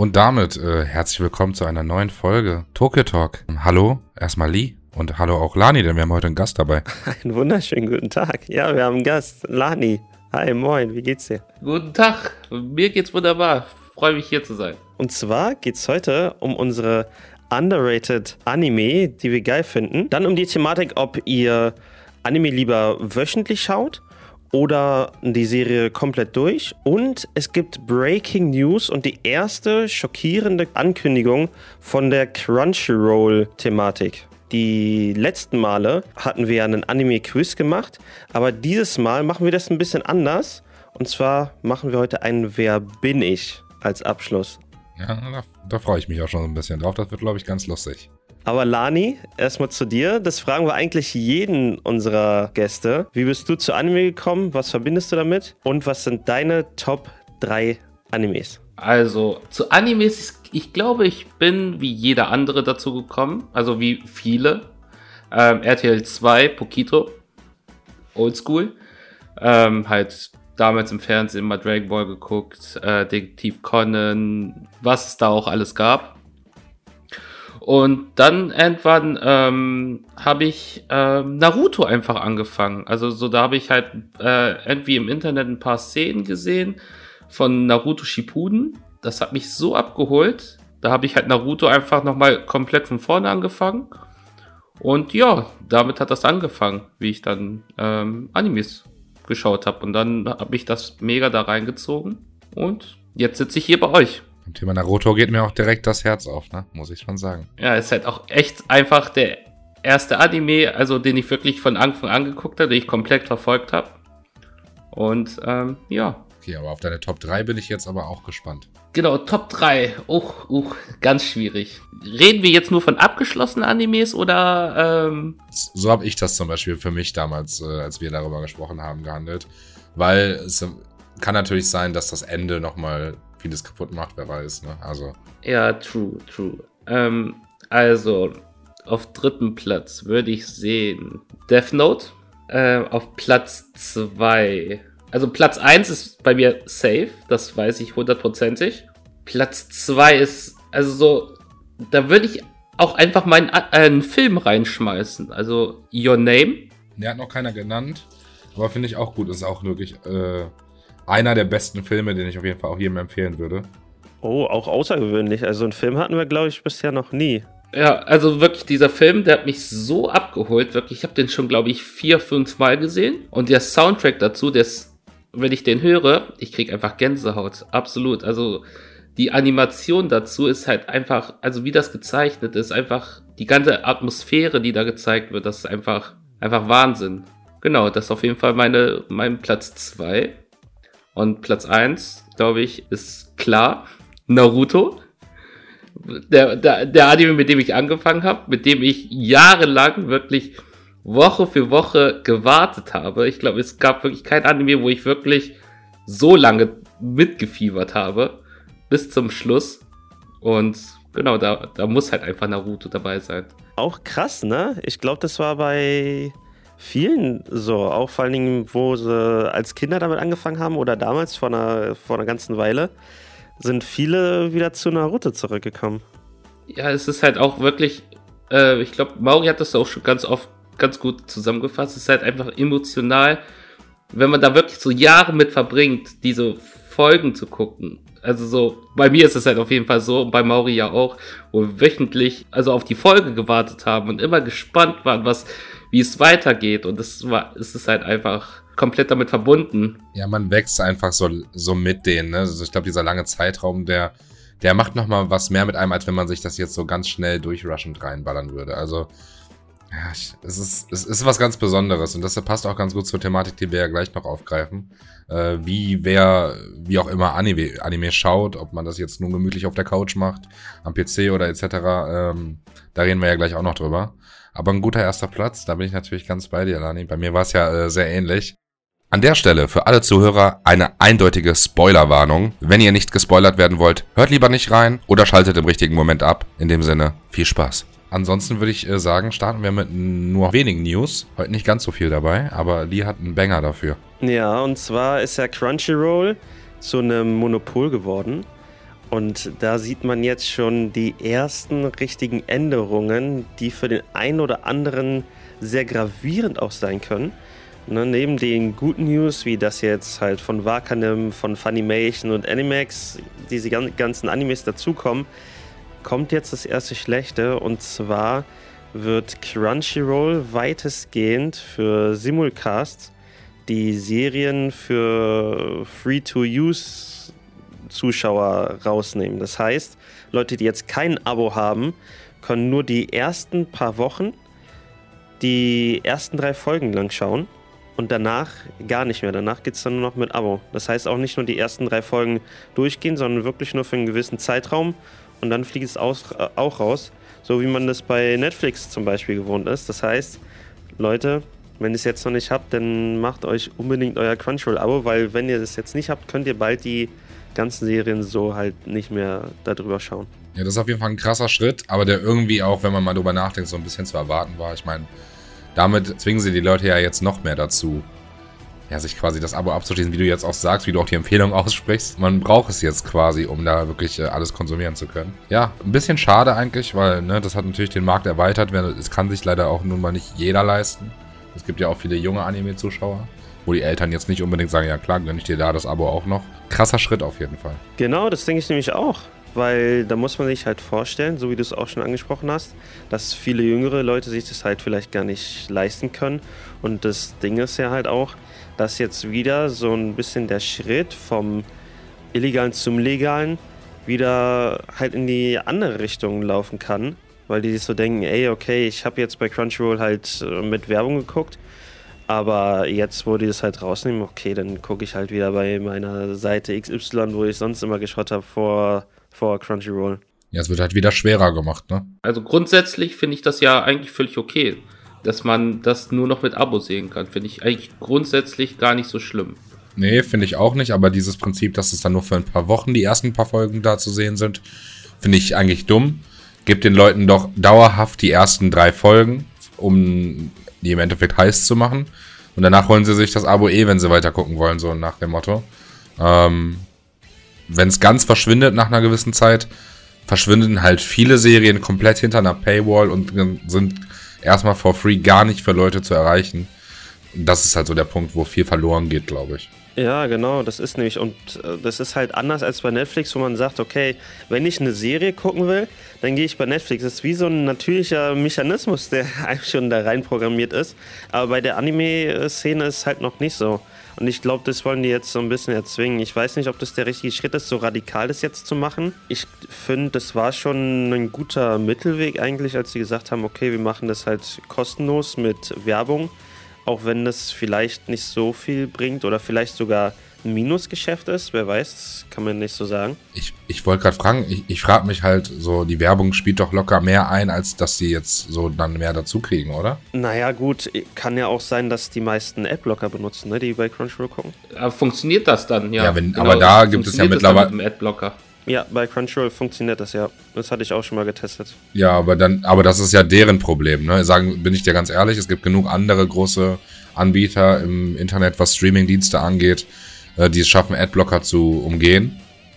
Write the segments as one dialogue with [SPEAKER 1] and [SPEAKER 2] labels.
[SPEAKER 1] Und damit äh, herzlich willkommen zu einer neuen Folge Tokyo Talk. Hallo, erstmal Lee und hallo auch Lani, denn wir haben heute einen Gast dabei.
[SPEAKER 2] Einen wunderschönen guten Tag. Ja, wir haben einen Gast, Lani. Hi, moin, wie geht's dir?
[SPEAKER 3] Guten Tag, mir geht's wunderbar. Freue mich hier zu sein.
[SPEAKER 2] Und zwar geht's heute um unsere underrated Anime, die wir geil finden. Dann um die Thematik, ob ihr Anime lieber wöchentlich schaut oder die Serie komplett durch. Und es gibt Breaking News und die erste schockierende Ankündigung von der Crunchyroll-Thematik. Die letzten Male hatten wir einen Anime-Quiz gemacht, aber dieses Mal machen wir das ein bisschen anders. Und zwar machen wir heute einen Wer bin ich als Abschluss.
[SPEAKER 1] Ja, da, da freue ich mich auch schon ein bisschen drauf. Das wird, glaube ich, ganz lustig.
[SPEAKER 2] Aber Lani, erstmal zu dir. Das fragen wir eigentlich jeden unserer Gäste. Wie bist du zu Anime gekommen? Was verbindest du damit? Und was sind deine Top 3 Animes?
[SPEAKER 3] Also, zu Animes, ich glaube, ich bin wie jeder andere dazu gekommen. Also wie viele. Ähm, RTL 2, Pokito. Oldschool. Ähm, halt damals im Fernsehen immer Dragon Ball geguckt, äh, Detektiv Conan, was es da auch alles gab. Und dann irgendwann ähm, habe ich ähm, Naruto einfach angefangen. Also so da habe ich halt äh, irgendwie im Internet ein paar Szenen gesehen von Naruto Shippuden. Das hat mich so abgeholt. Da habe ich halt Naruto einfach nochmal komplett von vorne angefangen. Und ja, damit hat das angefangen, wie ich dann ähm, Animes geschaut habe. Und dann habe ich das mega da reingezogen. Und jetzt sitze ich hier bei euch.
[SPEAKER 1] Beim Thema Naruto geht mir auch direkt das Herz auf, ne? muss ich schon sagen.
[SPEAKER 3] Ja, ist halt auch echt einfach der erste Anime, also den ich wirklich von Anfang an geguckt habe, den ich komplett verfolgt habe. Und ähm, ja.
[SPEAKER 1] Okay, aber auf deine Top 3 bin ich jetzt aber auch gespannt.
[SPEAKER 3] Genau, Top 3. Uch, uch, ganz schwierig. Reden wir jetzt nur von abgeschlossenen Animes oder. Ähm
[SPEAKER 1] so habe ich das zum Beispiel für mich damals, äh, als wir darüber gesprochen haben, gehandelt. Weil es kann natürlich sein, dass das Ende nochmal vieles kaputt macht, wer weiß, ne? Also.
[SPEAKER 3] Ja, true, true. Ähm, also, auf dritten Platz würde ich sehen Death Note. Äh, auf Platz 2. Also Platz 1 ist bei mir safe, das weiß ich hundertprozentig. Platz 2 ist, also so, da würde ich auch einfach mal einen, einen, Film reinschmeißen. Also Your Name.
[SPEAKER 1] Der hat noch keiner genannt, aber finde ich auch gut. Ist auch wirklich äh, einer der besten Filme, den ich auf jeden Fall auch jedem empfehlen würde.
[SPEAKER 2] Oh, auch außergewöhnlich. Also einen Film hatten wir, glaube ich, bisher noch nie.
[SPEAKER 3] Ja, also wirklich dieser Film, der hat mich so abgeholt. Wirklich, ich habe den schon, glaube ich, vier, fünf Mal gesehen. Und der Soundtrack dazu, der ist, wenn ich den höre, ich kriege einfach Gänsehaut. Absolut. Also die Animation dazu ist halt einfach, also wie das gezeichnet ist, einfach die ganze Atmosphäre, die da gezeigt wird, das ist einfach, einfach Wahnsinn. Genau, das ist auf jeden Fall meine, mein Platz zwei und Platz 1, glaube ich, ist klar Naruto. Der, der, der Anime, mit dem ich angefangen habe, mit dem ich jahrelang wirklich Woche für Woche gewartet habe. Ich glaube, es gab wirklich kein Anime, wo ich wirklich so lange mitgefiebert habe. Bis zum Schluss. Und genau, da, da muss halt einfach Naruto dabei sein.
[SPEAKER 2] Auch krass, ne? Ich glaube, das war bei vielen so, auch vor allen Dingen, wo sie als Kinder damit angefangen haben oder damals vor einer, vor einer ganzen Weile, sind viele wieder zu Naruto zurückgekommen.
[SPEAKER 3] Ja, es ist halt auch wirklich, äh, ich glaube, Mauri hat das auch schon ganz oft ganz gut zusammengefasst. Es ist halt einfach emotional, wenn man da wirklich so Jahre mit verbringt, diese Folgen zu gucken. Also so, bei mir ist es halt auf jeden Fall so und bei Mauri ja auch, wo wir wöchentlich also auf die Folge gewartet haben und immer gespannt waren, was wie es weitergeht. Und es war, es ist halt einfach komplett damit verbunden.
[SPEAKER 1] Ja, man wächst einfach so, so mit denen. Ne? Also ich glaube, dieser lange Zeitraum, der, der macht noch mal was mehr mit einem, als wenn man sich das jetzt so ganz schnell durchrushend reinballern würde. Also ja, es ist, es ist was ganz Besonderes und das passt auch ganz gut zur Thematik, die wir ja gleich noch aufgreifen. Äh, wie wer, wie auch immer Anime, Anime schaut, ob man das jetzt nun gemütlich auf der Couch macht, am PC oder etc. Ähm, da reden wir ja gleich auch noch drüber. Aber ein guter erster Platz, da bin ich natürlich ganz bei dir, Lani. Bei mir war es ja äh, sehr ähnlich. An der Stelle für alle Zuhörer eine eindeutige Spoilerwarnung. Wenn ihr nicht gespoilert werden wollt, hört lieber nicht rein oder schaltet im richtigen Moment ab. In dem Sinne, viel Spaß. Ansonsten würde ich äh, sagen, starten wir mit nur wenigen News. Heute nicht ganz so viel dabei, aber Lee hat einen Banger dafür.
[SPEAKER 2] Ja, und zwar ist ja Crunchyroll zu einem Monopol geworden. Und da sieht man jetzt schon die ersten richtigen Änderungen, die für den einen oder anderen sehr gravierend auch sein können. Ne, neben den guten News, wie das jetzt halt von Wakanim, von Funimation und Animax, diese ganzen Animes dazukommen, kommt jetzt das erste Schlechte. Und zwar wird Crunchyroll weitestgehend für Simulcasts die Serien für Free-to-Use Zuschauer rausnehmen. Das heißt, Leute, die jetzt kein Abo haben, können nur die ersten paar Wochen die ersten drei Folgen lang schauen und danach gar nicht mehr. Danach geht es dann nur noch mit Abo. Das heißt auch nicht nur die ersten drei Folgen durchgehen, sondern wirklich nur für einen gewissen Zeitraum und dann fliegt es aus, äh, auch raus. So wie man das bei Netflix zum Beispiel gewohnt ist. Das heißt, Leute, wenn ihr es jetzt noch nicht habt, dann macht euch unbedingt euer Crunchyroll-Abo, weil wenn ihr das jetzt nicht habt, könnt ihr bald die ganzen Serien so halt nicht mehr darüber schauen.
[SPEAKER 1] Ja, das ist auf jeden Fall ein krasser Schritt, aber der irgendwie auch, wenn man mal drüber nachdenkt, so ein bisschen zu erwarten war. Ich meine, damit zwingen sie die Leute ja jetzt noch mehr dazu, ja, sich quasi das Abo abzuschließen, wie du jetzt auch sagst, wie du auch die Empfehlung aussprichst. Man braucht es jetzt quasi, um da wirklich äh, alles konsumieren zu können. Ja, ein bisschen schade eigentlich, weil ne, das hat natürlich den Markt erweitert. Es kann sich leider auch nun mal nicht jeder leisten. Es gibt ja auch viele junge Anime-Zuschauer, wo die Eltern jetzt nicht unbedingt sagen, ja klar, gönne ich dir da das Abo auch noch. Krasser Schritt auf jeden Fall.
[SPEAKER 2] Genau, das denke ich nämlich auch weil da muss man sich halt vorstellen, so wie du es auch schon angesprochen hast, dass viele jüngere Leute sich das halt vielleicht gar nicht leisten können. Und das Ding ist ja halt auch, dass jetzt wieder so ein bisschen der Schritt vom illegalen zum legalen wieder halt in die andere Richtung laufen kann, weil die sich so denken, ey, okay, ich habe jetzt bei Crunchyroll halt äh, mit Werbung geguckt, aber jetzt, wo die das halt rausnehmen, okay, dann gucke ich halt wieder bei meiner Seite XY, wo ich sonst immer geschaut habe, vor vor Crunchyroll.
[SPEAKER 1] Ja, es wird halt wieder schwerer gemacht, ne?
[SPEAKER 3] Also grundsätzlich finde ich das ja eigentlich völlig okay, dass man das nur noch mit Abo sehen kann. Finde ich eigentlich grundsätzlich gar nicht so schlimm.
[SPEAKER 1] Nee, finde ich auch nicht, aber dieses Prinzip, dass es dann nur für ein paar Wochen die ersten paar Folgen da zu sehen sind, finde ich eigentlich dumm. Gibt den Leuten doch dauerhaft die ersten drei Folgen, um die im Endeffekt heiß zu machen. Und danach holen sie sich das Abo eh, wenn sie weiter gucken wollen, so nach dem Motto. Ähm, wenn es ganz verschwindet nach einer gewissen Zeit, verschwinden halt viele Serien komplett hinter einer Paywall und sind erstmal for free gar nicht für Leute zu erreichen. Das ist halt so der Punkt, wo viel verloren geht, glaube ich.
[SPEAKER 2] Ja, genau, das ist nämlich, und äh, das ist halt anders als bei Netflix, wo man sagt, okay, wenn ich eine Serie gucken will, dann gehe ich bei Netflix. Das ist wie so ein natürlicher Mechanismus, der eigentlich schon da rein programmiert ist. Aber bei der Anime-Szene ist es halt noch nicht so. Und ich glaube, das wollen die jetzt so ein bisschen erzwingen. Ich weiß nicht, ob das der richtige Schritt ist, so radikal das jetzt zu machen. Ich finde, das war schon ein guter Mittelweg eigentlich, als sie gesagt haben, okay, wir machen das halt kostenlos mit Werbung. Auch wenn das vielleicht nicht so viel bringt oder vielleicht sogar ein Minusgeschäft ist, wer weiß, das kann man nicht so sagen.
[SPEAKER 1] Ich, ich wollte gerade fragen, ich, ich frage mich halt so, die Werbung spielt doch locker mehr ein, als dass sie jetzt so dann mehr dazu kriegen, oder?
[SPEAKER 2] Naja, gut, kann ja auch sein, dass die meisten Adblocker benutzen, ne, die bei Crunchyroll gucken.
[SPEAKER 3] Aber funktioniert das dann, ja?
[SPEAKER 1] Ja, wenn, genau, aber da gibt es ja mittlerweile. Mit
[SPEAKER 3] Adblocker.
[SPEAKER 2] Ja, bei Crunchyroll funktioniert das ja. Das hatte ich auch schon mal getestet.
[SPEAKER 1] Ja, aber dann, aber das ist ja deren Problem, ne? Sagen, bin ich dir ganz ehrlich, es gibt genug andere große Anbieter im Internet, was Streamingdienste angeht, äh, die es schaffen, Adblocker zu umgehen,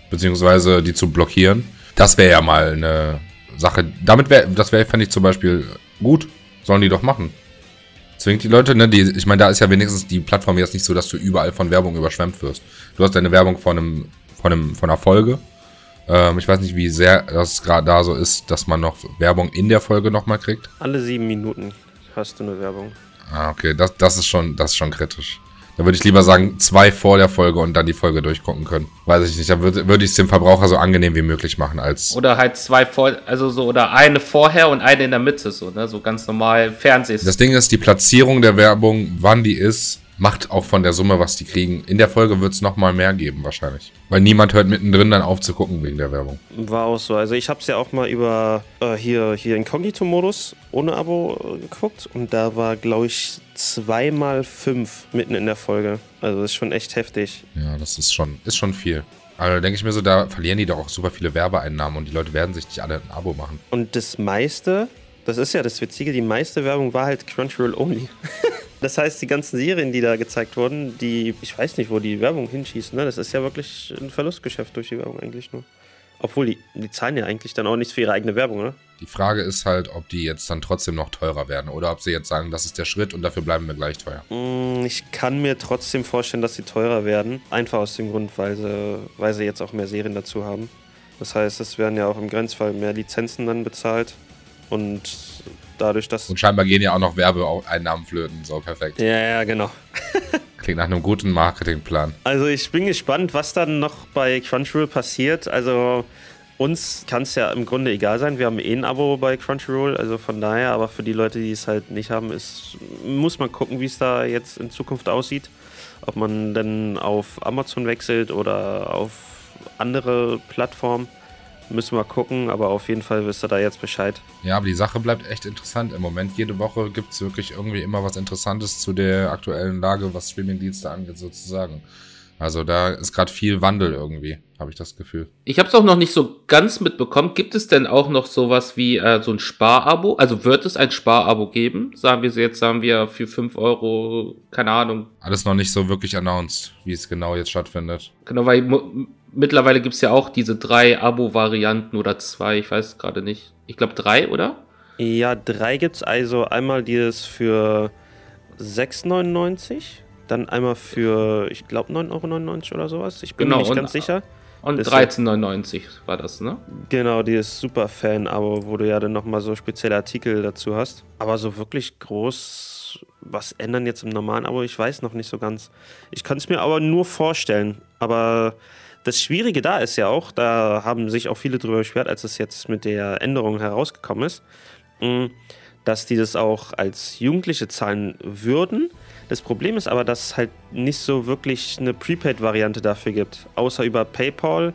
[SPEAKER 1] beziehungsweise die zu blockieren. Das wäre ja mal eine Sache. Damit wäre, das wäre, fände ich zum Beispiel gut. Sollen die doch machen. Zwingt die Leute, ne? Die, ich meine, da ist ja wenigstens die Plattform jetzt nicht so, dass du überall von Werbung überschwemmt wirst. Du hast deine Werbung von einem, von einem, von einer Folge. Ähm, ich weiß nicht, wie sehr das gerade da so ist, dass man noch Werbung in der Folge nochmal kriegt.
[SPEAKER 2] Alle sieben Minuten hast du eine Werbung.
[SPEAKER 1] Ah, okay, das, das ist schon, das ist schon kritisch. Da würde ich lieber sagen, zwei vor der Folge und dann die Folge durchgucken können. Weiß ich nicht. Da würde, würde ich es dem Verbraucher so angenehm wie möglich machen als.
[SPEAKER 3] Oder halt zwei vor, also so, oder eine vorher und eine in der Mitte, so, ne? So ganz normal Fernsehs.
[SPEAKER 1] Das Ding ist, die Platzierung der Werbung, wann die ist, macht auch von der Summe, was die kriegen. In der Folge wird es nochmal mehr geben, wahrscheinlich. Weil niemand hört mittendrin dann auf zu gucken wegen der Werbung.
[SPEAKER 2] War auch so. Also ich habe es ja auch mal über äh, hier, hier Inkognito-Modus ohne Abo äh, geguckt. Und da war, glaube ich, zweimal fünf mitten in der Folge. Also das ist schon echt heftig.
[SPEAKER 1] Ja, das ist schon, ist schon viel. Da denke ich mir so, da verlieren die doch auch super viele Werbeeinnahmen und die Leute werden sich nicht alle ein Abo machen.
[SPEAKER 2] Und das meiste, das ist ja das Witzige, die meiste Werbung war halt Crunchyroll only. Das heißt, die ganzen Serien, die da gezeigt wurden, die, ich weiß nicht, wo die Werbung hinschießt, ne? Das ist ja wirklich ein Verlustgeschäft durch die Werbung eigentlich nur. Obwohl, die, die zahlen ja eigentlich dann auch nichts für ihre eigene Werbung, oder?
[SPEAKER 1] Die Frage ist halt, ob die jetzt dann trotzdem noch teurer werden oder ob sie jetzt sagen, das ist der Schritt und dafür bleiben wir gleich teuer.
[SPEAKER 2] Mm, Ich kann mir trotzdem vorstellen, dass sie teurer werden. Einfach aus dem Grund, weil sie, weil sie jetzt auch mehr Serien dazu haben. Das heißt, es werden ja auch im Grenzfall mehr Lizenzen dann bezahlt. Und dadurch, dass.
[SPEAKER 1] Und scheinbar gehen ja auch noch Werbeeinnahmen flöten. So, perfekt.
[SPEAKER 2] Ja, ja, genau.
[SPEAKER 1] Klingt nach einem guten Marketingplan.
[SPEAKER 2] Also ich bin gespannt, was dann noch bei Crunchyroll passiert. Also uns kann es ja im Grunde egal sein. Wir haben eh ein Abo bei Crunchyroll, also von daher. Aber für die Leute, die es halt nicht haben, ist, muss man gucken, wie es da jetzt in Zukunft aussieht. Ob man dann auf Amazon wechselt oder auf andere Plattformen. Müssen wir gucken, aber auf jeden Fall wisst ihr da jetzt Bescheid.
[SPEAKER 1] Ja, aber die Sache bleibt echt interessant. Im Moment, jede Woche gibt es wirklich irgendwie immer was Interessantes zu der aktuellen Lage, was Streamingdienste angeht, sozusagen. Also da ist gerade viel Wandel irgendwie, habe ich das Gefühl.
[SPEAKER 3] Ich habe es auch noch nicht so ganz mitbekommen. Gibt es denn auch noch sowas wie äh, so ein Sparabo? Also wird es ein Sparabo geben? Sagen wir so jetzt, sagen wir für 5 Euro, keine Ahnung.
[SPEAKER 1] Alles noch nicht so wirklich announced, wie es genau jetzt stattfindet.
[SPEAKER 3] Genau, weil mittlerweile gibt's ja auch diese drei Abo-Varianten oder zwei, ich weiß gerade nicht. Ich glaube drei, oder?
[SPEAKER 2] Ja, drei gibt's also einmal dieses für 6,99, dann einmal für, ich glaube, 9,99 Euro oder sowas. Ich bin
[SPEAKER 3] Genau,
[SPEAKER 2] mir nicht
[SPEAKER 3] und-
[SPEAKER 2] ganz sicher.
[SPEAKER 3] Und
[SPEAKER 2] Ist
[SPEAKER 3] 13,99 war das, ne?
[SPEAKER 2] Genau, dieses Superfan-Abo, wo du ja dann nochmal so spezielle Artikel dazu hast. Aber so wirklich groß was ändern jetzt im normalen Abo, ich weiß noch nicht so ganz. Ich kann es mir aber nur vorstellen. Aber das Schwierige da ist ja auch, da haben sich auch viele drüber beschwert, als es jetzt mit der Änderung herausgekommen ist, mh, dass die das auch als Jugendliche zahlen würden. Das Problem ist aber, dass es halt nicht so wirklich eine Prepaid-Variante dafür gibt, außer über PayPal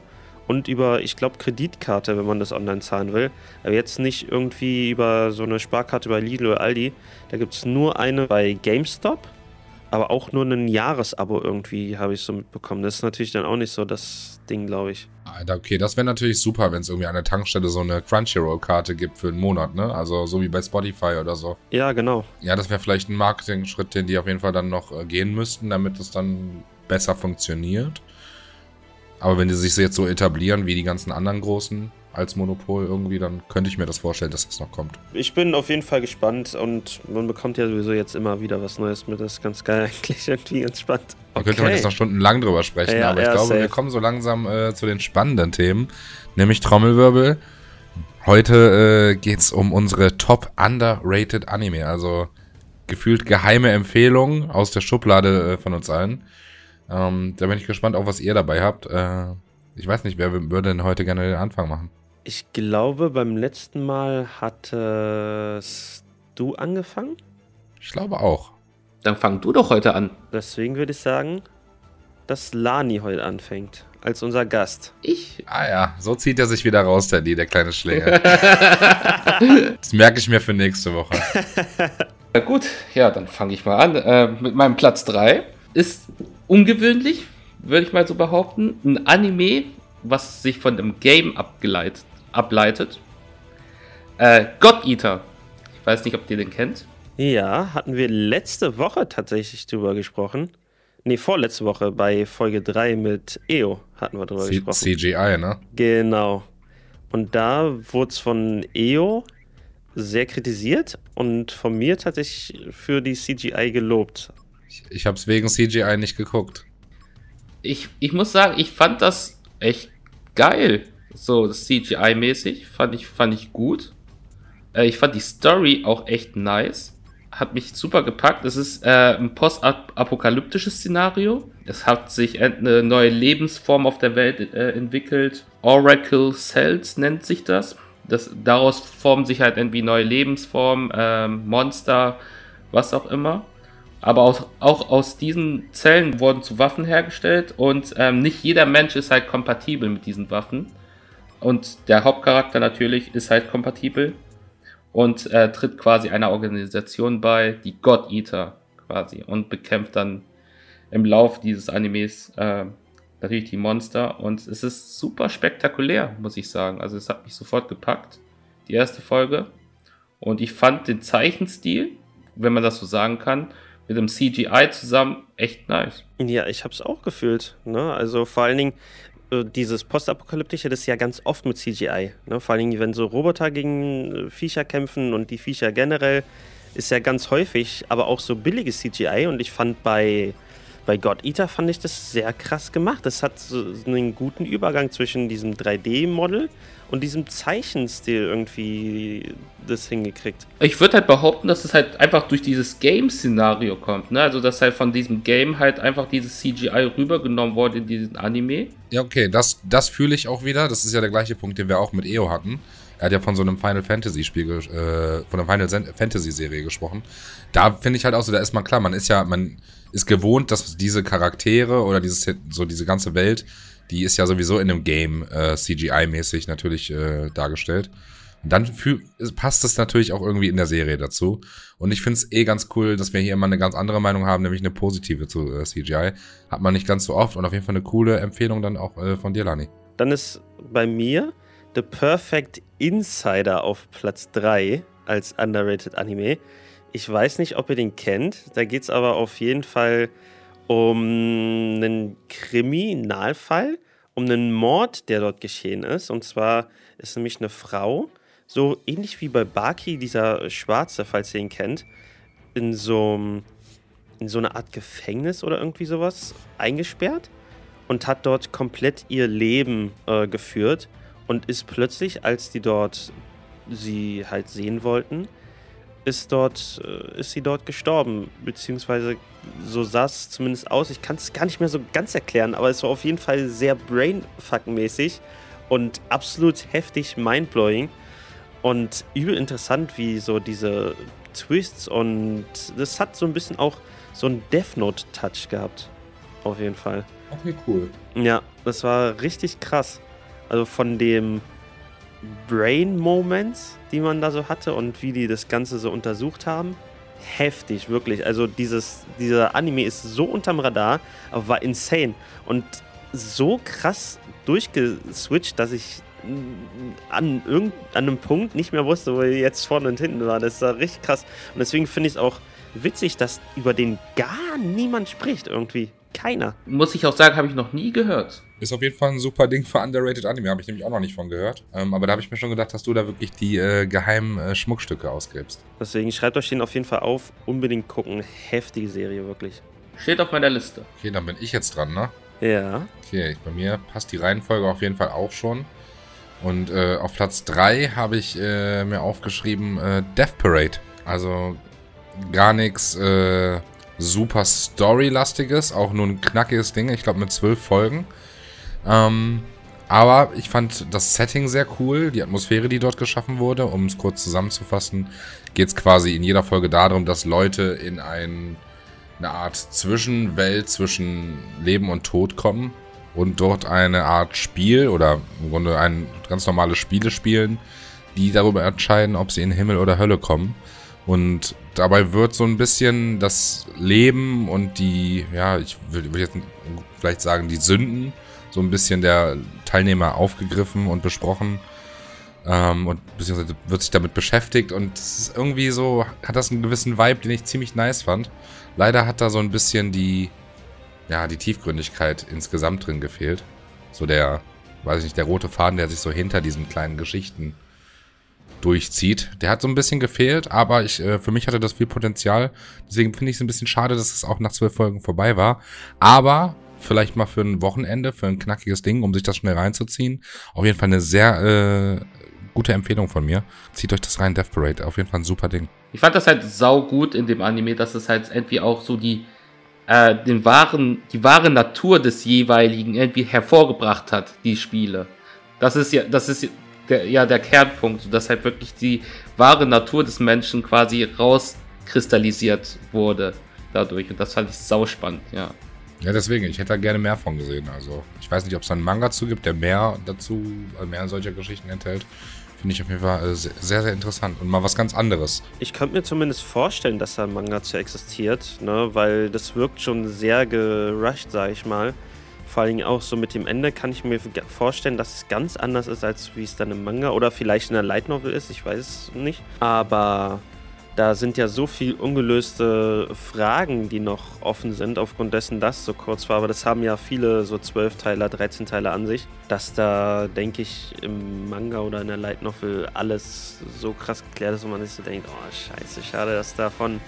[SPEAKER 2] und über, ich glaube, Kreditkarte, wenn man das online zahlen will. Aber jetzt nicht irgendwie über so eine Sparkarte bei Lidl oder Aldi. Da gibt es nur eine bei GameStop, aber auch nur ein Jahresabo irgendwie, habe ich so mitbekommen. Das ist natürlich dann auch nicht so das Ding, glaube ich.
[SPEAKER 1] Alter, okay, das wäre natürlich super, wenn es irgendwie an der Tankstelle so eine Crunchyroll-Karte gibt für einen Monat, ne? Also so wie bei Spotify oder so.
[SPEAKER 2] Ja, genau.
[SPEAKER 1] Ja, das wäre vielleicht ein Marketing-Schritt, den die auf jeden Fall dann noch äh, gehen müssten, damit es dann besser funktioniert. Aber wenn die sich jetzt so etablieren wie die ganzen anderen großen als Monopol irgendwie, dann könnte ich mir das vorstellen, dass das noch kommt.
[SPEAKER 2] Ich bin auf jeden Fall gespannt und man bekommt ja sowieso jetzt immer wieder was Neues mit. Das ist ganz geil eigentlich, irgendwie ganz spannend.
[SPEAKER 1] Da könnte man jetzt noch stundenlang drüber sprechen,
[SPEAKER 2] Ja,
[SPEAKER 1] aber ich
[SPEAKER 2] ja,
[SPEAKER 1] glaube,
[SPEAKER 2] safe.
[SPEAKER 1] wir kommen so langsam äh, zu den spannenden Themen, nämlich Trommelwirbel. Heute äh, geht's um unsere Top Underrated Anime, also gefühlt geheime Empfehlungen aus der Schublade äh, von uns allen. Ähm, da bin ich gespannt, auch was ihr dabei habt. Äh, ich weiß nicht, wer würde denn heute gerne den Anfang machen?
[SPEAKER 2] Ich glaube, beim letzten Mal hattest du angefangen.
[SPEAKER 1] Ich glaube auch.
[SPEAKER 3] Dann fang du doch heute an.
[SPEAKER 2] Deswegen würde ich sagen, dass Lani heute anfängt. Als unser Gast.
[SPEAKER 3] Ich.
[SPEAKER 1] Ah ja, so zieht er sich wieder raus, Teddy, der kleine Schläger. das merke ich mir für nächste Woche.
[SPEAKER 3] Na gut, ja, dann fange ich mal an. Äh, mit meinem Platz 3 ist ungewöhnlich, würde ich mal so behaupten. Ein Anime, was sich von einem Game abgeleitet, ableitet. Äh, God Eater. Ich weiß nicht, ob ihr den kennt.
[SPEAKER 2] Ja, hatten wir letzte Woche tatsächlich drüber gesprochen. Nee, vorletzte Woche bei Folge 3 mit EO hatten wir drüber
[SPEAKER 1] C
[SPEAKER 2] gesprochen.
[SPEAKER 1] CGI, ne?
[SPEAKER 2] Genau. Und da wurde es von EO sehr kritisiert und von mir tatsächlich für die CGI gelobt.
[SPEAKER 1] Ich, ich habe es wegen CGI nicht geguckt.
[SPEAKER 3] Ich, ich muss sagen, ich fand das echt geil. So CGI-mäßig. Fand ich, fand ich gut. Äh, ich fand die Story auch echt nice. Hat mich super gepackt. Es ist äh, ein postapokalyptisches Szenario. Es hat sich eine neue Lebensform auf der Welt äh, entwickelt. Oracle Cells nennt sich das. das. Daraus formen sich halt irgendwie neue Lebensformen, ähm, Monster, was auch immer. Aber aus, auch aus diesen Zellen wurden zu Waffen hergestellt und ähm, nicht jeder Mensch ist halt kompatibel mit diesen Waffen. Und der Hauptcharakter natürlich ist halt kompatibel und äh, tritt quasi einer Organisation bei, die God Eater quasi, und bekämpft dann im Lauf dieses Animes äh, natürlich die Monster. Und es ist super spektakulär, muss ich sagen. Also es hat mich sofort gepackt, die erste Folge. Und ich fand den Zeichenstil, wenn man das so sagen kann, mit dem CGI zusammen echt nice.
[SPEAKER 2] Ja, ich habe es auch gefühlt. Ne? Also vor allen Dingen, dieses Postapokalyptische, das ist ja ganz oft mit CGI. Ne? Vor allem, wenn so Roboter gegen äh, Viecher kämpfen und die Viecher generell, ist ja ganz häufig, aber auch so billiges CGI. Und ich fand bei, bei God Eater fand ich das sehr krass gemacht. Das hat so einen guten Übergang zwischen diesem 3D-Model und diesem Zeichenstil irgendwie das hingekriegt.
[SPEAKER 3] Ich würde halt behaupten, dass es halt einfach durch dieses Game-Szenario kommt, ne? Also, dass halt von diesem Game halt einfach dieses CGI rübergenommen wurde in diesen Anime.
[SPEAKER 1] Ja, okay, das, das fühle ich auch wieder. Das ist ja der gleiche Punkt, den wir auch mit EO hatten. Er hat ja von so einem Final Fantasy Spiel, äh, von einer Final Fantasy Serie gesprochen. Da finde ich halt auch so, da ist man klar, man ist ja, man ist gewohnt, dass diese Charaktere oder dieses, so diese ganze Welt die ist ja sowieso in einem Game äh, CGI-mäßig natürlich äh, dargestellt. Und dann für, passt es natürlich auch irgendwie in der Serie dazu. Und ich finde es eh ganz cool, dass wir hier immer eine ganz andere Meinung haben, nämlich eine positive zu äh, CGI. Hat man nicht ganz so oft und auf jeden Fall eine coole Empfehlung dann auch äh, von dir, Lani.
[SPEAKER 2] Dann ist bei mir The Perfect Insider auf Platz 3 als underrated Anime. Ich weiß nicht, ob ihr den kennt. Da geht es aber auf jeden Fall um einen Kriminalfall, um einen Mord, der dort geschehen ist. Und zwar ist nämlich eine Frau, so ähnlich wie bei Baki, dieser Schwarze, falls ihr ihn kennt, in so, in so eine Art Gefängnis oder irgendwie sowas eingesperrt und hat dort komplett ihr Leben äh, geführt und ist plötzlich, als die dort sie halt sehen wollten, ist dort, äh, ist sie dort gestorben, beziehungsweise so sah es zumindest aus. Ich kann es gar nicht mehr so ganz erklären, aber es war auf jeden Fall sehr brainfuck-mäßig und absolut heftig mindblowing und übel interessant, wie so diese Twists und das hat so ein bisschen auch so einen Death Note-Touch gehabt. Auf jeden Fall.
[SPEAKER 1] Okay, cool.
[SPEAKER 2] Ja, das war richtig krass. Also von dem Brain-Moments, die man da so hatte und wie die das Ganze so untersucht haben. Heftig, wirklich. Also dieses, dieser Anime ist so unterm Radar, aber war insane. Und so krass durchgeswitcht, dass ich an, irgend, an einem Punkt nicht mehr wusste, wo jetzt vorne und hinten war. Das war richtig krass. Und deswegen finde ich es auch witzig, dass über den gar niemand spricht irgendwie. Keiner.
[SPEAKER 3] Muss ich auch sagen, habe ich noch nie gehört.
[SPEAKER 1] Ist auf jeden Fall ein super Ding für underrated Anime, habe ich nämlich auch noch nicht von gehört. Ähm, aber da habe ich mir schon gedacht, dass du da wirklich die äh, geheimen äh, Schmuckstücke ausgräbst.
[SPEAKER 2] Deswegen schreibt euch den auf jeden Fall auf. Unbedingt gucken. Heftige Serie, wirklich.
[SPEAKER 3] Steht auf meiner Liste.
[SPEAKER 1] Okay, dann bin ich jetzt dran, ne?
[SPEAKER 2] Ja.
[SPEAKER 1] Okay, bei mir passt die Reihenfolge auf jeden Fall auch schon. Und äh, auf Platz 3 habe ich äh, mir aufgeschrieben äh, Death Parade. Also gar nichts äh, super Story-lastiges, auch nur ein knackiges Ding, ich glaube mit zwölf Folgen. Ähm, aber ich fand das Setting sehr cool, die Atmosphäre, die dort geschaffen wurde. Um es kurz zusammenzufassen, geht es quasi in jeder Folge darum, dass Leute in ein, eine Art Zwischenwelt zwischen Leben und Tod kommen und dort eine Art Spiel oder im Grunde ein ganz normales Spiele spielen, die darüber entscheiden, ob sie in Himmel oder Hölle kommen. Und dabei wird so ein bisschen das Leben und die, ja, ich würde jetzt vielleicht sagen, die Sünden so ein bisschen der Teilnehmer aufgegriffen und besprochen. Ähm, und beziehungsweise wird sich damit beschäftigt und es ist irgendwie so, hat das einen gewissen Vibe, den ich ziemlich nice fand. Leider hat da so ein bisschen die, ja, die Tiefgründigkeit insgesamt drin gefehlt. So der, weiß ich nicht, der rote Faden, der sich so hinter diesen kleinen Geschichten durchzieht. Der hat so ein bisschen gefehlt, aber ich, äh, für mich hatte das viel Potenzial. Deswegen finde ich es ein bisschen schade, dass es auch nach zwölf Folgen vorbei war. Aber vielleicht mal für ein Wochenende, für ein knackiges Ding, um sich das schnell reinzuziehen. Auf jeden Fall eine sehr äh, gute Empfehlung von mir. Zieht euch das rein, Death Parade. Auf jeden Fall ein super Ding.
[SPEAKER 3] Ich fand das halt sau gut in dem Anime, dass es halt irgendwie auch so die, äh, den wahren, die wahre Natur des jeweiligen irgendwie hervorgebracht hat, die Spiele. Das ist ja, das ist der, ja der Kernpunkt, dass halt wirklich die wahre Natur des Menschen quasi rauskristallisiert wurde dadurch. Und das fand ich sau spannend, ja.
[SPEAKER 1] Ja, deswegen, ich hätte da gerne mehr von gesehen. Also, ich weiß nicht, ob es einen Manga zu gibt, der mehr dazu, also mehr solcher Geschichten enthält. Finde ich auf jeden Fall äh, sehr, sehr interessant und mal was ganz anderes.
[SPEAKER 2] Ich könnte mir zumindest vorstellen, dass da ein Manga zu existiert, ne? weil das wirkt schon sehr gerusht, sage ich mal. Vor allem auch so mit dem Ende kann ich mir vorstellen, dass es ganz anders ist, als wie es dann im Manga oder vielleicht in der Light Novel ist, ich weiß es nicht. Aber da sind ja so viele ungelöste Fragen, die noch offen sind, aufgrund dessen, dass so kurz war. Aber das haben ja viele so 12 Teiler, 13 Teile an sich, dass da, denke ich, im Manga oder in der Light Novel alles so krass geklärt ist und man sich so denkt, oh scheiße, schade, dass davon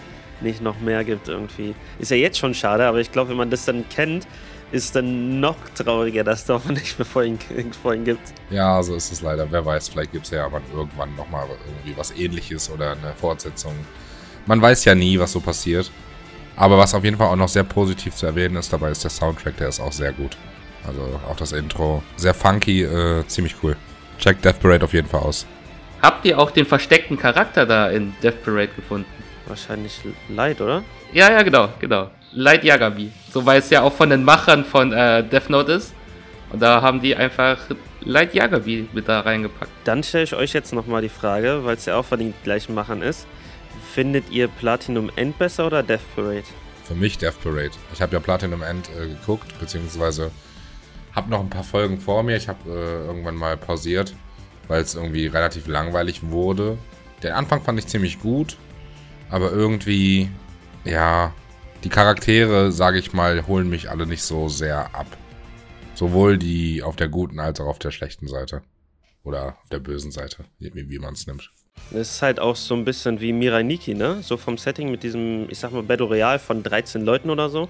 [SPEAKER 2] nicht noch mehr gibt irgendwie. Ist ja jetzt schon schade, aber ich glaube, wenn man das dann kennt, ist dann noch trauriger, dass es davon nicht mehr vorhin, vorhin gibt.
[SPEAKER 1] Ja, so ist es leider. Wer weiß, vielleicht gibt es ja aber irgendwann nochmal irgendwie was ähnliches oder eine Fortsetzung. Man weiß ja nie, was so passiert. Aber was auf jeden Fall auch noch sehr positiv zu erwähnen ist, dabei ist der Soundtrack, der ist auch sehr gut. Also auch das Intro. Sehr funky, äh, ziemlich cool. Check Death Parade auf jeden Fall aus.
[SPEAKER 3] Habt ihr auch den versteckten Charakter da in Death Parade gefunden?
[SPEAKER 2] Wahrscheinlich Light, oder?
[SPEAKER 3] Ja, ja, genau, genau. Light Yagami. So weil es ja auch von den Machern von äh, Death Note ist. Und da haben die einfach Light Yagami mit da reingepackt.
[SPEAKER 2] Dann stelle ich euch jetzt nochmal die Frage, weil es ja auch von den gleichen Machern ist. Findet ihr Platinum End besser oder Death Parade?
[SPEAKER 1] Für mich Death Parade. Ich habe ja Platinum End äh, geguckt, beziehungsweise habe noch ein paar Folgen vor mir. Ich habe äh, irgendwann mal pausiert, weil es irgendwie relativ langweilig wurde. Den Anfang fand ich ziemlich gut, aber irgendwie, ja, die Charaktere, sage ich mal, holen mich alle nicht so sehr ab. Sowohl die auf der guten als auch auf der schlechten Seite. Oder auf der bösen Seite, wie, man es nimmt.
[SPEAKER 2] Das ist halt auch so ein bisschen wie Mirai Nikki, ne? So vom Setting mit diesem, ich sag mal, Battle Royale von 13 Leuten oder so.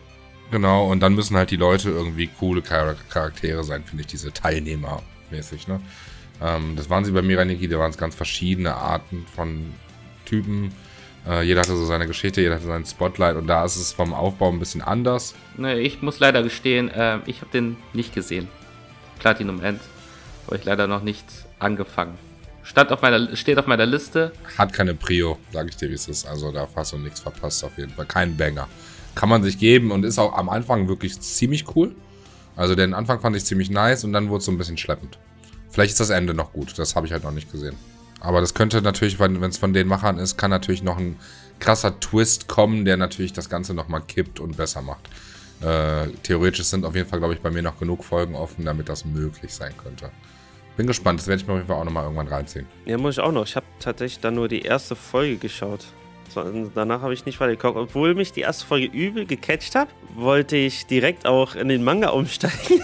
[SPEAKER 1] Genau, und dann müssen halt die Leute irgendwie coole Charaktere sein, finde ich, diese Teilnehmer mäßig, ne? Ähm, das waren sie bei Mirai Nikki, da waren es ganz verschiedene Arten von Typen. Äh, jeder hatte so seine Geschichte, jeder hatte seinen Spotlight und da ist es vom Aufbau ein bisschen anders.
[SPEAKER 3] Nee, ich muss leider gestehen, äh, ich habe den nicht gesehen. Platinum End. Habe ich leider noch nicht angefangen. Stand auf meiner, steht auf meiner Liste.
[SPEAKER 1] Hat keine Prio, sage ich dir, wie es ist. Also da hast du nichts verpasst auf jeden Fall. Kein Banger. Kann man sich geben und ist auch am Anfang wirklich ziemlich cool. Also den Anfang fand ich ziemlich nice und dann wurde es so ein bisschen schleppend. Vielleicht ist das Ende noch gut, das habe ich halt noch nicht gesehen. Aber das könnte natürlich, wenn es von den Machern ist, kann natürlich noch ein krasser Twist kommen, der natürlich das Ganze nochmal kippt und besser macht. Äh, theoretisch sind auf jeden Fall, glaube ich, bei mir noch genug Folgen offen, damit das möglich sein könnte. Bin gespannt, das werde ich mir auf jeden Fall auch nochmal irgendwann reinziehen.
[SPEAKER 2] Ja, muss ich auch noch. Ich habe tatsächlich dann nur die erste Folge geschaut. Danach habe ich nicht weiter geguckt. Obwohl mich die erste Folge übel gecatcht hat, wollte ich direkt auch in den Manga umsteigen.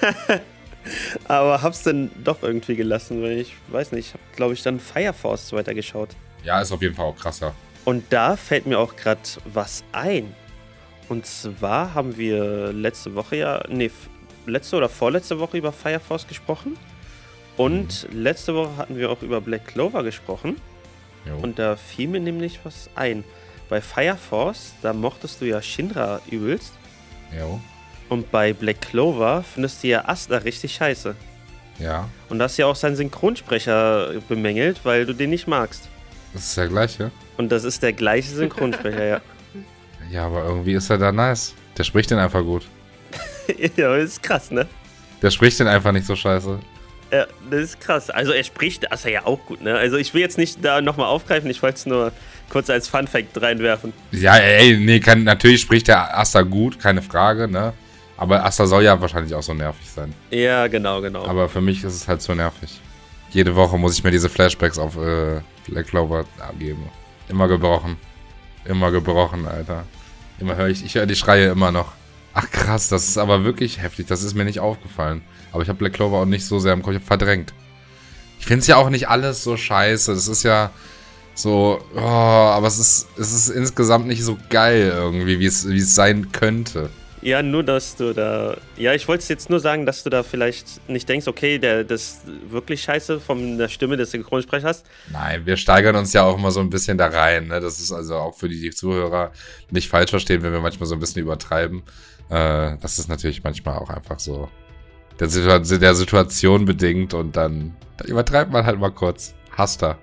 [SPEAKER 2] Aber hab's dann doch irgendwie gelassen, weil ich weiß nicht, ich habe glaube ich dann Fire Force weitergeschaut.
[SPEAKER 1] Ja, ist auf jeden Fall auch krasser.
[SPEAKER 2] Und da fällt mir auch gerade was ein. Und zwar haben wir letzte Woche ja, nee, letzte oder vorletzte Woche über Fire Force gesprochen. Und mhm. letzte Woche hatten wir auch über Black Clover gesprochen. Jo. Und da fiel mir nämlich was ein. Bei Fire Force, da mochtest du ja Shinra übelst.
[SPEAKER 1] Jo.
[SPEAKER 2] Und bei Black Clover findest du ja Asta richtig scheiße.
[SPEAKER 1] Ja.
[SPEAKER 2] Und hast ja auch seinen Synchronsprecher bemängelt, weil du den nicht magst.
[SPEAKER 1] Das ist der gleiche.
[SPEAKER 2] Und das ist der gleiche Synchronsprecher, ja.
[SPEAKER 1] Ja, aber irgendwie ist er da nice. Der spricht den einfach gut.
[SPEAKER 2] ja, das ist krass, ne?
[SPEAKER 1] Der spricht den einfach nicht so scheiße.
[SPEAKER 2] Ja, das ist krass. Also er spricht Asta ja auch gut, ne? Also ich will jetzt nicht da nochmal aufgreifen, ich wollte es nur kurz als Fun Fact reinwerfen.
[SPEAKER 1] Ja, ey, nee, kann, natürlich spricht der Asta gut, keine Frage, ne? Aber Asta soll ja wahrscheinlich auch so nervig sein.
[SPEAKER 2] Ja, genau, genau.
[SPEAKER 1] Aber für mich ist es halt so nervig. Jede Woche muss ich mir diese Flashbacks auf äh, Black Clover abgeben. Immer gebrochen. Immer gebrochen, Alter. Immer höre ich, ich höre die Schreie immer noch. Ach krass, das ist aber wirklich heftig. Das ist mir nicht aufgefallen. Aber ich habe Black Clover auch nicht so sehr im Kopf. Ich habe verdrängt. Ich finde es ja auch nicht alles so scheiße. Das ist ja so, oh, aber es ist, es ist insgesamt nicht so geil irgendwie, wie es, wie es sein könnte.
[SPEAKER 2] Ja, nur, dass du da. Ja, ich wollte jetzt nur sagen, dass du da vielleicht nicht denkst, okay, der, das ist wirklich scheiße von der Stimme des Synchronsprechers.
[SPEAKER 1] Nein, wir steigern uns ja auch immer so ein bisschen da rein. Ne? Das ist also auch für die, Zuhörer nicht falsch verstehen, wenn wir manchmal so ein bisschen übertreiben. Äh, das ist natürlich manchmal auch einfach so der, Situa der Situation bedingt und dann, dann übertreibt man halt mal kurz. Hasst er.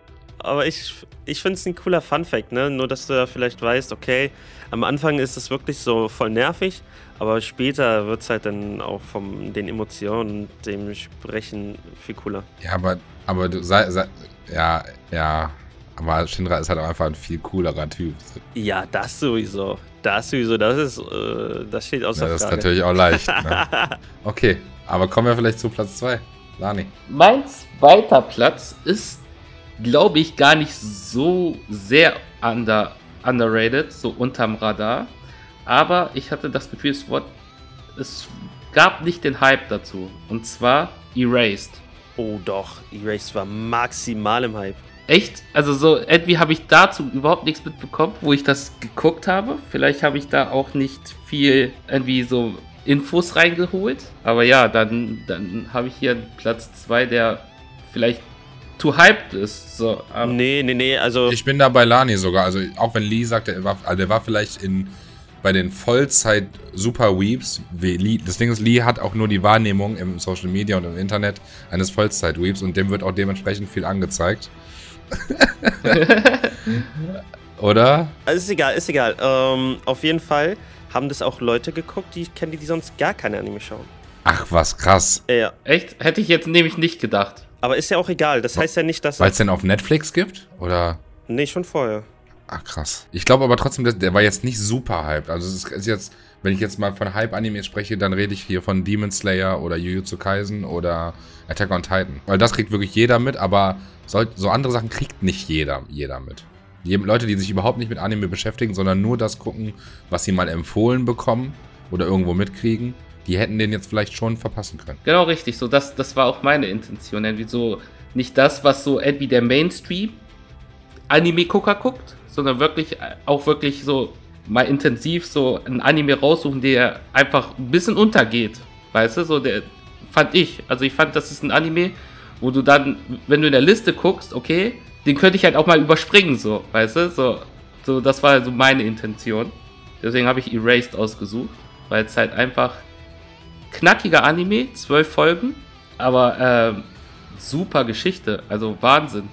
[SPEAKER 2] Aber ich, ich finde es ein cooler Fun-Fact, ne? Nur, dass du ja vielleicht weißt, okay, am Anfang ist es wirklich so voll nervig, aber später wird es halt dann auch von den Emotionen und dem Sprechen viel cooler.
[SPEAKER 1] Ja, aber, aber du sei, sei ja, ja. Aber Shinra ist halt auch einfach ein viel coolerer Typ.
[SPEAKER 2] Ja, das sowieso. Das sowieso, das ist, äh, das steht außer
[SPEAKER 1] ja, das Frage. Das ist natürlich auch leicht. Ne? okay, aber kommen wir vielleicht zu Platz 2. Lani.
[SPEAKER 3] Mein zweiter Platz ist glaube ich, gar nicht so sehr under, underrated, so unterm Radar. Aber ich hatte das Gefühl, es, wurde, es gab nicht den Hype dazu. Und zwar Erased.
[SPEAKER 2] Oh doch, Erased war maximal im Hype.
[SPEAKER 3] Echt? Also so, irgendwie habe ich dazu überhaupt nichts mitbekommen, wo ich das geguckt habe. Vielleicht habe ich da auch nicht viel irgendwie so Infos reingeholt. Aber ja, dann, dann habe ich hier Platz 2, der vielleicht too hyped ist. So,
[SPEAKER 2] nee, nee, nee, also.
[SPEAKER 1] Ich bin da bei Lani sogar. Also auch wenn Lee sagt, er war, also der war vielleicht in bei den Vollzeit Super Weeps, das Ding ist, Lee hat auch nur die Wahrnehmung im Social Media und im Internet eines Vollzeit Weeps und dem wird auch dementsprechend viel angezeigt. Oder?
[SPEAKER 2] Also ist egal, ist egal. Ähm, auf jeden Fall haben das auch Leute geguckt, die ich kenne, die sonst gar keine Anime schauen.
[SPEAKER 1] Ach, was krass.
[SPEAKER 2] Ja.
[SPEAKER 3] Echt? Hätte ich jetzt nämlich nicht gedacht.
[SPEAKER 2] Aber ist ja auch egal. Das heißt ja nicht, dass.
[SPEAKER 1] Weil es denn auf Netflix gibt? Oder?
[SPEAKER 2] Nee, schon vorher.
[SPEAKER 1] Ach, krass. Ich glaube aber trotzdem, der war jetzt nicht super hyped. Also, es ist jetzt, wenn ich jetzt mal von Hype-Anime spreche, dann rede ich hier von Demon Slayer oder Jujutsu Kaisen oder Attack on Titan. Weil das kriegt wirklich jeder mit, aber so andere Sachen kriegt nicht jeder, jeder mit. Die Leute, die sich überhaupt nicht mit Anime beschäftigen, sondern nur das gucken, was sie mal empfohlen bekommen oder irgendwo mitkriegen, die hätten den jetzt vielleicht schon verpassen können.
[SPEAKER 3] Genau richtig, so das, das war auch meine Intention. Irgendwie so nicht das, was so irgendwie der Mainstream Anime-Gucker guckt, sondern wirklich auch wirklich so mal intensiv so ein Anime raussuchen, der einfach ein bisschen untergeht. Weißt du, so der fand ich. Also ich fand, das ist ein Anime, wo du dann, wenn du in der Liste guckst, okay, den könnte ich halt auch mal überspringen, so, weißt du? So, so das war so meine Intention. Deswegen habe ich Erased ausgesucht, weil es halt einfach knackiger Anime, zwölf Folgen, aber äh, super Geschichte, also Wahnsinn.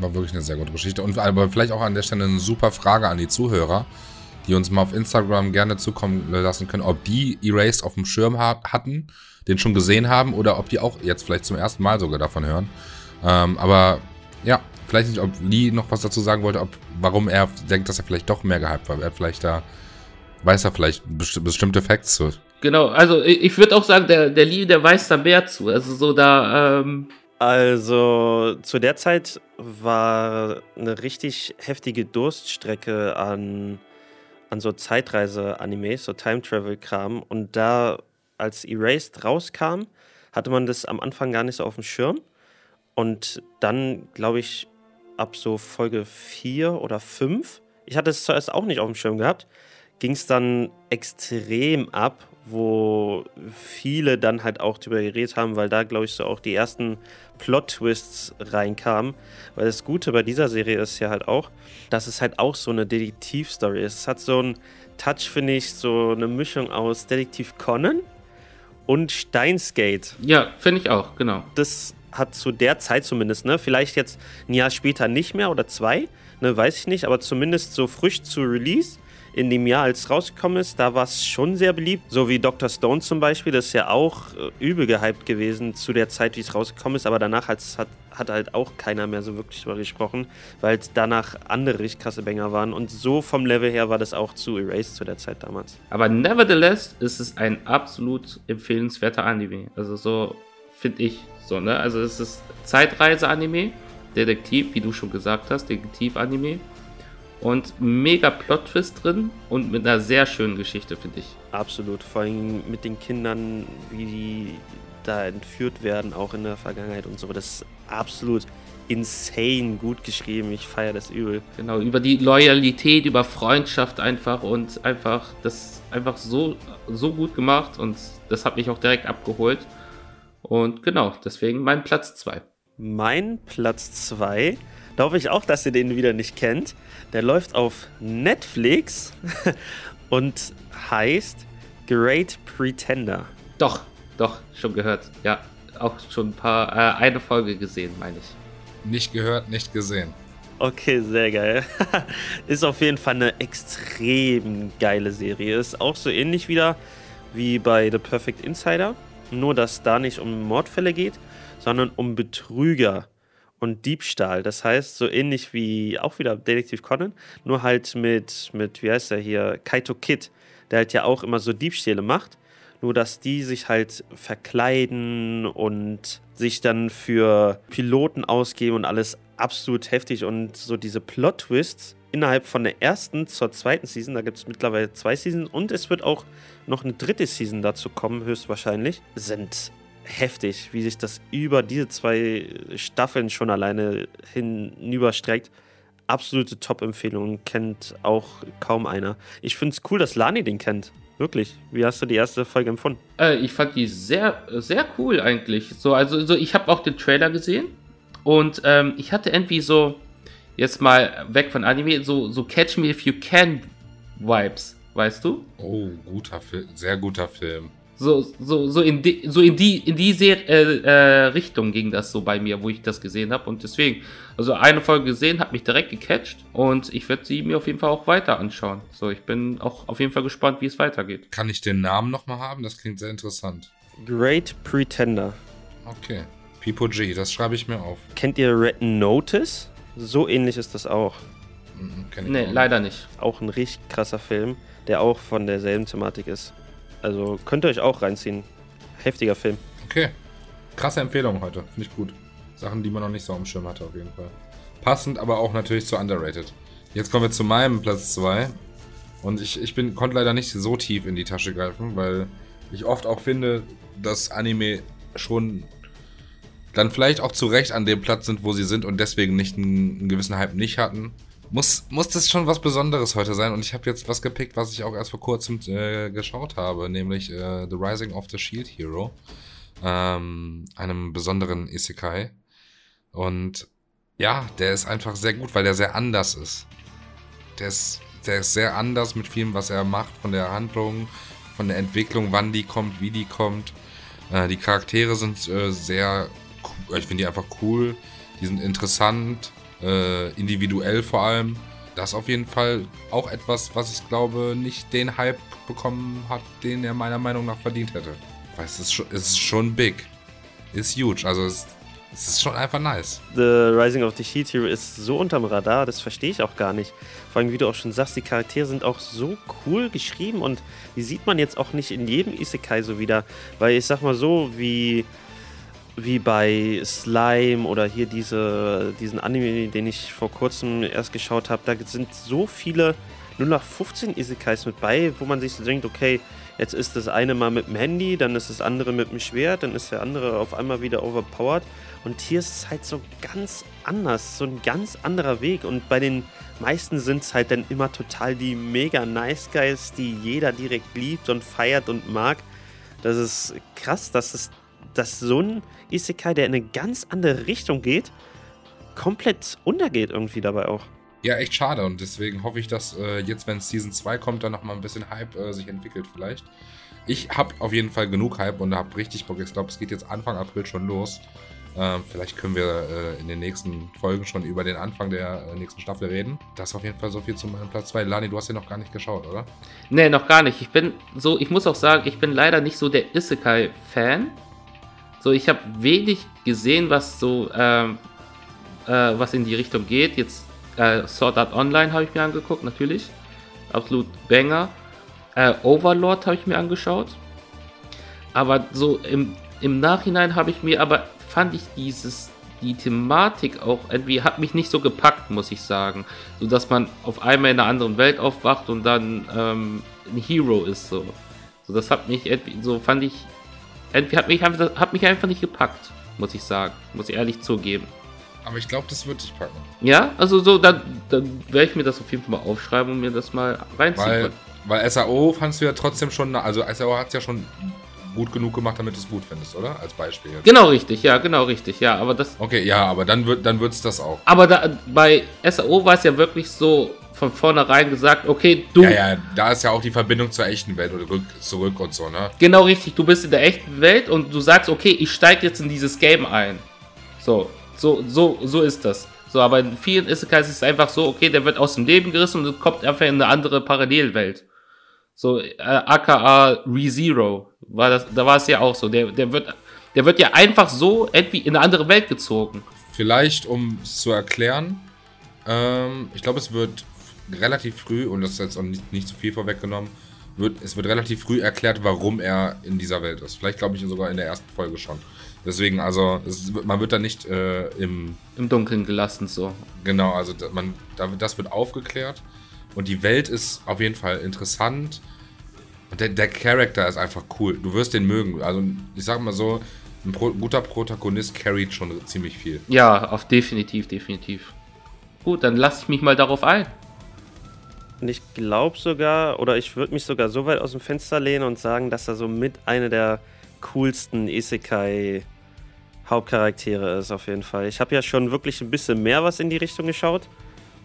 [SPEAKER 1] War wirklich eine sehr gute Geschichte und aber vielleicht auch an der Stelle eine super Frage an die Zuhörer, die uns mal auf Instagram gerne zukommen lassen können, ob die Erased auf dem Schirm hatten, den schon gesehen haben oder ob die auch jetzt vielleicht zum ersten Mal sogar davon hören. Ähm, aber ja, vielleicht nicht, ob Lee noch was dazu sagen wollte, ob, warum er denkt, dass er vielleicht doch mehr gehypt war. Er hat vielleicht da, weiß er vielleicht besti bestimmte Facts zu.
[SPEAKER 3] Genau, also ich würde auch sagen, der, der Lee, der weiß da mehr zu. Also so da, ähm
[SPEAKER 2] also zu der Zeit war eine richtig heftige Durststrecke an, an so Zeitreise-Animes, so Time-Travel-Kram. Und da, als Erased rauskam, hatte man das am Anfang gar nicht so auf dem Schirm. Und dann, glaube ich, ab so Folge 4 oder 5, ich hatte es zuerst auch nicht auf dem Schirm gehabt, ging es dann extrem ab, wo viele dann halt auch drüber geredet haben, weil da, glaube ich, so auch die ersten Plot-Twists reinkamen. Weil das Gute bei dieser Serie ist ja halt auch, dass es halt auch so eine Detektiv-Story ist. Es hat so einen Touch, finde ich, so eine Mischung aus Detektiv Conan und Steinsgate.
[SPEAKER 3] Ja, finde ich auch, genau.
[SPEAKER 2] Das hat zu der Zeit zumindest, ne, vielleicht jetzt ein Jahr später nicht mehr oder zwei, ne, weiß ich nicht, aber zumindest so frisch zu Release in dem Jahr, als es rausgekommen ist, da war es schon sehr beliebt. So wie Dr. Stone zum Beispiel, das ist ja auch äh, übel gehypt gewesen zu der Zeit, wie es rausgekommen ist, aber danach hat, hat halt auch keiner mehr so wirklich darüber gesprochen, weil danach andere richtig krasse Banger waren und so vom Level her war das auch zu Erased zu der Zeit damals.
[SPEAKER 3] Aber nevertheless ist es ein absolut empfehlenswerter Anime. Also so finde ich. So, ne? Also es ist Zeitreise-Anime, Detektiv, wie du schon gesagt hast, Detektiv-Anime. Und mega Plot-Twist drin und mit einer sehr schönen Geschichte, finde ich.
[SPEAKER 2] Absolut. Vor allem mit den Kindern, wie die da entführt werden, auch in der Vergangenheit und so. Das ist absolut insane gut geschrieben. Ich feiere das übel.
[SPEAKER 3] Genau, über die Loyalität, über Freundschaft einfach und einfach das einfach so, so gut gemacht und das hat mich auch direkt abgeholt. Und genau, deswegen mein Platz 2.
[SPEAKER 2] Mein Platz 2, da hoffe ich auch, dass ihr den wieder nicht kennt. Der läuft auf Netflix und heißt Great Pretender.
[SPEAKER 3] Doch, doch, schon gehört. Ja, auch schon ein paar, äh, eine Folge gesehen, meine ich.
[SPEAKER 1] Nicht gehört, nicht gesehen.
[SPEAKER 2] Okay, sehr geil. Ist auf jeden Fall eine extrem geile Serie. Ist auch so ähnlich wieder wie bei The Perfect Insider. Nur, dass da nicht um Mordfälle geht, sondern um Betrüger und Diebstahl. Das heißt, so ähnlich wie auch wieder Detektiv Conan, nur halt mit, mit wie heißt er hier, Kaito Kid, der halt ja auch immer so Diebstähle macht. Nur, dass die sich halt verkleiden und sich dann für Piloten ausgeben und alles absolut heftig und so diese Plot-Twists innerhalb von der ersten zur zweiten Season, da gibt es mittlerweile zwei Seasons und es wird auch noch eine dritte Season dazu kommen, höchstwahrscheinlich, sind heftig, wie sich das über diese zwei Staffeln schon alleine hinüberstreckt. Absolute Top-Empfehlung, kennt auch kaum einer. Ich finde es cool, dass Lani den kennt. Wirklich. Wie hast du die erste Folge empfunden?
[SPEAKER 3] Äh, ich fand die sehr, sehr cool eigentlich. So, also, so, ich habe auch den Trailer gesehen und ähm, ich hatte irgendwie so, jetzt mal weg von Anime, so, so Catch Me If You Can Vibes, weißt du?
[SPEAKER 1] Oh, guter Film, sehr guter Film.
[SPEAKER 3] So, so, so in die, so in die, in die Ser äh, äh, Richtung ging das so bei mir, wo ich das gesehen habe. Und deswegen, also eine Folge gesehen, hat mich direkt gecatcht und ich werde sie mir auf jeden Fall auch weiter anschauen. So, ich bin auch auf jeden Fall gespannt, wie es weitergeht.
[SPEAKER 1] Kann ich den Namen nochmal haben? Das klingt sehr interessant.
[SPEAKER 2] Great Pretender.
[SPEAKER 1] Okay. Pipo G, das schreibe ich mir auf.
[SPEAKER 2] Kennt ihr Red Notice? So ähnlich ist das auch.
[SPEAKER 3] Mhm, nee, leider nicht.
[SPEAKER 2] Auch ein richtig krasser Film, der auch von derselben Thematik ist. Also könnt ihr euch auch reinziehen. Heftiger Film.
[SPEAKER 1] Okay. Krasse Empfehlung heute. Finde ich gut. Sachen, die man noch nicht so am Schirm hatte, auf jeden Fall. Passend, aber auch natürlich zu underrated. Jetzt kommen wir zu meinem Platz 2. Und ich, ich bin, konnte leider nicht so tief in die Tasche greifen, weil ich oft auch finde, dass Anime schon dann vielleicht auch zu Recht an dem Platz sind, wo sie sind und deswegen nicht einen, einen gewissen Hype nicht hatten muss, muss das schon was Besonderes heute sein. Und ich habe jetzt was gepickt, was ich auch erst vor kurzem äh, geschaut habe, nämlich äh, The Rising of the Shield Hero. Ähm, einem besonderen Isekai. Und ja, der ist einfach sehr gut, weil der sehr anders ist. Der ist, der ist sehr anders mit vielem, was er macht, von der Handlung, von der Entwicklung, wann die kommt, wie die kommt. Äh, die Charaktere sind äh, sehr, ich finde die einfach cool. Die sind interessant äh, individuell vor allem. Das auf jeden Fall auch etwas, was ich glaube, nicht den Hype bekommen hat, den er meiner Meinung nach verdient hätte. Weil es ist schon, es ist schon big. Ist huge. Also es, es ist schon einfach nice.
[SPEAKER 2] The Rising of the Heat Hero ist so unterm Radar, das verstehe ich auch gar nicht. Vor allem, wie du auch schon sagst, die Charaktere sind auch so cool geschrieben und die sieht man jetzt auch nicht in jedem Isekai so wieder. Weil ich sag mal so, wie wie bei Slime oder hier diese, diesen Anime, den ich vor kurzem erst geschaut habe, da sind so viele 0815 Isekais mit bei, wo man sich so denkt, okay, jetzt ist das eine mal mit dem Handy, dann ist das andere mit dem Schwert, dann ist der andere auf einmal wieder overpowered. Und hier ist es halt so ganz anders, so ein ganz anderer Weg. Und bei den meisten sind es halt dann immer total die mega nice Guys, die jeder direkt liebt und feiert und mag. Das ist krass, dass es dass so ein Isekai, der in eine ganz andere Richtung geht, komplett untergeht irgendwie dabei auch.
[SPEAKER 1] Ja, echt schade und deswegen hoffe ich, dass äh, jetzt, wenn Season 2 kommt, dann nochmal ein bisschen Hype äh, sich entwickelt vielleicht. Ich habe auf jeden Fall genug Hype und habe richtig Bock. Ich glaube, es geht jetzt Anfang April schon los. Ähm, vielleicht können wir äh, in den nächsten Folgen schon über den Anfang der äh, nächsten Staffel reden. Das ist auf jeden Fall so viel zu meinem Platz 2. Lani, du hast ja noch gar nicht geschaut, oder?
[SPEAKER 3] Nee, noch gar nicht. Ich bin so, ich muss auch sagen, ich bin leider nicht so der Isekai-Fan. So, ich habe wenig gesehen, was so, ähm, äh, was in die Richtung geht. Jetzt äh, Sword Art Online habe ich mir angeguckt, natürlich. Absolut Banger. Äh, Overlord habe ich mir angeschaut. Aber so im, im Nachhinein habe ich mir, aber fand ich dieses, die Thematik auch irgendwie, hat mich nicht so gepackt, muss ich sagen. So dass man auf einmal in einer anderen Welt aufwacht und dann ähm, ein Hero ist, so. So, das hat mich irgendwie, so fand ich hat mich, einfach, hat mich einfach nicht gepackt, muss ich sagen. Muss ich ehrlich zugeben.
[SPEAKER 1] Aber ich glaube, das wird dich packen.
[SPEAKER 3] Ja, also so, dann, dann werde ich mir das auf jeden Fall mal aufschreiben und mir das mal reinziehen.
[SPEAKER 1] Weil, weil SAO fandst du ja trotzdem schon, also SAO hat es ja schon gut genug gemacht, damit du es gut findest, oder? Als Beispiel. Jetzt.
[SPEAKER 3] Genau richtig, ja, genau richtig, ja, aber das...
[SPEAKER 1] Okay, ja, aber dann wird dann wird's das auch.
[SPEAKER 3] Aber da, bei SAO war es ja wirklich so, von vornherein gesagt, okay, du.
[SPEAKER 1] Ja, ja, da ist ja auch die Verbindung zur echten Welt oder zurück und so, ne?
[SPEAKER 3] Genau richtig, du bist in der echten Welt und du sagst, okay, ich steige jetzt in dieses Game ein. So, so, so, so ist das. So, aber in vielen Isekais ist es einfach so, okay, der wird aus dem Leben gerissen und kommt einfach in eine andere Parallelwelt. So, äh, aka ReZero, war das, da war es ja auch so. Der, der wird, der wird ja einfach so irgendwie in eine andere Welt gezogen.
[SPEAKER 1] Vielleicht, um es zu erklären, ähm, ich glaube, es wird relativ früh, und das ist jetzt auch nicht, nicht zu viel vorweggenommen, wird, es wird relativ früh erklärt, warum er in dieser Welt ist. Vielleicht glaube ich sogar in der ersten Folge schon. Deswegen, also, es, man wird da nicht äh, im.
[SPEAKER 3] Im Dunkeln gelassen, so.
[SPEAKER 1] Genau, also man, das wird aufgeklärt. Und die Welt ist auf jeden Fall interessant. Und der, der Charakter ist einfach cool. Du wirst den mögen. Also, ich sag mal so, ein Pro guter Protagonist carried schon ziemlich viel.
[SPEAKER 3] Ja, auf definitiv, definitiv. Gut, dann lasse ich mich mal darauf ein.
[SPEAKER 2] Und ich glaube sogar, oder ich würde mich sogar so weit aus dem Fenster lehnen und sagen, dass er so mit einer der coolsten Isekai Hauptcharaktere ist auf jeden Fall. Ich habe ja schon wirklich ein bisschen mehr was in die Richtung geschaut.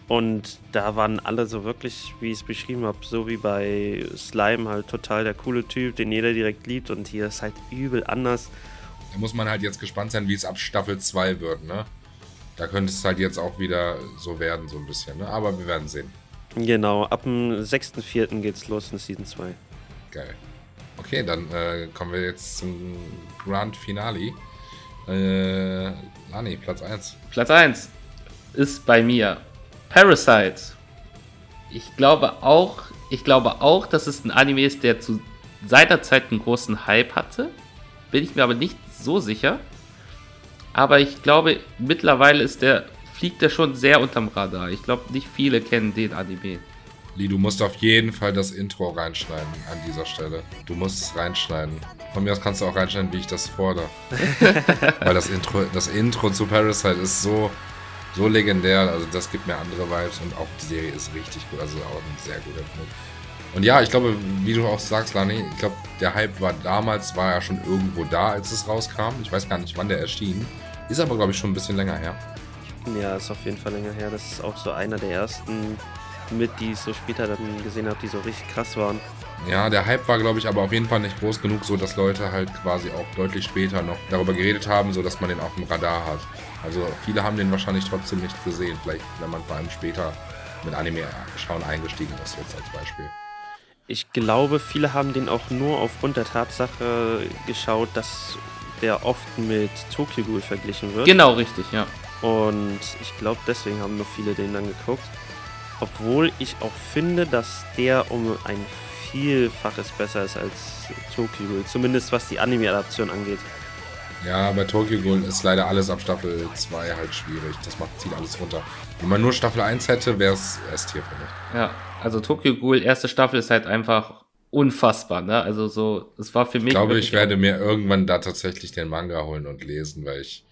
[SPEAKER 2] Und da waren alle so wirklich, wie ich es beschrieben habe, so wie bei Slime halt total der coole Typ, den jeder direkt liebt. Und hier ist halt übel anders.
[SPEAKER 1] Da muss man halt jetzt gespannt sein, wie es ab Staffel 2 wird, ne? Da könnte es halt jetzt auch wieder so werden, so ein bisschen, ne? Aber wir werden sehen.
[SPEAKER 2] Genau, ab dem 6.4. geht's los in Season 2.
[SPEAKER 1] Geil. Okay, dann äh, kommen wir jetzt zum Grand Finale. Äh, Lani, Platz 1.
[SPEAKER 3] Platz 1 ist bei mir Parasite. Ich glaube auch, ich glaube auch, dass es ein Anime ist, der zu seiner Zeit einen großen Hype hatte. Bin ich mir aber nicht so sicher. Aber ich glaube, mittlerweile ist der, fliegt der schon sehr unterm Radar. Ich glaube, nicht viele kennen den Anime.
[SPEAKER 1] Lee, du musst auf jeden Fall das Intro reinschneiden an dieser Stelle. Du musst es reinschneiden. Von mir aus kannst du auch reinschneiden, wie ich das fordere. Weil das Intro, das Intro zu Parasite ist so, so legendär. Also das gibt mir andere Vibes und auch die Serie ist richtig gut. Also auch ein sehr guter Film. Und ja, ich glaube, wie du auch sagst, Lani, ich glaube, der Hype war damals, war ja schon irgendwo da, als es rauskam. Ich weiß gar nicht, wann der erschien. Ist aber, glaube ich, schon ein bisschen länger her.
[SPEAKER 2] Ja, ist auf jeden Fall länger her. Das ist auch so einer der ersten mit, die ich so später dann gesehen habe, die so richtig krass waren.
[SPEAKER 1] Ja, der Hype war, glaube ich, aber auf jeden Fall nicht groß genug, so dass Leute halt quasi auch deutlich später noch darüber geredet haben, so dass man den auf dem Radar hat. Also viele haben den wahrscheinlich trotzdem nicht gesehen, vielleicht wenn man vor allem später mit Anime schauen eingestiegen ist, jetzt als Beispiel.
[SPEAKER 2] Ich glaube, viele haben den auch nur aufgrund der Tatsache geschaut, dass der oft mit Tokyo Ghoul verglichen wird.
[SPEAKER 3] Genau, richtig, ja.
[SPEAKER 2] Und ich glaube, deswegen haben nur viele den dann geguckt. Obwohl ich auch finde, dass der um ein Vielfaches besser ist als Tokyo Ghoul. Zumindest was die Anime-Adaption angeht.
[SPEAKER 1] Ja, bei Tokyo Ghoul ist leider alles ab Staffel 2 halt schwierig. Das macht, zieht alles runter. Wenn man nur Staffel 1 hätte, wäre es S-Tier für mich.
[SPEAKER 3] Ja, also Tokyo Ghoul, erste Staffel ist halt einfach unfassbar, ne? Also so, es war für mich.
[SPEAKER 1] Ich glaube, ich werde mir irgendwann da tatsächlich den Manga holen und lesen, weil ich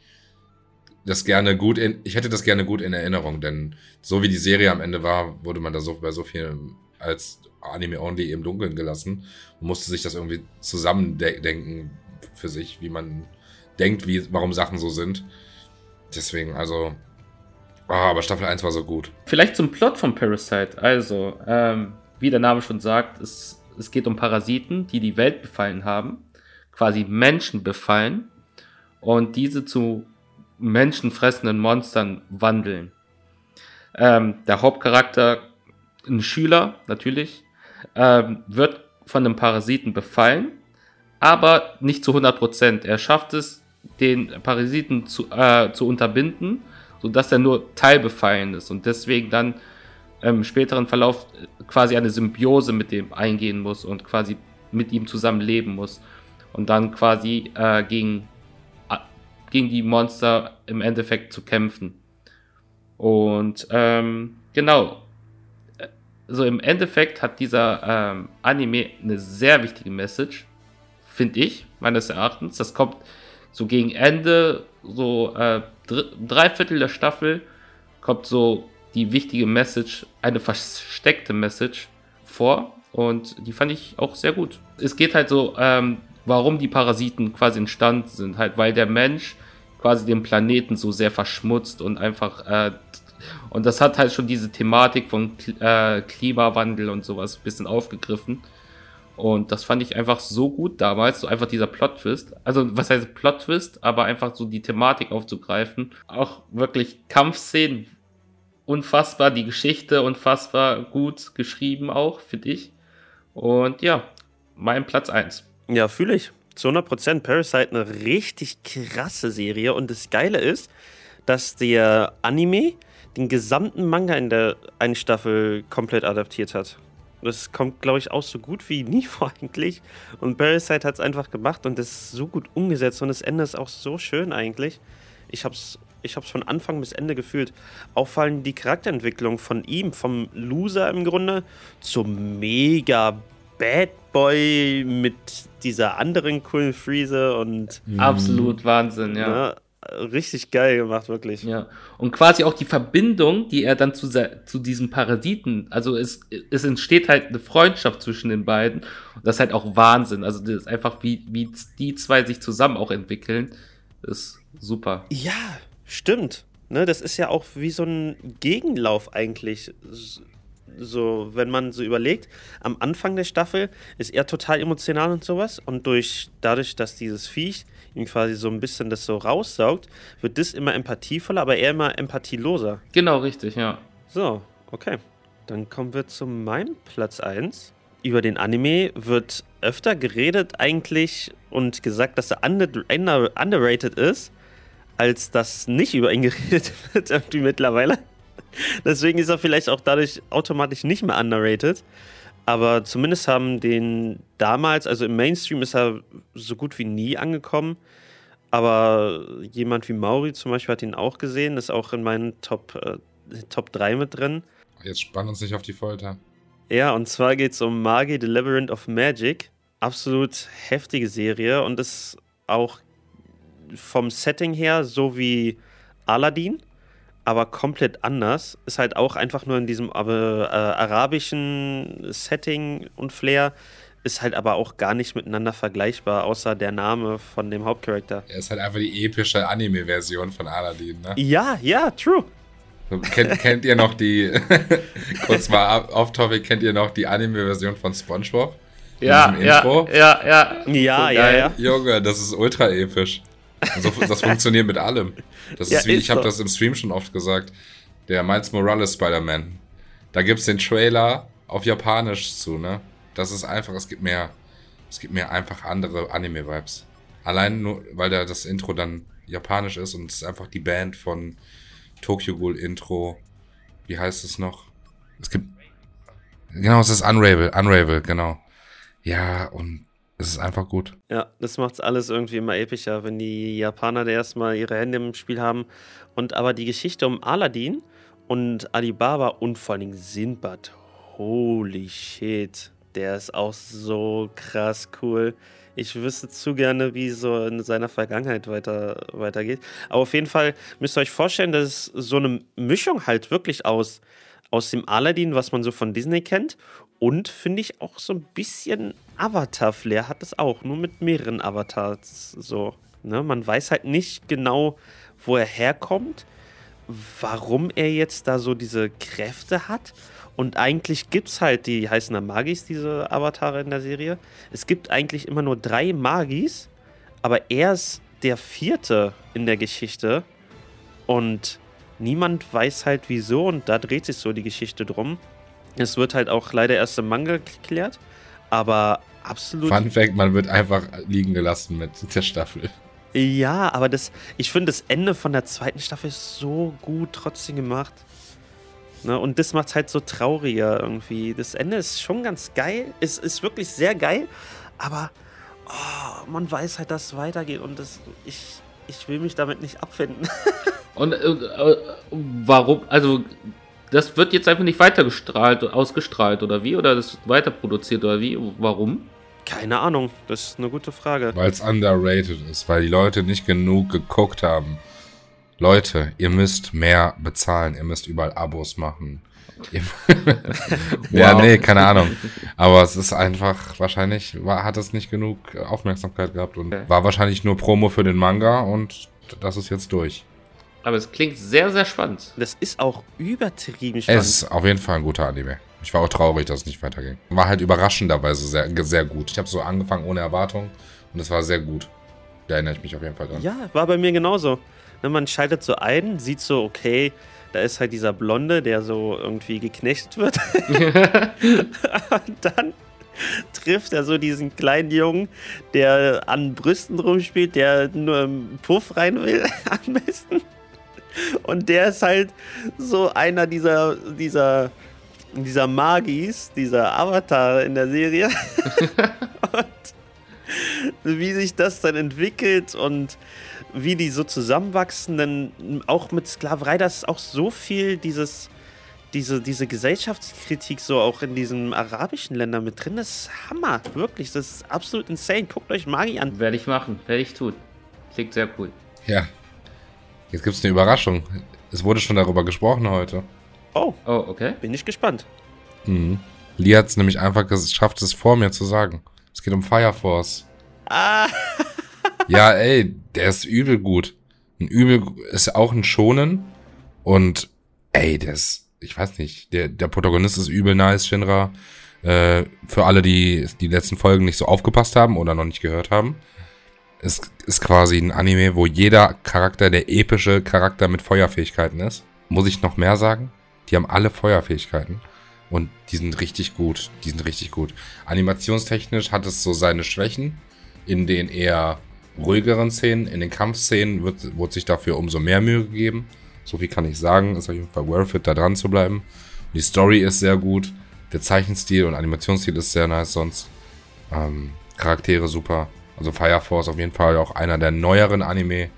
[SPEAKER 1] das gerne gut in, ich hätte das gerne gut in Erinnerung, denn so wie die Serie am Ende war, wurde man da so bei so viel als Anime Only im Dunkeln gelassen und musste sich das irgendwie zusammendenken für sich, wie man denkt, wie, warum Sachen so sind. Deswegen, also. Oh, aber Staffel 1 war so gut.
[SPEAKER 3] Vielleicht zum Plot von Parasite. Also, ähm, wie der Name schon sagt, es, es geht um Parasiten, die die Welt befallen haben, quasi Menschen befallen und diese zu menschenfressenden Monstern wandeln. Ähm, der Hauptcharakter, ein Schüler natürlich, ähm, wird von einem Parasiten befallen, aber nicht zu 100%. Er schafft es, den Parasiten zu, äh, zu unterbinden, sodass er nur teilbefallen ist und deswegen dann im späteren Verlauf quasi eine Symbiose mit dem eingehen muss und quasi mit ihm zusammen leben muss und dann quasi äh, gegen gegen die Monster im Endeffekt zu kämpfen. Und ähm, genau, so im Endeffekt hat dieser ähm, Anime eine sehr wichtige Message, finde ich, meines Erachtens. Das kommt so gegen Ende, so äh, drei Viertel der Staffel, kommt so die wichtige Message, eine versteckte Message vor. Und die fand ich auch sehr gut. Es geht halt so, ähm, warum die Parasiten quasi entstanden sind. Halt, weil der Mensch quasi den Planeten so sehr verschmutzt und einfach äh, und das hat halt schon diese Thematik von äh, Klimawandel und sowas ein bisschen aufgegriffen. Und das fand ich einfach so gut damals, so einfach dieser Plot-Twist. Also, was heißt Plot-Twist, aber einfach so die Thematik aufzugreifen. Auch wirklich Kampfszenen, unfassbar, die Geschichte unfassbar gut geschrieben auch, finde ich. Und ja, mein Platz 1.
[SPEAKER 2] Ja, fühle ich zu 100% Parasite eine richtig krasse Serie. Und das Geile ist, dass der Anime den gesamten Manga in der einen Staffel komplett adaptiert hat. Das kommt, glaube ich, auch so gut wie nie vor eigentlich. Und Parasite hat es einfach gemacht und das ist so gut umgesetzt und das Ende ist auch so schön eigentlich. Ich habe es ich hab's von Anfang bis Ende gefühlt. Auffallend die Charakterentwicklung von ihm, vom Loser im Grunde zum mega Bad Boy mit dieser anderen coolen Friese und.
[SPEAKER 3] Absolut Wahnsinn, ja.
[SPEAKER 2] Ne, richtig geil gemacht, wirklich.
[SPEAKER 3] Ja. Und quasi auch die Verbindung, die er dann zu, zu diesem Parasiten, also es, es entsteht halt eine Freundschaft zwischen den beiden. Und das ist halt auch Wahnsinn. Also das ist einfach, wie, wie die zwei sich zusammen auch entwickeln, ist super.
[SPEAKER 2] Ja, stimmt. Ne, das ist ja auch wie so ein Gegenlauf eigentlich so, wenn man so überlegt, am Anfang der Staffel ist er total emotional und sowas und durch, dadurch, dass dieses Viech ihm quasi so ein bisschen das so raussaugt, wird das immer empathievoller, aber er immer empathieloser.
[SPEAKER 3] Genau, richtig, ja.
[SPEAKER 2] So, okay. Dann kommen wir zu meinem Platz 1. Über den Anime wird öfter geredet eigentlich und gesagt, dass er underrated ist, als dass nicht über ihn geredet wird irgendwie mittlerweile. Deswegen ist er vielleicht auch dadurch automatisch nicht mehr underrated. Aber zumindest haben den damals, also im Mainstream ist er so gut wie nie angekommen. Aber jemand wie Mauri zum Beispiel hat ihn auch gesehen, ist auch in meinen Top, äh, Top 3 mit drin.
[SPEAKER 1] Jetzt spann uns nicht auf die Folter.
[SPEAKER 2] Ja, und zwar geht es um Magi, The Labyrinth of Magic. Absolut heftige Serie und ist auch vom Setting her so wie Aladdin aber komplett anders. Ist halt auch einfach nur in diesem äh, arabischen Setting und Flair. Ist halt aber auch gar nicht miteinander vergleichbar, außer der Name von dem Hauptcharakter.
[SPEAKER 1] Er ist halt einfach die epische Anime-Version von Aladdin, ne?
[SPEAKER 2] Ja, ja, true.
[SPEAKER 1] Kennt, kennt ihr noch die, kurz mal off-topic, kennt ihr noch die Anime-Version von Spongebob?
[SPEAKER 3] Ja, ja, ja, ja.
[SPEAKER 2] Ja, so ja, ja.
[SPEAKER 1] Junge, das ist ultra episch. So, das funktioniert mit allem. Das ja, ist wie, ist ich habe das im Stream schon oft gesagt, der Miles Morales Spider-Man. Da gibt es den Trailer auf Japanisch zu, ne? Das ist einfach, es gibt mehr, es gibt mir einfach andere Anime-Vibes. Allein nur, weil da das Intro dann japanisch ist und es ist einfach die Band von Tokyo Ghoul Intro. Wie heißt es noch? Es gibt, genau, es ist Unravel, Unravel, genau. Ja, und es ist einfach gut.
[SPEAKER 2] Ja, das macht es alles irgendwie immer epischer, wenn die Japaner da erstmal ihre Hände im Spiel haben. Und aber die Geschichte um Aladdin und Alibaba und vor allem Sinbad, holy shit, der ist auch so krass cool. Ich wüsste zu gerne, wie so in seiner Vergangenheit weiter, weitergeht. Aber auf jeden Fall müsst ihr euch vorstellen, dass es so eine Mischung halt wirklich aus, aus dem Aladdin, was man so von Disney kennt, und finde ich auch so ein bisschen Avatar-Flair hat es auch, nur mit mehreren Avatars so. Ne? Man weiß halt nicht genau, wo er herkommt, warum er jetzt da so diese Kräfte hat. Und eigentlich gibt es halt, die heißen dann Magis, diese Avatare in der Serie. Es gibt eigentlich immer nur drei Magis, aber er ist der vierte in der Geschichte. Und niemand weiß halt wieso und da dreht sich so die Geschichte drum. Es wird halt auch leider erst im Manga geklärt, aber absolut.
[SPEAKER 1] Fun Fact: Man wird einfach liegen gelassen mit der Staffel.
[SPEAKER 2] Ja, aber das, ich finde, das Ende von der zweiten Staffel ist so gut trotzdem gemacht. Ne? Und das macht es halt so trauriger irgendwie. Das Ende ist schon ganz geil. Es ist wirklich sehr geil, aber oh, man weiß halt, dass es weitergeht und das, ich, ich will mich damit nicht abfinden.
[SPEAKER 3] und äh, äh, warum, also das wird jetzt einfach nicht weitergestrahlt, ausgestrahlt oder wie? Oder das wird weiter produziert oder wie? Warum?
[SPEAKER 2] Keine Ahnung, das ist eine gute Frage.
[SPEAKER 1] Weil es underrated ist, weil die Leute nicht genug geguckt haben. Leute, ihr müsst mehr bezahlen, ihr müsst überall Abos machen. ja, nee, keine Ahnung. Aber es ist einfach, wahrscheinlich war, hat es nicht genug Aufmerksamkeit gehabt und okay. war wahrscheinlich nur Promo für den Manga und das ist jetzt durch.
[SPEAKER 3] Aber es klingt sehr, sehr spannend.
[SPEAKER 2] Das ist auch übertrieben spannend.
[SPEAKER 1] Es ist auf jeden Fall ein guter Anime. Ich war auch traurig, dass es nicht weiterging. War halt überraschenderweise sehr, sehr gut. Ich habe so angefangen ohne Erwartung und es war sehr gut. Da erinnere ich mich auf jeden Fall dran.
[SPEAKER 2] Ja, war bei mir genauso. Ne, man schaltet so ein, sieht so, okay, da ist halt dieser Blonde, der so irgendwie geknechtet wird. und dann trifft er so diesen kleinen Jungen, der an Brüsten rumspielt, der nur im Puff rein will, am besten. Und der ist halt so einer dieser, dieser dieser Magis, dieser Avatar in der Serie. und wie sich das dann entwickelt und wie die so zusammenwachsen, denn auch mit Sklaverei, da ist auch so viel dieses, diese, diese Gesellschaftskritik so auch in diesen arabischen Ländern mit drin. Das ist Hammer, wirklich, das ist absolut insane. Guckt euch Magi an.
[SPEAKER 3] Werde ich machen, werde ich tun. Klingt sehr cool.
[SPEAKER 1] Ja. Jetzt gibt es eine Überraschung. Es wurde schon darüber gesprochen heute.
[SPEAKER 2] Oh,
[SPEAKER 3] Oh, okay.
[SPEAKER 2] bin ich gespannt.
[SPEAKER 1] Mhm. Lee hat es nämlich einfach geschafft, es vor mir zu sagen. Es geht um Fire Force.
[SPEAKER 2] Ah,
[SPEAKER 1] Ja, ey, der ist übel gut. Ein übel ist auch ein Schonen und ey, der ist, ich weiß nicht, der der Protagonist ist übel nice, Shinra. Äh, für alle, die die letzten Folgen nicht so aufgepasst haben oder noch nicht gehört haben, es ist quasi ein Anime, wo jeder Charakter der epische Charakter mit Feuerfähigkeiten ist. Muss ich noch mehr sagen? Die haben alle Feuerfähigkeiten. Und die sind richtig gut. Die sind richtig gut. Animationstechnisch hat es so seine Schwächen. In den eher ruhigeren Szenen, in den Kampfszenen wird, wird sich dafür umso mehr Mühe gegeben. So viel kann ich sagen. Ist auf jeden Fall worth it, da dran zu bleiben. Die Story ist sehr gut. Der Zeichenstil und Animationsstil ist sehr nice sonst. Ähm, Charaktere super. Also Fire Force auf jeden Fall auch einer der neueren Anime,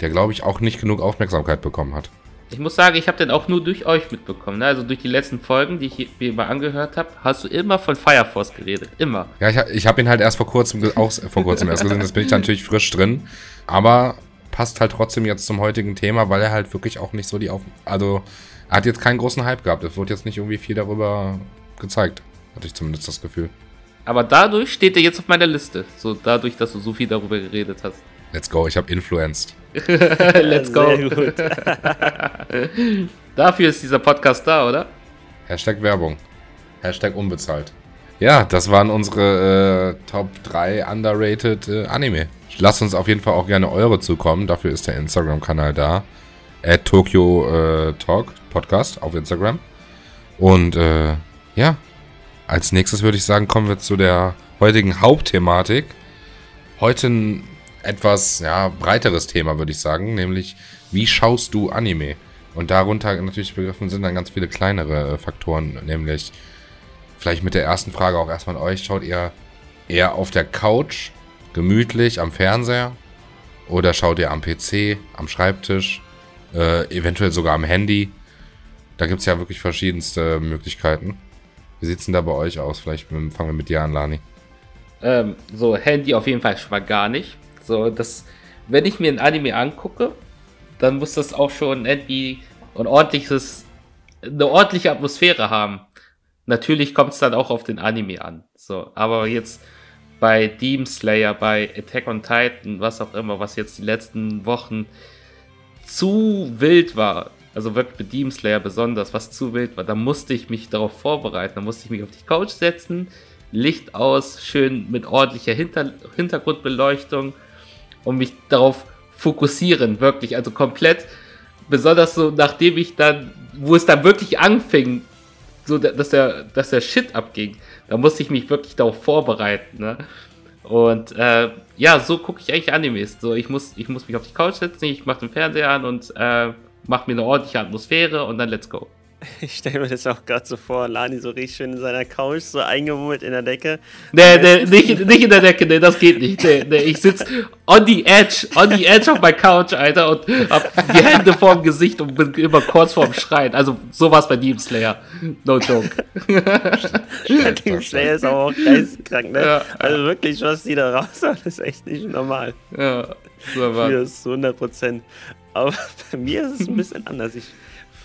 [SPEAKER 1] der glaube ich auch nicht genug Aufmerksamkeit bekommen hat.
[SPEAKER 3] Ich muss sagen, ich habe den auch nur durch euch mitbekommen. Ne? Also durch die letzten Folgen, die ich mir mal angehört habe, hast du immer von Fire Force geredet. Immer.
[SPEAKER 1] Ja, ich, ich habe ihn halt erst vor kurzem, auch vor kurzem erst gesehen, das bin ich natürlich frisch drin. Aber passt halt trotzdem jetzt zum heutigen Thema, weil er halt wirklich auch nicht so die Auf... Also, er hat jetzt keinen großen Hype gehabt. Es wurde jetzt nicht irgendwie viel darüber gezeigt. Hatte ich zumindest das Gefühl.
[SPEAKER 3] Aber dadurch steht er jetzt auf meiner Liste. So dadurch, dass du so viel darüber geredet hast.
[SPEAKER 1] Let's go, ich habe influenced.
[SPEAKER 3] Let's go.
[SPEAKER 2] Sehr gut.
[SPEAKER 3] Dafür ist dieser Podcast da, oder?
[SPEAKER 1] Hashtag Werbung. Hashtag unbezahlt. Ja, das waren unsere äh, Top 3 underrated äh, Anime. Lasst uns auf jeden Fall auch gerne eure zukommen. Dafür ist der Instagram-Kanal da. At Tokyo äh, Talk Podcast auf Instagram. Und äh, ja, als nächstes würde ich sagen, kommen wir zu der heutigen Hauptthematik. Heute ein etwas ja, breiteres Thema, würde ich sagen, nämlich wie schaust du Anime? Und darunter natürlich begriffen sind dann ganz viele kleinere äh, Faktoren, nämlich vielleicht mit der ersten Frage auch erstmal an euch. Schaut ihr eher auf der Couch, gemütlich am Fernseher? Oder schaut ihr am PC, am Schreibtisch, äh, eventuell sogar am Handy? Da gibt es ja wirklich verschiedenste Möglichkeiten. Wie sieht's denn da bei euch aus? Vielleicht fangen wir mit dir an, Lani.
[SPEAKER 3] Ähm, so, Handy auf jeden Fall schon mal gar nicht. So, das, wenn ich mir ein Anime angucke, dann muss das auch schon irgendwie ein ordentliches, eine ordentliche Atmosphäre haben. Natürlich kommt es dann auch auf den Anime an. So, aber jetzt bei Demon Slayer, bei Attack on Titan, was auch immer, was jetzt die letzten Wochen zu wild war, also wirklich mit Demon Slayer besonders, was zu wild war, da musste ich mich darauf vorbereiten, da musste ich mich auf die Couch setzen, Licht aus, schön mit ordentlicher Hinter Hintergrundbeleuchtung und mich darauf fokussieren, wirklich, also komplett, besonders so nachdem ich dann, wo es dann wirklich anfing, so dass der, dass der Shit abging, da musste ich mich wirklich darauf vorbereiten, ne? Und äh, ja, so gucke ich eigentlich Animes. So, ich muss, ich muss mich auf die Couch setzen, ich mache den Fernseher an und äh, mache mir eine ordentliche Atmosphäre und dann let's go.
[SPEAKER 2] Ich stelle mir das auch gerade so vor, Lani so richtig schön in seiner Couch, so eingemummelt in der Decke.
[SPEAKER 3] Nee, nee, nicht, nicht in der Decke, nee, das geht nicht. Nee, nee, ich sitz on the edge, on the edge of my couch, Alter, und hab die Hände vorm Gesicht und bin immer kurz vorm Schreien. Also, sowas bei Demon Slayer. No joke.
[SPEAKER 2] Demon Slayer ist aber auch geisteskrank, ne?
[SPEAKER 3] Ja.
[SPEAKER 2] Also wirklich, was die da raushauen, ist echt nicht normal.
[SPEAKER 3] Ja, so war.
[SPEAKER 2] ist zu 100 Prozent. Aber bei mir ist es ein bisschen anders. Ich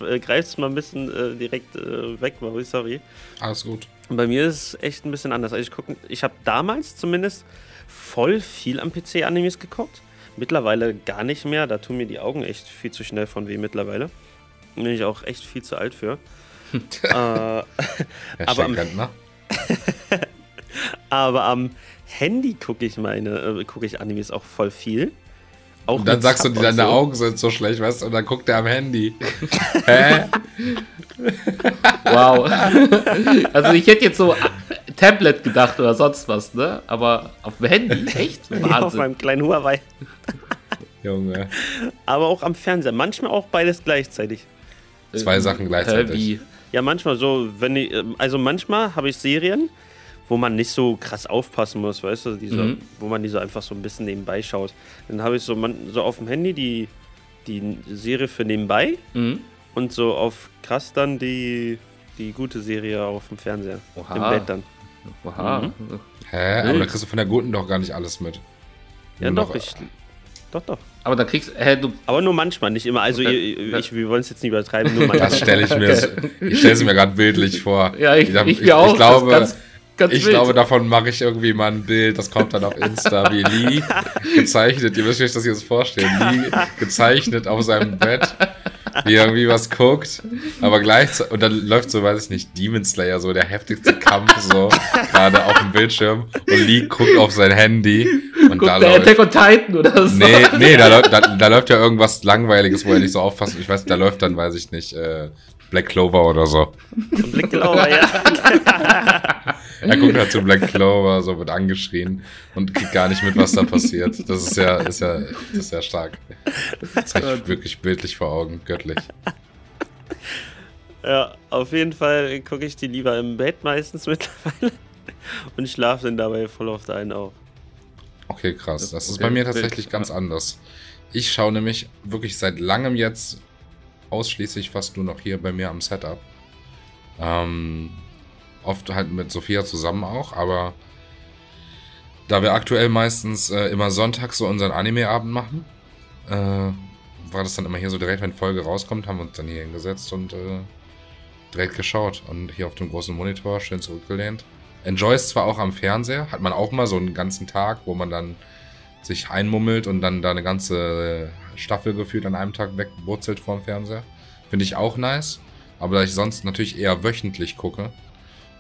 [SPEAKER 2] äh, greife es mal ein bisschen äh, direkt äh, weg, Mauri, sorry.
[SPEAKER 1] Alles gut.
[SPEAKER 2] Bei mir ist es echt ein bisschen anders. Also ich gucke, ich habe damals zumindest voll viel am PC Animes geguckt. Mittlerweile gar nicht mehr. Da tun mir die Augen echt viel zu schnell von weh mittlerweile. Bin ich auch echt viel zu alt für. äh, Aber am-
[SPEAKER 1] Rentner.
[SPEAKER 2] aber am Handy gucke ich meine, äh, gucke ich Animes auch voll viel. Auch
[SPEAKER 1] Und dann sagst du,
[SPEAKER 2] Sub und
[SPEAKER 1] deine
[SPEAKER 2] so.
[SPEAKER 1] Augen sind so schlecht, weißt du, und dann guckt er am Handy. Hä?
[SPEAKER 3] Wow. Also, ich hätte jetzt so äh, Tablet gedacht oder sonst was, ne? Aber auf dem Handy? Echt?
[SPEAKER 2] Ja, auf
[SPEAKER 3] Wahnsinn.
[SPEAKER 2] meinem kleinen Huawei.
[SPEAKER 1] Junge.
[SPEAKER 2] Aber auch am Fernseher. Manchmal auch beides gleichzeitig.
[SPEAKER 1] Zwei Sachen gleichzeitig.
[SPEAKER 3] Wie?
[SPEAKER 2] Ja, manchmal so, wenn ich, ähm, also manchmal habe ich Serien, wo man nicht so krass aufpassen muss, weißt du, diese,
[SPEAKER 3] Mhm.
[SPEAKER 2] wo man die so einfach so ein bisschen nebenbei schaut. Dann habe ich so, man, so auf dem Handy die, die Serie für nebenbei
[SPEAKER 3] Mhm.
[SPEAKER 2] und so auf krass dann die, die gute Serie auf dem Fernseher.
[SPEAKER 3] Oha.
[SPEAKER 2] Im Bett dann.
[SPEAKER 3] Oha.
[SPEAKER 2] Mhm.
[SPEAKER 1] Hä? Aber da kriegst du von der guten doch gar nicht alles mit.
[SPEAKER 2] Ja,
[SPEAKER 1] Nur
[SPEAKER 2] doch,
[SPEAKER 1] noch-
[SPEAKER 2] ich. Doch, doch.
[SPEAKER 3] Aber dann kriegst hä, du.
[SPEAKER 2] Aber nur manchmal, nicht immer. Also,
[SPEAKER 3] Okay.
[SPEAKER 2] ihr, ich, wir wollen es jetzt nicht übertreiben, nur manchmal.
[SPEAKER 1] Das stelle ich mir, ich stelle es mir gerade bildlich vor.
[SPEAKER 3] Ja, ich, ich, mir auch.
[SPEAKER 1] Ich glaube,
[SPEAKER 3] ganz,
[SPEAKER 1] ich
[SPEAKER 3] wild.
[SPEAKER 1] glaube, davon mache ich irgendwie mal ein Bild. Das kommt dann auf Insta, wie Lee gezeichnet. Ihr müsst euch das jetzt vorstellen. Lee gezeichnet auf seinem Bett, wie irgendwie was guckt. Aber gleichzeitig, und dann läuft so, weiß ich nicht, Demon Slayer, so der heftigste Kampf, so gerade auf dem Bildschirm. Und Lee guckt auf sein Handy. Und
[SPEAKER 3] Guck,
[SPEAKER 1] da läuft.
[SPEAKER 3] Attack on Titan oder so.
[SPEAKER 1] Nee, nee, da, läuft- da, da läuft ja irgendwas Langweiliges, wo er nicht so aufpasst. Ich weiß, da läuft dann, weiß ich nicht, äh, Black Clover oder so.
[SPEAKER 2] Blick Glauber, ja.
[SPEAKER 1] Er guckt halt zu Black Clover, so wird angeschrien und kriegt gar nicht mit, was da passiert. Das ist ja, ist ja, das ist ja stark. Das habe ich wirklich bildlich vor Augen, göttlich.
[SPEAKER 2] Ja, auf jeden Fall gucke ich die lieber im Bett meistens mittlerweile. Und schlafe dann dabei voll oft ein auch.
[SPEAKER 1] Okay, krass. Das ist
[SPEAKER 3] Okay,
[SPEAKER 1] bei mir tatsächlich ganz anders. Ich schaue nämlich wirklich seit langem jetzt ausschließlich fast nur noch hier bei mir am Setup. Ähm, oft halt mit Sophia zusammen auch, aber da wir aktuell meistens äh, immer sonntags so unseren Anime-Abend machen, äh, war das dann immer hier so direkt, wenn Folge rauskommt, haben wir uns dann hier hingesetzt und äh, direkt geschaut. Und hier auf dem großen Monitor schön zurückgelehnt. Enjoy es zwar auch am Fernseher, hat man auch mal so einen ganzen Tag, wo man dann sich einmummelt und dann da eine ganze Staffel gefühlt an einem Tag wegwurzelt vorm Fernseher. Finde ich auch nice. Aber da ich sonst natürlich eher wöchentlich gucke,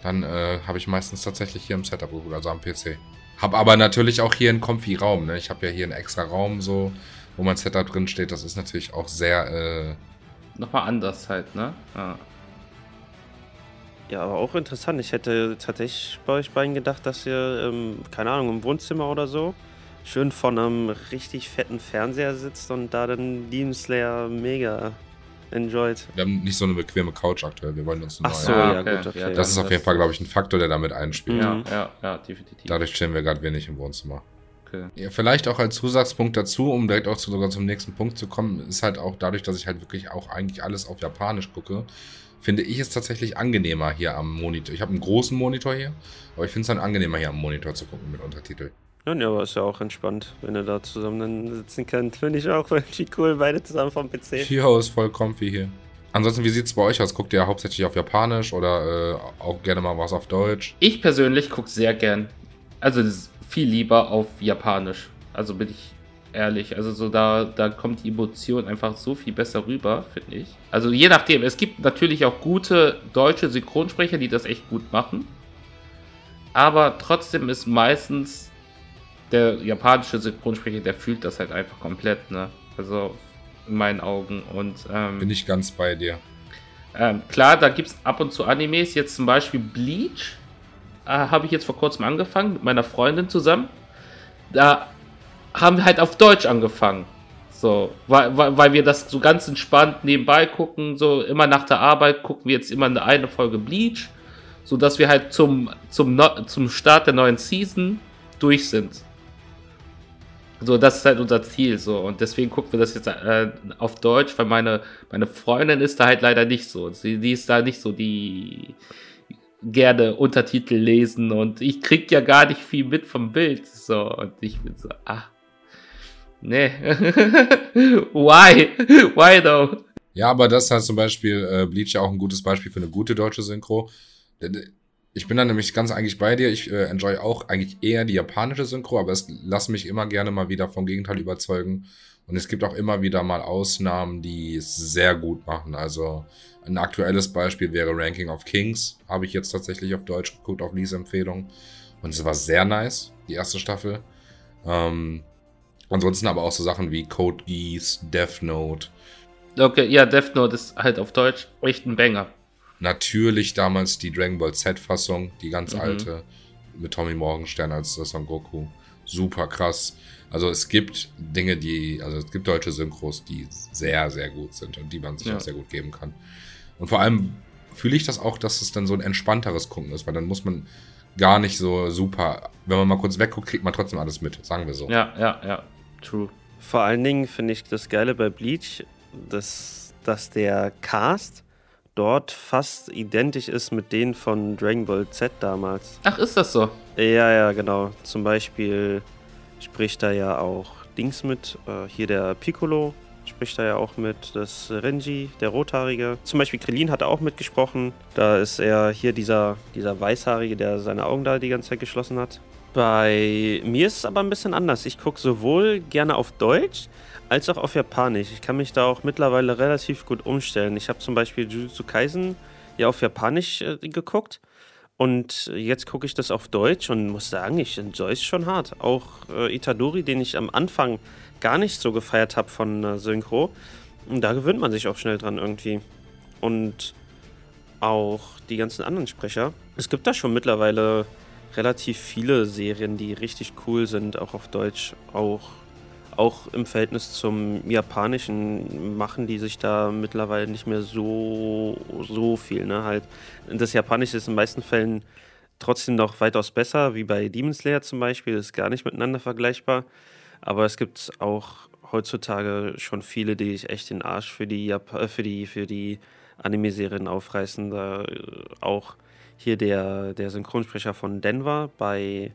[SPEAKER 1] dann äh, habe ich meistens tatsächlich hier im Setup geguckt, also am PC. Hab aber natürlich auch hier einen comfy Raum. Ne? Ich habe ja hier einen extra Raum, so, wo mein Setup drin steht. Das ist natürlich auch sehr. Äh,
[SPEAKER 3] Nochmal anders halt, ne? Ja.
[SPEAKER 2] Ja, aber auch interessant. Ich hätte tatsächlich bei euch beiden gedacht, dass ihr, ähm, keine Ahnung, im Wohnzimmer oder so, schön vor einem richtig fetten Fernseher sitzt und da dann Demon Slayer mega enjoyed.
[SPEAKER 1] wir haben nicht so eine bequeme Couch aktuell. Wir wollen uns eine
[SPEAKER 2] Ach
[SPEAKER 1] neue.
[SPEAKER 2] so,
[SPEAKER 3] Ah,
[SPEAKER 2] ja,
[SPEAKER 3] okay.
[SPEAKER 2] gut, okay.
[SPEAKER 3] Ja,
[SPEAKER 1] Das ist auf jeden Fall, glaube ich, ein Faktor, der damit einspielt.
[SPEAKER 3] Ja,
[SPEAKER 2] Mhm.
[SPEAKER 3] ja, ja, definitiv.
[SPEAKER 1] Dadurch chillen wir gerade wenig im Wohnzimmer.
[SPEAKER 3] Okay.
[SPEAKER 1] Ja, vielleicht auch als Zusatzpunkt dazu, um direkt auch zu, sogar zum nächsten Punkt zu kommen, ist halt auch dadurch, dass ich halt wirklich auch eigentlich alles auf Japanisch gucke, finde ich es tatsächlich angenehmer hier am Monitor. Ich habe einen großen Monitor hier, aber ich finde es dann angenehmer hier am Monitor zu gucken mit Untertitel.
[SPEAKER 2] Ja, nee, aber ist ja auch entspannt, wenn ihr da zusammen dann sitzen könnt. Finde ich auch irgendwie cool, beide zusammen vom PC.
[SPEAKER 1] Ja, ist voll comfy hier. Ansonsten, wie sieht es bei euch aus? Guckt ihr hauptsächlich auf Japanisch oder äh, auch gerne mal was auf Deutsch?
[SPEAKER 3] Ich persönlich gucke sehr gern, also viel lieber auf Japanisch. Also bin ich ehrlich. Also so da, da kommt die Emotion einfach so viel besser rüber, finde ich. Also je nachdem. Es gibt natürlich auch gute deutsche Synchronsprecher, die das echt gut machen. Aber trotzdem ist meistens der japanische Synchronsprecher, der fühlt das halt einfach komplett, ne? Also in meinen Augen. Und ähm,
[SPEAKER 1] Bin ich ganz bei dir.
[SPEAKER 3] ähm, klar, da gibt es ab und zu Animes, jetzt zum Beispiel Bleach. Äh, Habe ich jetzt vor kurzem angefangen mit meiner Freundin zusammen. Da haben wir halt auf Deutsch angefangen. So, weil, weil, weil wir das so ganz entspannt nebenbei gucken. So, immer nach der Arbeit gucken wir jetzt immer eine, eine Folge Bleach. So dass wir halt zum, zum, zum Start der neuen Season durch sind. So, das ist halt unser Ziel. So, und deswegen gucken wir das jetzt äh, auf Deutsch, weil meine, meine Freundin ist da halt leider nicht so. Sie, die ist da nicht so, die gerne Untertitel lesen und ich krieg ja gar nicht viel mit vom Bild. So, und ich bin so, ah. Nee. Why? Why though?
[SPEAKER 1] Ja, aber das ist halt zum Beispiel äh, Bleach ja auch ein gutes Beispiel für eine gute deutsche Synchro. Ich bin da nämlich ganz eigentlich bei dir. Ich äh, enjoy auch eigentlich eher die japanische Synchro, aber es lasse mich immer gerne mal wieder vom Gegenteil überzeugen. Und es gibt auch immer wieder mal Ausnahmen, die es sehr gut machen. Also ein aktuelles Beispiel wäre Ranking of Kings. Habe ich jetzt tatsächlich auf Deutsch geguckt, auf Lies Empfehlung. Und es war sehr nice, die erste Staffel. Ähm, ansonsten aber auch so Sachen wie Code Geass, Death Note.
[SPEAKER 3] Okay, ja, Death Note ist halt auf Deutsch echt ein Banger.
[SPEAKER 1] Natürlich damals die Dragon Ball Z-Fassung, die ganz
[SPEAKER 3] Mhm.
[SPEAKER 1] alte, mit Tommy Morgenstern als Son Goku. Super krass. Also es gibt Dinge, die, also es gibt deutsche Synchros, die sehr, sehr gut sind und die man sich
[SPEAKER 3] Ja.
[SPEAKER 1] auch sehr gut geben kann. Und vor allem fühle ich das auch, dass es dann so ein entspannteres Gucken ist, weil dann muss man gar nicht so super, wenn man mal kurz wegguckt, kriegt man trotzdem alles mit, sagen wir so.
[SPEAKER 3] Ja, ja, ja, true.
[SPEAKER 2] Vor allen Dingen finde ich das Geile bei Bleach, dass, dass der Cast dort fast identisch ist mit denen von Dragon Ball Z damals.
[SPEAKER 3] Ach, ist das so?
[SPEAKER 2] Ja, ja, genau. Zum Beispiel spricht da ja auch Dings mit, äh, hier der Piccolo spricht da ja auch mit, das Renji, der Rothaarige. Zum Beispiel Krillin hat er auch mitgesprochen. Da ist er hier dieser, dieser Weißhaarige, der seine Augen da die ganze Zeit geschlossen hat. Bei mir ist es aber ein bisschen anders. Ich gucke sowohl gerne auf Deutsch als auch auf Japanisch. Ich kann mich da auch mittlerweile relativ gut umstellen. Ich habe zum Beispiel Jujutsu Kaisen ja auf Japanisch äh, geguckt. Und jetzt gucke ich das auf Deutsch und muss sagen, ich enjoy es schon hart. Auch äh, Itadori, den ich am Anfang gar nicht so gefeiert habe von äh, Synchro, da gewöhnt man sich auch schnell dran irgendwie. Und auch die ganzen anderen Sprecher. Es gibt da schon mittlerweile relativ viele Serien, die richtig cool sind, auch auf Deutsch. Auch, auch im Verhältnis zum Japanischen machen die sich da mittlerweile nicht mehr so, so viel. Ne? Halt, das Japanische ist in den meisten Fällen trotzdem noch weitaus besser, wie bei Demon Slayer zum Beispiel. Das ist gar nicht miteinander vergleichbar. Aber es gibt auch heutzutage schon viele, die sich echt den Arsch für die, Jap äh, für die, für die Anime-Serien aufreißen. Da äh, auch hier der, der Synchronsprecher von Denver bei,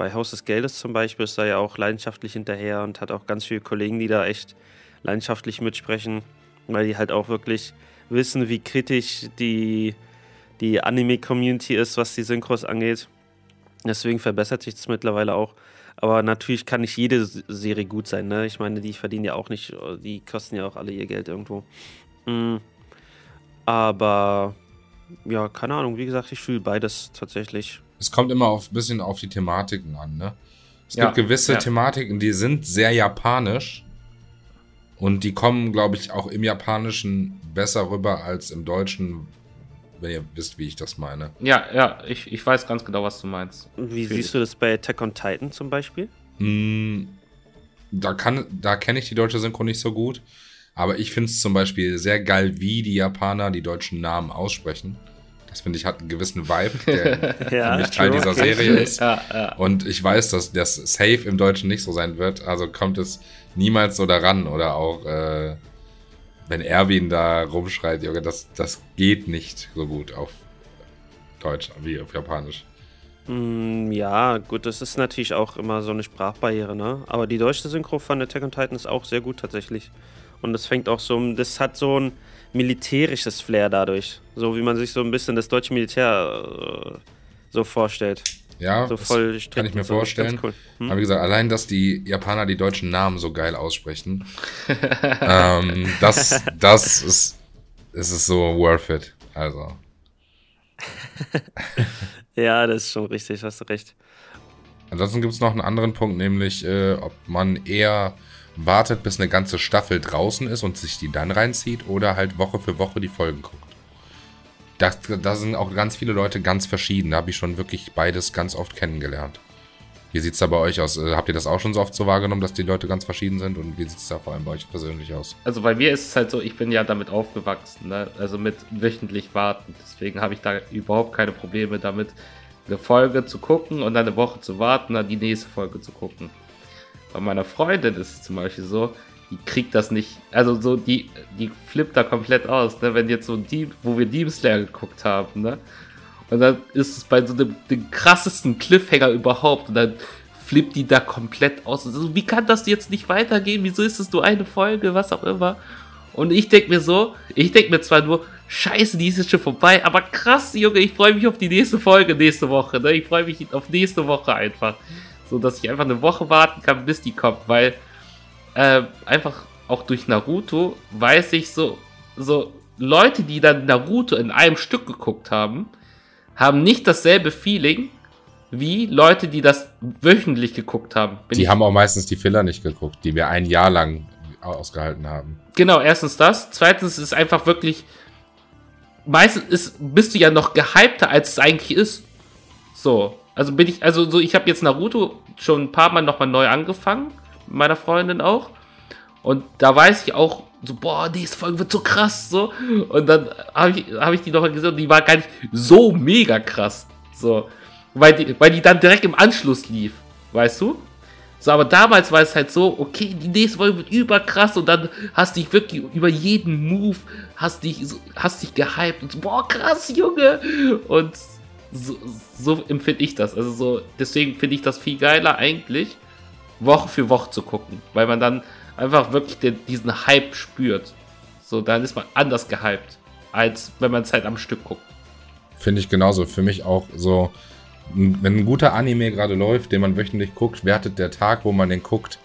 [SPEAKER 2] bei Haus des Geldes zum Beispiel ist da ja auch leidenschaftlich hinterher und hat auch ganz viele Kollegen, die da echt leidenschaftlich mitsprechen, weil die halt auch wirklich wissen, wie kritisch die, die Anime-Community ist, was die Synchros angeht. Deswegen verbessert sich das mittlerweile auch. Aber natürlich kann nicht jede Serie gut sein. Ne? Ich meine, die verdienen ja auch nicht, die kosten ja auch alle ihr Geld irgendwo. Mhm. Aber ja, keine Ahnung. Wie gesagt, ich fühle beides tatsächlich.
[SPEAKER 1] Es kommt immer ein bisschen auf die Thematiken an. Ne? Es
[SPEAKER 3] Ja,
[SPEAKER 1] gibt gewisse
[SPEAKER 3] ja.
[SPEAKER 1] Thematiken, die sind sehr japanisch. Und die kommen, glaube ich, auch im Japanischen besser rüber als im Deutschen, wenn ihr wisst, wie ich das meine.
[SPEAKER 3] Ja, ja, ich, ich weiß ganz genau, was du meinst.
[SPEAKER 2] Wie
[SPEAKER 3] Fühl
[SPEAKER 2] siehst du das bei Attack on Titan zum Beispiel?
[SPEAKER 1] Mm, Da, kann, da kenne ich die deutsche Synchro nicht so gut. Aber ich finde es zum Beispiel sehr geil, wie die Japaner die deutschen Namen aussprechen. Das finde ich hat einen gewissen Vibe, der für mich Teil
[SPEAKER 2] true.
[SPEAKER 1] dieser Serie ist.
[SPEAKER 3] Ja, ja.
[SPEAKER 1] Und ich weiß, dass das Safe im Deutschen nicht so sein wird. Also kommt es niemals so daran. Oder auch, äh, wenn Erwin da rumschreit, Junge, das, das geht nicht so gut auf Deutsch wie auf Japanisch.
[SPEAKER 2] Mm, ja, gut, das ist natürlich auch immer so eine Sprachbarriere, ne? Aber die deutsche Synchro von Attack on Titan ist auch sehr gut tatsächlich. Und das fängt auch so, das hat so ein militärisches Flair dadurch. So wie man sich so ein bisschen das deutsche Militär äh, so vorstellt.
[SPEAKER 1] Ja,
[SPEAKER 2] So
[SPEAKER 1] das
[SPEAKER 2] voll
[SPEAKER 1] kann ich mir
[SPEAKER 2] so,
[SPEAKER 1] vorstellen.
[SPEAKER 2] Cool. Hm?
[SPEAKER 1] Aber wie gesagt, allein, dass die Japaner die deutschen Namen so geil aussprechen, ähm, das, das ist, es ist so worth it. Also,
[SPEAKER 2] Ja, das ist schon richtig, hast du recht.
[SPEAKER 1] ansonsten gibt es noch einen anderen Punkt, nämlich, äh, ob man eher wartet, bis eine ganze Staffel draußen ist und sich die dann reinzieht oder halt Woche für Woche die Folgen guckt. Da da sind auch ganz viele Leute ganz verschieden. Da habe ich schon wirklich beides ganz oft kennengelernt. Wie sieht es da bei euch aus? Äh, Habt ihr das auch schon so oft so wahrgenommen, dass die Leute ganz verschieden sind? Und wie sieht es da vor allem bei euch persönlich aus?
[SPEAKER 3] Also bei mir ist es halt so, ich bin ja damit aufgewachsen, ne? also mit wöchentlich warten. Deswegen habe ich da überhaupt keine Probleme damit, eine Folge zu gucken und dann eine Woche zu warten, dann die nächste Folge zu gucken. Bei meiner Freundin ist es zum Beispiel so, die kriegt das nicht, also so, die, die flippt da komplett aus, ne? wenn jetzt so die, wo wir Demon Slayer geguckt haben, ne? Und dann ist es bei so dem, dem krassesten Cliffhanger überhaupt und dann flippt die da komplett aus. Also, wie kann das jetzt nicht weitergehen? Wieso ist es nur eine Folge, was auch immer? Und ich denke mir so, ich denke mir zwar nur, scheiße, die ist jetzt schon vorbei, aber krass, Junge, ich freue mich auf die nächste Folge nächste Woche. Ne? Ich freue mich auf nächste Woche einfach. So, dass ich einfach eine Woche warten kann, bis die kommt, weil äh, einfach auch durch Naruto weiß ich so, so Leute, die dann Naruto in einem Stück geguckt haben, haben nicht dasselbe Feeling wie Leute, die das wöchentlich geguckt haben. Bin
[SPEAKER 1] Die haben auch meistens die Filler nicht geguckt, die wir ein Jahr lang ausgehalten haben.
[SPEAKER 3] Genau, erstens das. Zweitens ist einfach wirklich. Meistens ist, bist du ja noch gehypter, als es eigentlich ist. So. Also bin ich, also so, ich habe jetzt Naruto schon ein paar Mal nochmal neu angefangen. Meiner Freundin auch. Und da weiß ich auch so, boah, nächste Folge wird so krass, so. Und dann habe ich, hab ich die noch mal gesehen und die war gar nicht so mega krass. So. Weil die, weil die dann direkt im Anschluss lief. Weißt du? So, aber damals war es halt so, okay, die nächste Folge wird überkrass und dann hast dich wirklich über jeden Move, hast dich, hast dich gehypt und so, boah, krass, Junge. Und so, so empfinde ich das. Also so, deswegen finde ich das viel geiler eigentlich, Woche für Woche zu gucken, weil man dann einfach wirklich den, diesen Hype spürt. So, dann ist man anders gehypt, als wenn man es halt am Stück guckt.
[SPEAKER 1] Finde ich genauso. Für mich auch so, wenn ein guter Anime gerade läuft, den man wöchentlich guckt, wertet der Tag, wo man den guckt,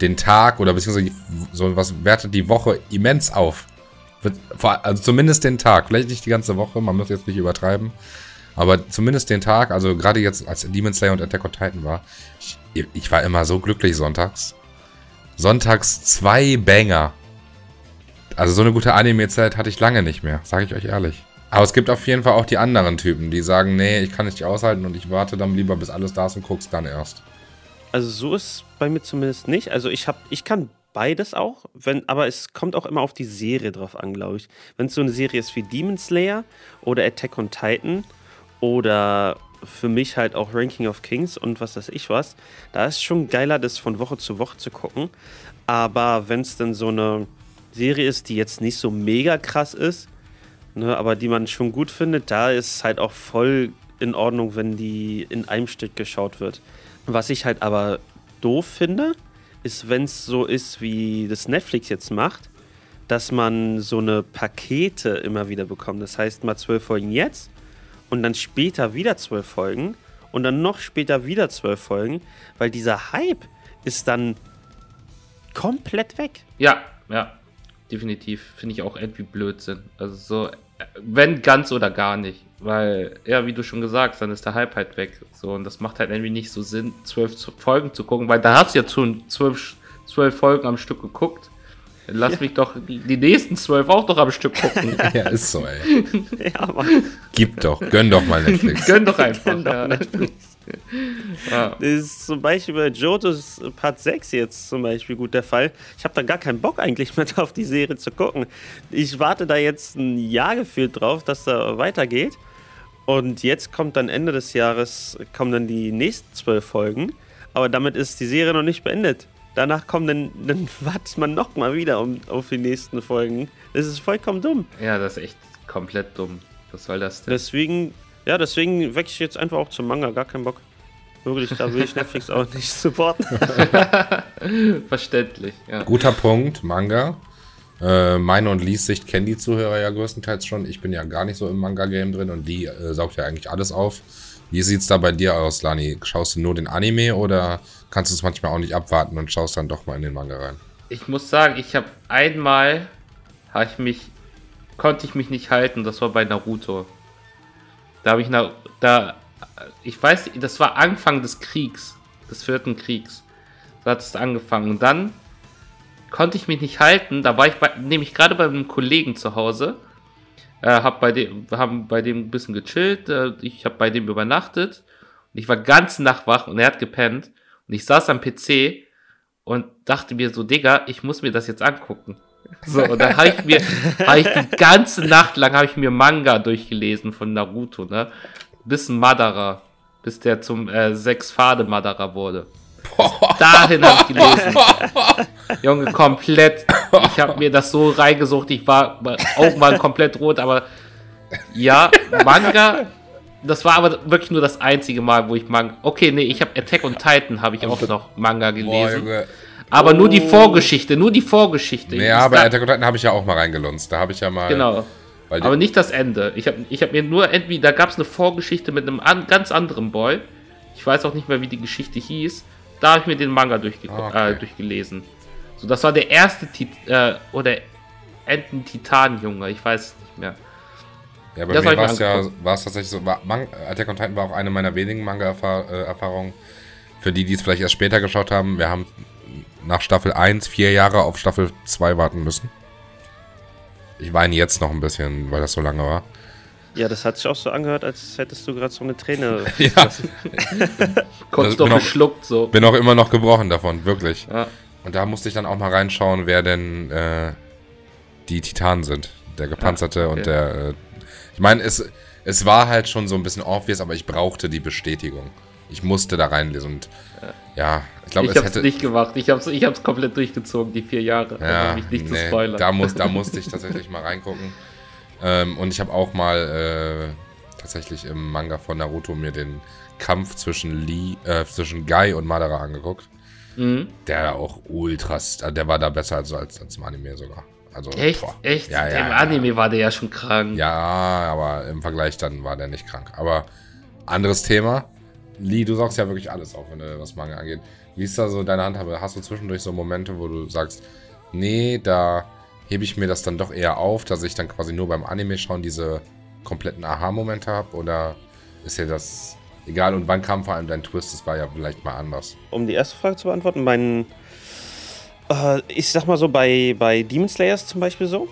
[SPEAKER 1] den Tag oder beziehungsweise so was wertet die Woche immens auf. Also zumindest den Tag, vielleicht nicht die ganze Woche, man muss jetzt nicht übertreiben. Aber zumindest den Tag, also gerade jetzt, als Demon Slayer und Attack on Titan war, ich, ich war immer so glücklich sonntags. Sonntags zwei Banger. Also so eine gute Anime-Zeit hatte ich lange nicht mehr, sage ich euch ehrlich. Aber es gibt auf jeden Fall auch die anderen Typen, die sagen, nee, ich kann es nicht aushalten und ich warte dann lieber, bis alles da ist und guck's dann erst.
[SPEAKER 2] Also so ist bei mir zumindest nicht. Also ich habe, ich kann beides auch, wenn, aber es kommt auch immer auf die Serie drauf an, glaube ich. Wenn es so eine Serie ist wie Demon Slayer oder Attack on Titan, oder für mich halt auch Ranking of Kings und was weiß ich was. Da ist schon geiler, das von Woche zu Woche zu gucken. Aber wenn es dann so eine Serie ist, die jetzt nicht so mega krass ist, ne, aber die man schon gut findet, da ist es halt auch voll in Ordnung, wenn die in einem Stück geschaut wird. Was ich halt aber doof finde, ist, wenn es so ist, wie das Netflix jetzt macht, dass man so eine Pakete immer wieder bekommt. Das heißt, mal zwölf Folgen jetzt und dann später wieder zwölf Folgen und dann noch später wieder zwölf Folgen, weil dieser Hype ist dann komplett weg.
[SPEAKER 3] Ja, ja, definitiv. Finde ich auch irgendwie Blödsinn. Also so, wenn ganz oder gar nicht. Weil, ja, wie du schon gesagt hast, dann ist der Hype halt weg. So, und das macht halt irgendwie nicht so Sinn, zwölf Folgen zu gucken, weil da hast du ja schon zwölf, zwölf Folgen am Stück geguckt. Lass ja. mich doch die nächsten zwölf auch doch am Stück gucken.
[SPEAKER 1] ja, ist so, ey. ja, Mann. Gib doch, gönn doch mal Netflix.
[SPEAKER 3] gönn doch einfach. Gönn doch ja. Netflix.
[SPEAKER 2] Ja. Das ist zum Beispiel bei Jojo's Part 6 jetzt zum Beispiel gut der Fall. Ich habe da gar keinen Bock eigentlich mehr auf die Serie zu gucken. Ich warte da jetzt ein Jahr gefühlt drauf, dass da weitergeht. Und jetzt kommt dann Ende des Jahres, kommen dann die nächsten zwölf Folgen. Aber damit ist die Serie noch nicht beendet danach kommen, dann, dann wartet man nochmal wieder um, auf die nächsten Folgen. Das ist vollkommen dumm.
[SPEAKER 3] Ja, das ist echt komplett dumm. Was soll das denn?
[SPEAKER 2] Deswegen, ja, deswegen wechsle ich jetzt einfach auch zum Manga, gar keinen Bock. Wirklich, da will ich Netflix auch nicht supporten.
[SPEAKER 3] Verständlich,
[SPEAKER 1] ja. Guter Punkt, Manga. Äh, meine und Lies Sicht kennen die Zuhörer ja größtenteils schon. Ich bin ja gar nicht so im Manga-Game drin und die äh, saugt ja eigentlich alles auf. Wie sieht's da bei dir aus, Lani? Schaust du nur den Anime oder kannst du es manchmal auch nicht abwarten und schaust dann doch mal in den Manga rein?
[SPEAKER 3] Ich muss sagen, ich habe einmal, hab ich mich, konnte ich mich nicht halten. Das war bei Naruto. Da habe ich na, da, ich weiß, das war Anfang des Kriegs, des vierten Kriegs. Da hat es angefangen und dann konnte ich mich nicht halten. Da war ich bei, nämlich gerade bei einem Kollegen zu Hause äh, hab bei dem, haben bei dem ein bisschen gechillt. Äh, ich habe bei dem übernachtet. Und ich war ganz Nacht wach und er hat gepennt. Und ich saß am PC und dachte mir so, Digga, ich muss mir das jetzt angucken. So, und dann habe ich mir, habe ich die ganze Nacht lang habe ich mir Manga durchgelesen von Naruto, ne? Bis Madara, bis der zum äh, sechs Pfade Madara wurde. Dahin habe ich gelesen. Junge, komplett. Ich habe mir das so reingesucht. Ich war, Augen waren komplett rot, aber ja, Manga. Das war aber wirklich nur das einzige Mal, wo ich Manga. Okay, nee, ich habe Attack on Titan habe ich auch noch Manga gelesen. Boah, aber oh. nur die oh. Vorgeschichte, nur die Vorgeschichte.
[SPEAKER 1] Ja, bei Attack on Titan habe ich ja auch mal reingelunzt. Da habe ich ja mal.
[SPEAKER 3] Genau. aber nicht das Ende. Ich habe ich hab mir nur irgendwie, da gab es eine Vorgeschichte mit einem an, ganz anderen Boy. Ich weiß auch nicht mehr, wie die Geschichte hieß. Da habe ich mir den Manga ah, okay. äh, durchgelesen. So, das war der erste Tit äh, oder Enten Titan Junge, ich weiß es nicht mehr.
[SPEAKER 1] Ja, bei das mir war es ja war es tatsächlich so. War, Man Attack on Titan war auch eine meiner wenigen Manga-Erfahrungen. Äh, Für die, die es vielleicht erst später geschaut haben, wir haben nach Staffel 1 vier Jahre auf Staffel 2 warten müssen. Ich weine jetzt noch ein bisschen, weil das so lange war.
[SPEAKER 2] Ja, das hat sich auch so angehört, als hättest du gerade so eine Träne. ja.
[SPEAKER 3] Kurz doch geschluckt so.
[SPEAKER 1] Bin auch immer noch gebrochen davon, wirklich. Ja. Und da musste ich dann auch mal reinschauen, wer denn, äh, die Titanen sind. Der gepanzerte
[SPEAKER 3] Ah, okay.
[SPEAKER 1] und der. Äh, ich meine, es, es war halt schon so ein bisschen obvious, aber ich brauchte die Bestätigung. Ich musste da reinlesen und ja, ich glaube, es
[SPEAKER 3] hab's
[SPEAKER 1] hätte.
[SPEAKER 3] nicht gemacht. Ich hab's, ich hab's komplett durchgezogen, die vier Jahre.
[SPEAKER 1] Ja,
[SPEAKER 3] um mich nicht
[SPEAKER 1] nee,
[SPEAKER 3] zu spoilern.
[SPEAKER 1] Da, muss, da musste ich tatsächlich mal reingucken. Ähm, und ich habe auch mal äh, tatsächlich im Manga von Naruto mir den Kampf zwischen Lee, äh, zwischen Guy und Madara angeguckt.
[SPEAKER 3] Mhm.
[SPEAKER 1] Der auch ultras, äh, der war da besser als, als, als im Anime sogar. Also,
[SPEAKER 3] Echt?
[SPEAKER 1] boah.
[SPEAKER 3] Echt?
[SPEAKER 1] Ja, ja,
[SPEAKER 3] Im
[SPEAKER 1] ja.
[SPEAKER 3] Anime war der ja schon krank.
[SPEAKER 1] Ja, aber im Vergleich dann war der nicht krank. Aber anderes Thema. Lee, du sagst ja wirklich alles auf, wenn du was Manga angeht. Wie ist da so deine Handhabe? Hast du zwischendurch so Momente, wo du sagst, nee, da hebe ich mir das dann doch eher auf, dass ich dann quasi nur beim Anime schauen diese kompletten Aha-Momente habe? Oder ist dir das egal? Und wann kam vor allem dein Twist? Das war ja vielleicht mal anders.
[SPEAKER 2] Um die erste Frage zu beantworten, mein. Äh, ich sag mal so, bei, bei Demon Slayers zum Beispiel so.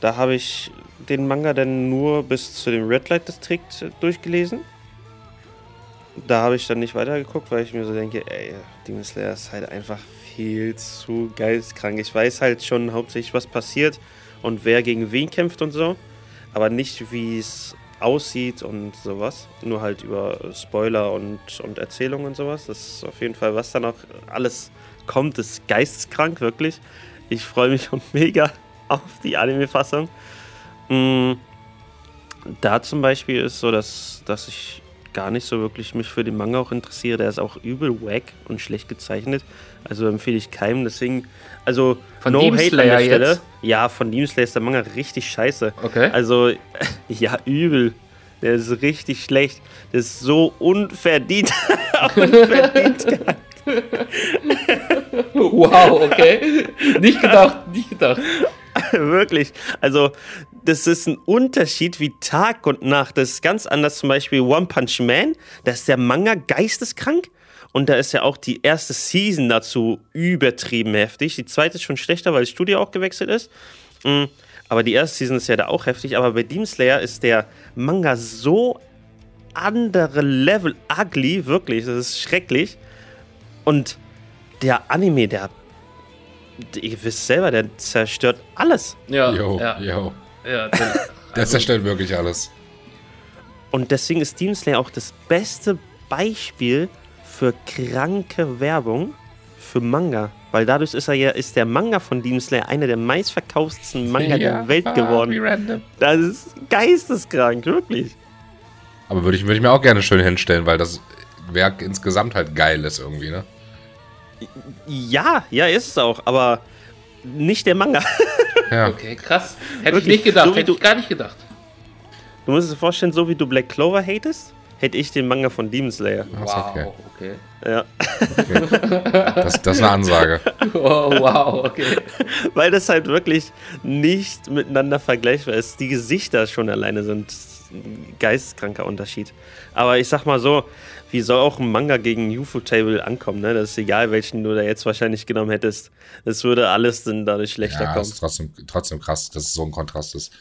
[SPEAKER 2] Da habe ich den Manga dann nur bis zu dem Red Light District durchgelesen. Da habe ich dann nicht weitergeguckt, weil ich mir so denke, ey, Demon Slayer ist halt einfach viel zu geistkrank. Ich weiß halt schon hauptsächlich, was passiert und wer gegen wen kämpft und so. Aber nicht, wie es aussieht und sowas. Nur halt über Spoiler und, und Erzählungen und sowas. Das ist auf jeden Fall, was da noch alles kommt, ist geisteskrank, wirklich. Ich freue mich mega auf die Anime-Fassung. Mm, Da zum Beispiel ist so, dass, dass ich gar nicht so wirklich mich für den Manga auch interessiere. Der ist auch übel wack und schlecht gezeichnet. Also empfehle ich keinem. Deswegen, also
[SPEAKER 3] Von Demon Slayer jetzt?
[SPEAKER 2] Ja, von Demon Slayer ist der Manga richtig scheiße.
[SPEAKER 3] Okay.
[SPEAKER 2] Also, ja, übel. Der ist richtig schlecht. Der ist so unverdient. unverdient.
[SPEAKER 3] Wow, okay. nicht gedacht, nicht gedacht.
[SPEAKER 2] Wirklich. Also, das ist ein Unterschied wie Tag und Nacht. Das ist ganz anders. Zum Beispiel One Punch Man. Da ist der Manga geisteskrank. Und da ist ja auch die erste Season dazu übertrieben heftig. Die zweite ist schon schlechter, weil das Studio auch gewechselt ist. Mm, Aber die erste Season ist ja da auch heftig. Aber bei Demon Slayer ist der Manga so andere Level ugly. Wirklich. Das ist schrecklich. Und der Anime, der. Ihr wisst selber, der zerstört alles.
[SPEAKER 3] Ja,
[SPEAKER 1] Jo,
[SPEAKER 3] ja,
[SPEAKER 1] jo.
[SPEAKER 3] Ja. der-
[SPEAKER 1] Der zerstört wirklich alles.
[SPEAKER 2] Und deswegen ist Demon Slayer auch das beste Beispiel für kranke Werbung für Manga. Weil dadurch ist er ja, ist der Manga von Demon Slayer einer der meistverkauftesten Manga der Welt geworden.
[SPEAKER 1] random.
[SPEAKER 2] Das ist geisteskrank, wirklich.
[SPEAKER 1] Aber würde ich, würde ich mir auch gerne schön hinstellen, weil das Werk insgesamt halt geil ist irgendwie, ne?
[SPEAKER 2] Ja, ja, ist es auch, aber nicht der Manga.
[SPEAKER 1] Ja.
[SPEAKER 3] Okay, krass. Hätte
[SPEAKER 2] Wirklich,
[SPEAKER 3] ich nicht gedacht,
[SPEAKER 2] so
[SPEAKER 3] hätte
[SPEAKER 2] du-
[SPEAKER 3] ich gar nicht gedacht.
[SPEAKER 2] Du musst dir vorstellen, so wie du Black Clover hatest, hätte ich den Manga von Demon Slayer.
[SPEAKER 1] Das ist okay.
[SPEAKER 3] okay.
[SPEAKER 2] Ja.
[SPEAKER 1] Das, das ist eine Ansage.
[SPEAKER 3] Oh, wow, okay.
[SPEAKER 2] Weil das halt wirklich nicht miteinander vergleichbar ist. Die Gesichter schon alleine sind ein geisteskranker Unterschied. Aber ich sag mal so, wie soll auch ein Manga gegen UFO-Table ankommen? Ne? Das ist egal, welchen du da jetzt wahrscheinlich genommen hättest. Das würde alles dann dadurch schlechter
[SPEAKER 1] Ja,
[SPEAKER 2] kommen.
[SPEAKER 1] das ist trotzdem, trotzdem krass, dass es so ein Kontrast ist.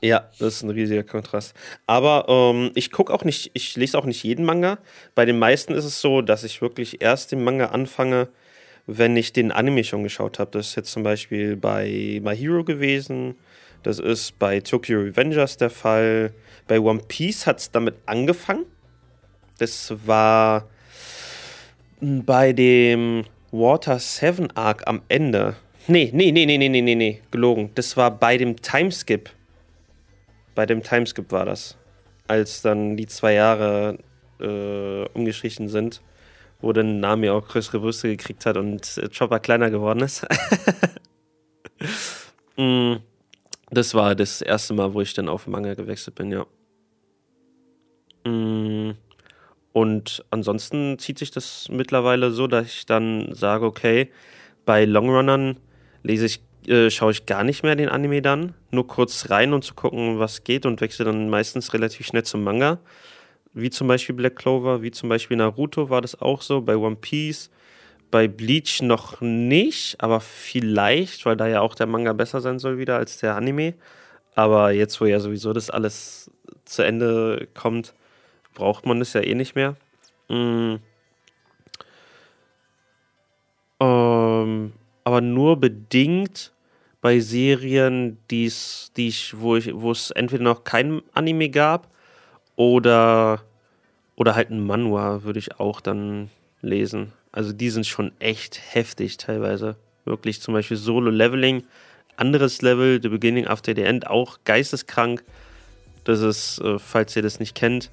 [SPEAKER 2] Ja, das ist ein riesiger Kontrast. Aber ähm, ich gucke auch nicht, ich lese auch nicht jeden Manga. Bei den meisten ist es so, dass ich wirklich erst den Manga anfange, wenn ich den Anime schon geschaut habe. Das ist jetzt zum Beispiel bei My Hero gewesen. Das ist bei Tokyo Revengers der Fall. Bei One Piece hat es damit angefangen. Das war bei dem Water 7 Arc am Ende. Nee, nee, nee, nee, nee, nee, nee, nee, gelogen. Das war bei dem Timeskip. Bei dem Timeskip war das. Als dann die zwei Jahre äh, umgestrichen sind, wo dann Nami auch größere Brüste gekriegt hat und äh, Chopper kleiner geworden ist. Mm, das war das erste Mal, wo ich dann auf Manga gewechselt bin, ja. Mm, Und ansonsten zieht sich das mittlerweile so, dass ich dann sage, okay, bei Longrunnern lese ich, äh, schaue ich gar nicht mehr den Anime dann, nur kurz rein und zu gucken, was geht und wechsle dann meistens relativ schnell zum Manga. Wie zum Beispiel Black Clover, wie zum Beispiel Naruto war das auch so, bei One Piece, bei Bleach noch nicht, aber vielleicht, weil da ja auch der Manga besser sein soll wieder als der Anime. Aber jetzt, wo ja sowieso das alles zu Ende kommt, braucht man das ja eh nicht mehr. Mm. Ähm, aber nur bedingt bei Serien, die's, die ich, wo ich, wo es entweder noch kein Anime gab oder, oder halt ein Manhwa, würde ich auch dann lesen. Also die sind schon echt heftig teilweise. Wirklich zum Beispiel Solo Leveling, anderes Level, The Beginning After the End, auch geisteskrank. Das ist, äh, falls ihr das nicht kennt,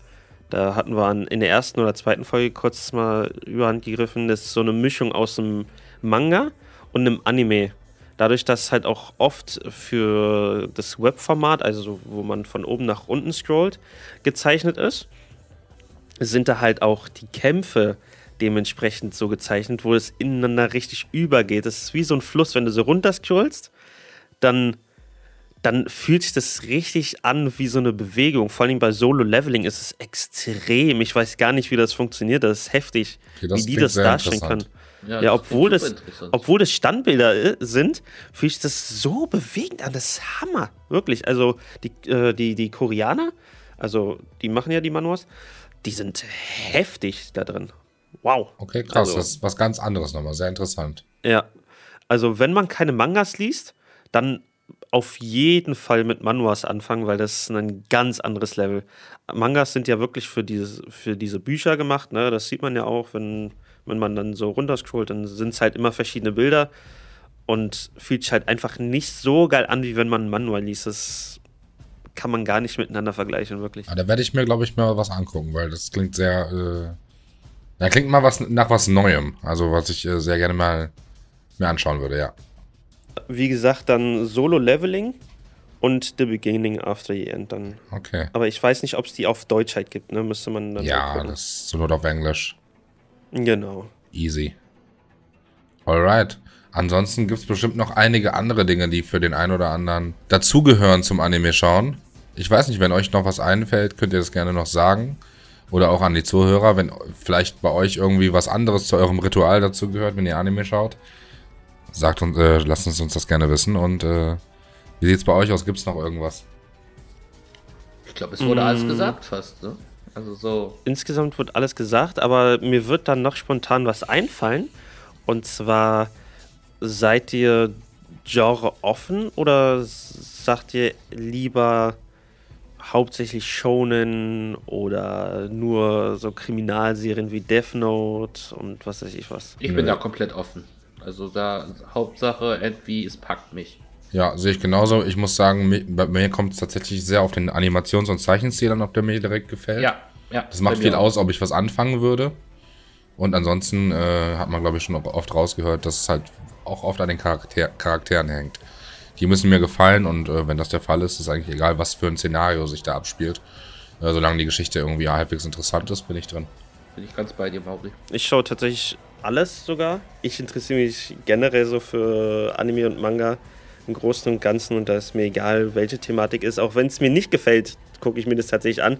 [SPEAKER 2] da hatten wir in der ersten oder zweiten Folge kurz mal überhand gegriffen. Das ist so eine Mischung aus einem Manga und einem Anime. Dadurch, dass halt auch oft für das Webformat, also wo man von oben nach unten scrollt, gezeichnet ist, sind da halt auch die Kämpfe dementsprechend so gezeichnet, wo es ineinander richtig übergeht. Das ist wie so ein Fluss, wenn du so runter scrollst, dann dann fühlt sich das richtig an wie so eine Bewegung. Vor allem bei Solo-Leveling ist es extrem. Ich weiß gar nicht, wie das funktioniert. Das ist heftig,
[SPEAKER 1] Okay, das
[SPEAKER 2] wie die das darstellen können. Ja, obwohl
[SPEAKER 3] klingt
[SPEAKER 2] das,
[SPEAKER 3] super interessant.
[SPEAKER 2] obwohl das Standbilder äh, sind, fühlt sich das so bewegend an. Das ist Hammer. Wirklich. Also die, äh, die, die Koreaner, also die machen ja die Manuas, die sind heftig da drin. Wow.
[SPEAKER 1] Okay, krass.
[SPEAKER 2] Also-
[SPEAKER 1] das ist was ganz anderes nochmal. Sehr interessant.
[SPEAKER 2] Ja. Also, wenn man keine Mangas liest, dann auf jeden Fall mit Manuas anfangen, weil das ist ein ganz anderes Level. Mangas sind ja wirklich für, dieses, für diese Bücher gemacht, ne? Das sieht man ja auch, wenn, wenn man dann so runterscrollt, dann sind es halt immer verschiedene Bilder und fühlt sich halt einfach nicht so geil an, wie wenn man ein Manual liest. Das kann man gar nicht miteinander vergleichen, wirklich.
[SPEAKER 1] Aber da werde ich mir, glaube ich, mal was angucken, weil das klingt sehr. Äh, da klingt mal was nach was Neuem. Also, was ich äh, sehr gerne mal mir anschauen würde, ja.
[SPEAKER 2] Wie gesagt, dann Solo-Leveling und The Beginning After the End dann.
[SPEAKER 1] Okay.
[SPEAKER 2] Aber ich weiß nicht, ob es die auf Deutsch halt gibt, ne? Müsste man dann
[SPEAKER 1] Ja, das ist zur Not auf Englisch.
[SPEAKER 2] Genau.
[SPEAKER 1] Easy. Alright. Ansonsten gibt es bestimmt noch einige andere Dinge, die für den einen oder anderen dazugehören zum Anime schauen. Ich weiß nicht, wenn euch noch was einfällt, könnt ihr das gerne noch sagen. Oder auch an die Zuhörer, wenn vielleicht bei euch irgendwie was anderes zu eurem Ritual dazugehört, wenn ihr Anime schaut. Sagt uns, äh, lasst uns, uns das gerne wissen. Und äh, wie sieht's bei euch aus? Gibt's noch irgendwas?
[SPEAKER 3] Ich glaube, es wurde
[SPEAKER 2] Mm.
[SPEAKER 3] alles gesagt fast, ne? Also so.
[SPEAKER 2] Insgesamt wird alles gesagt, aber mir wird dann noch spontan was einfallen. Und zwar, seid ihr Genre offen oder sagt ihr lieber hauptsächlich Shonen oder nur so Kriminalserien wie Death Note und was weiß ich was?
[SPEAKER 3] Ich bin da komplett offen. Also da, Hauptsache, irgendwie, es packt mich.
[SPEAKER 1] Ja, sehe ich genauso. Ich muss sagen, bei mir kommt es tatsächlich sehr auf den Animations- und Zeichenstil an, ob der mir direkt gefällt.
[SPEAKER 3] Ja, ja.
[SPEAKER 1] Das macht viel
[SPEAKER 3] mir
[SPEAKER 1] aus, ob ich was anfangen würde. Und ansonsten äh, hat man, glaube ich, schon oft rausgehört, dass es halt auch oft an den Charakter Charakteren hängt. Die müssen mir gefallen und äh, wenn das der Fall ist, ist eigentlich egal, was für ein Szenario sich da abspielt. Äh, solange die Geschichte irgendwie halbwegs interessant ist, bin ich drin.
[SPEAKER 3] Bin ich ganz bei dir, Mauri.
[SPEAKER 2] Ich schaue tatsächlich alles sogar. Ich interessiere mich generell so für Anime und Manga im Großen und Ganzen und da ist mir egal, welche Thematik ist. Auch wenn es mir nicht gefällt, gucke ich mir das tatsächlich an,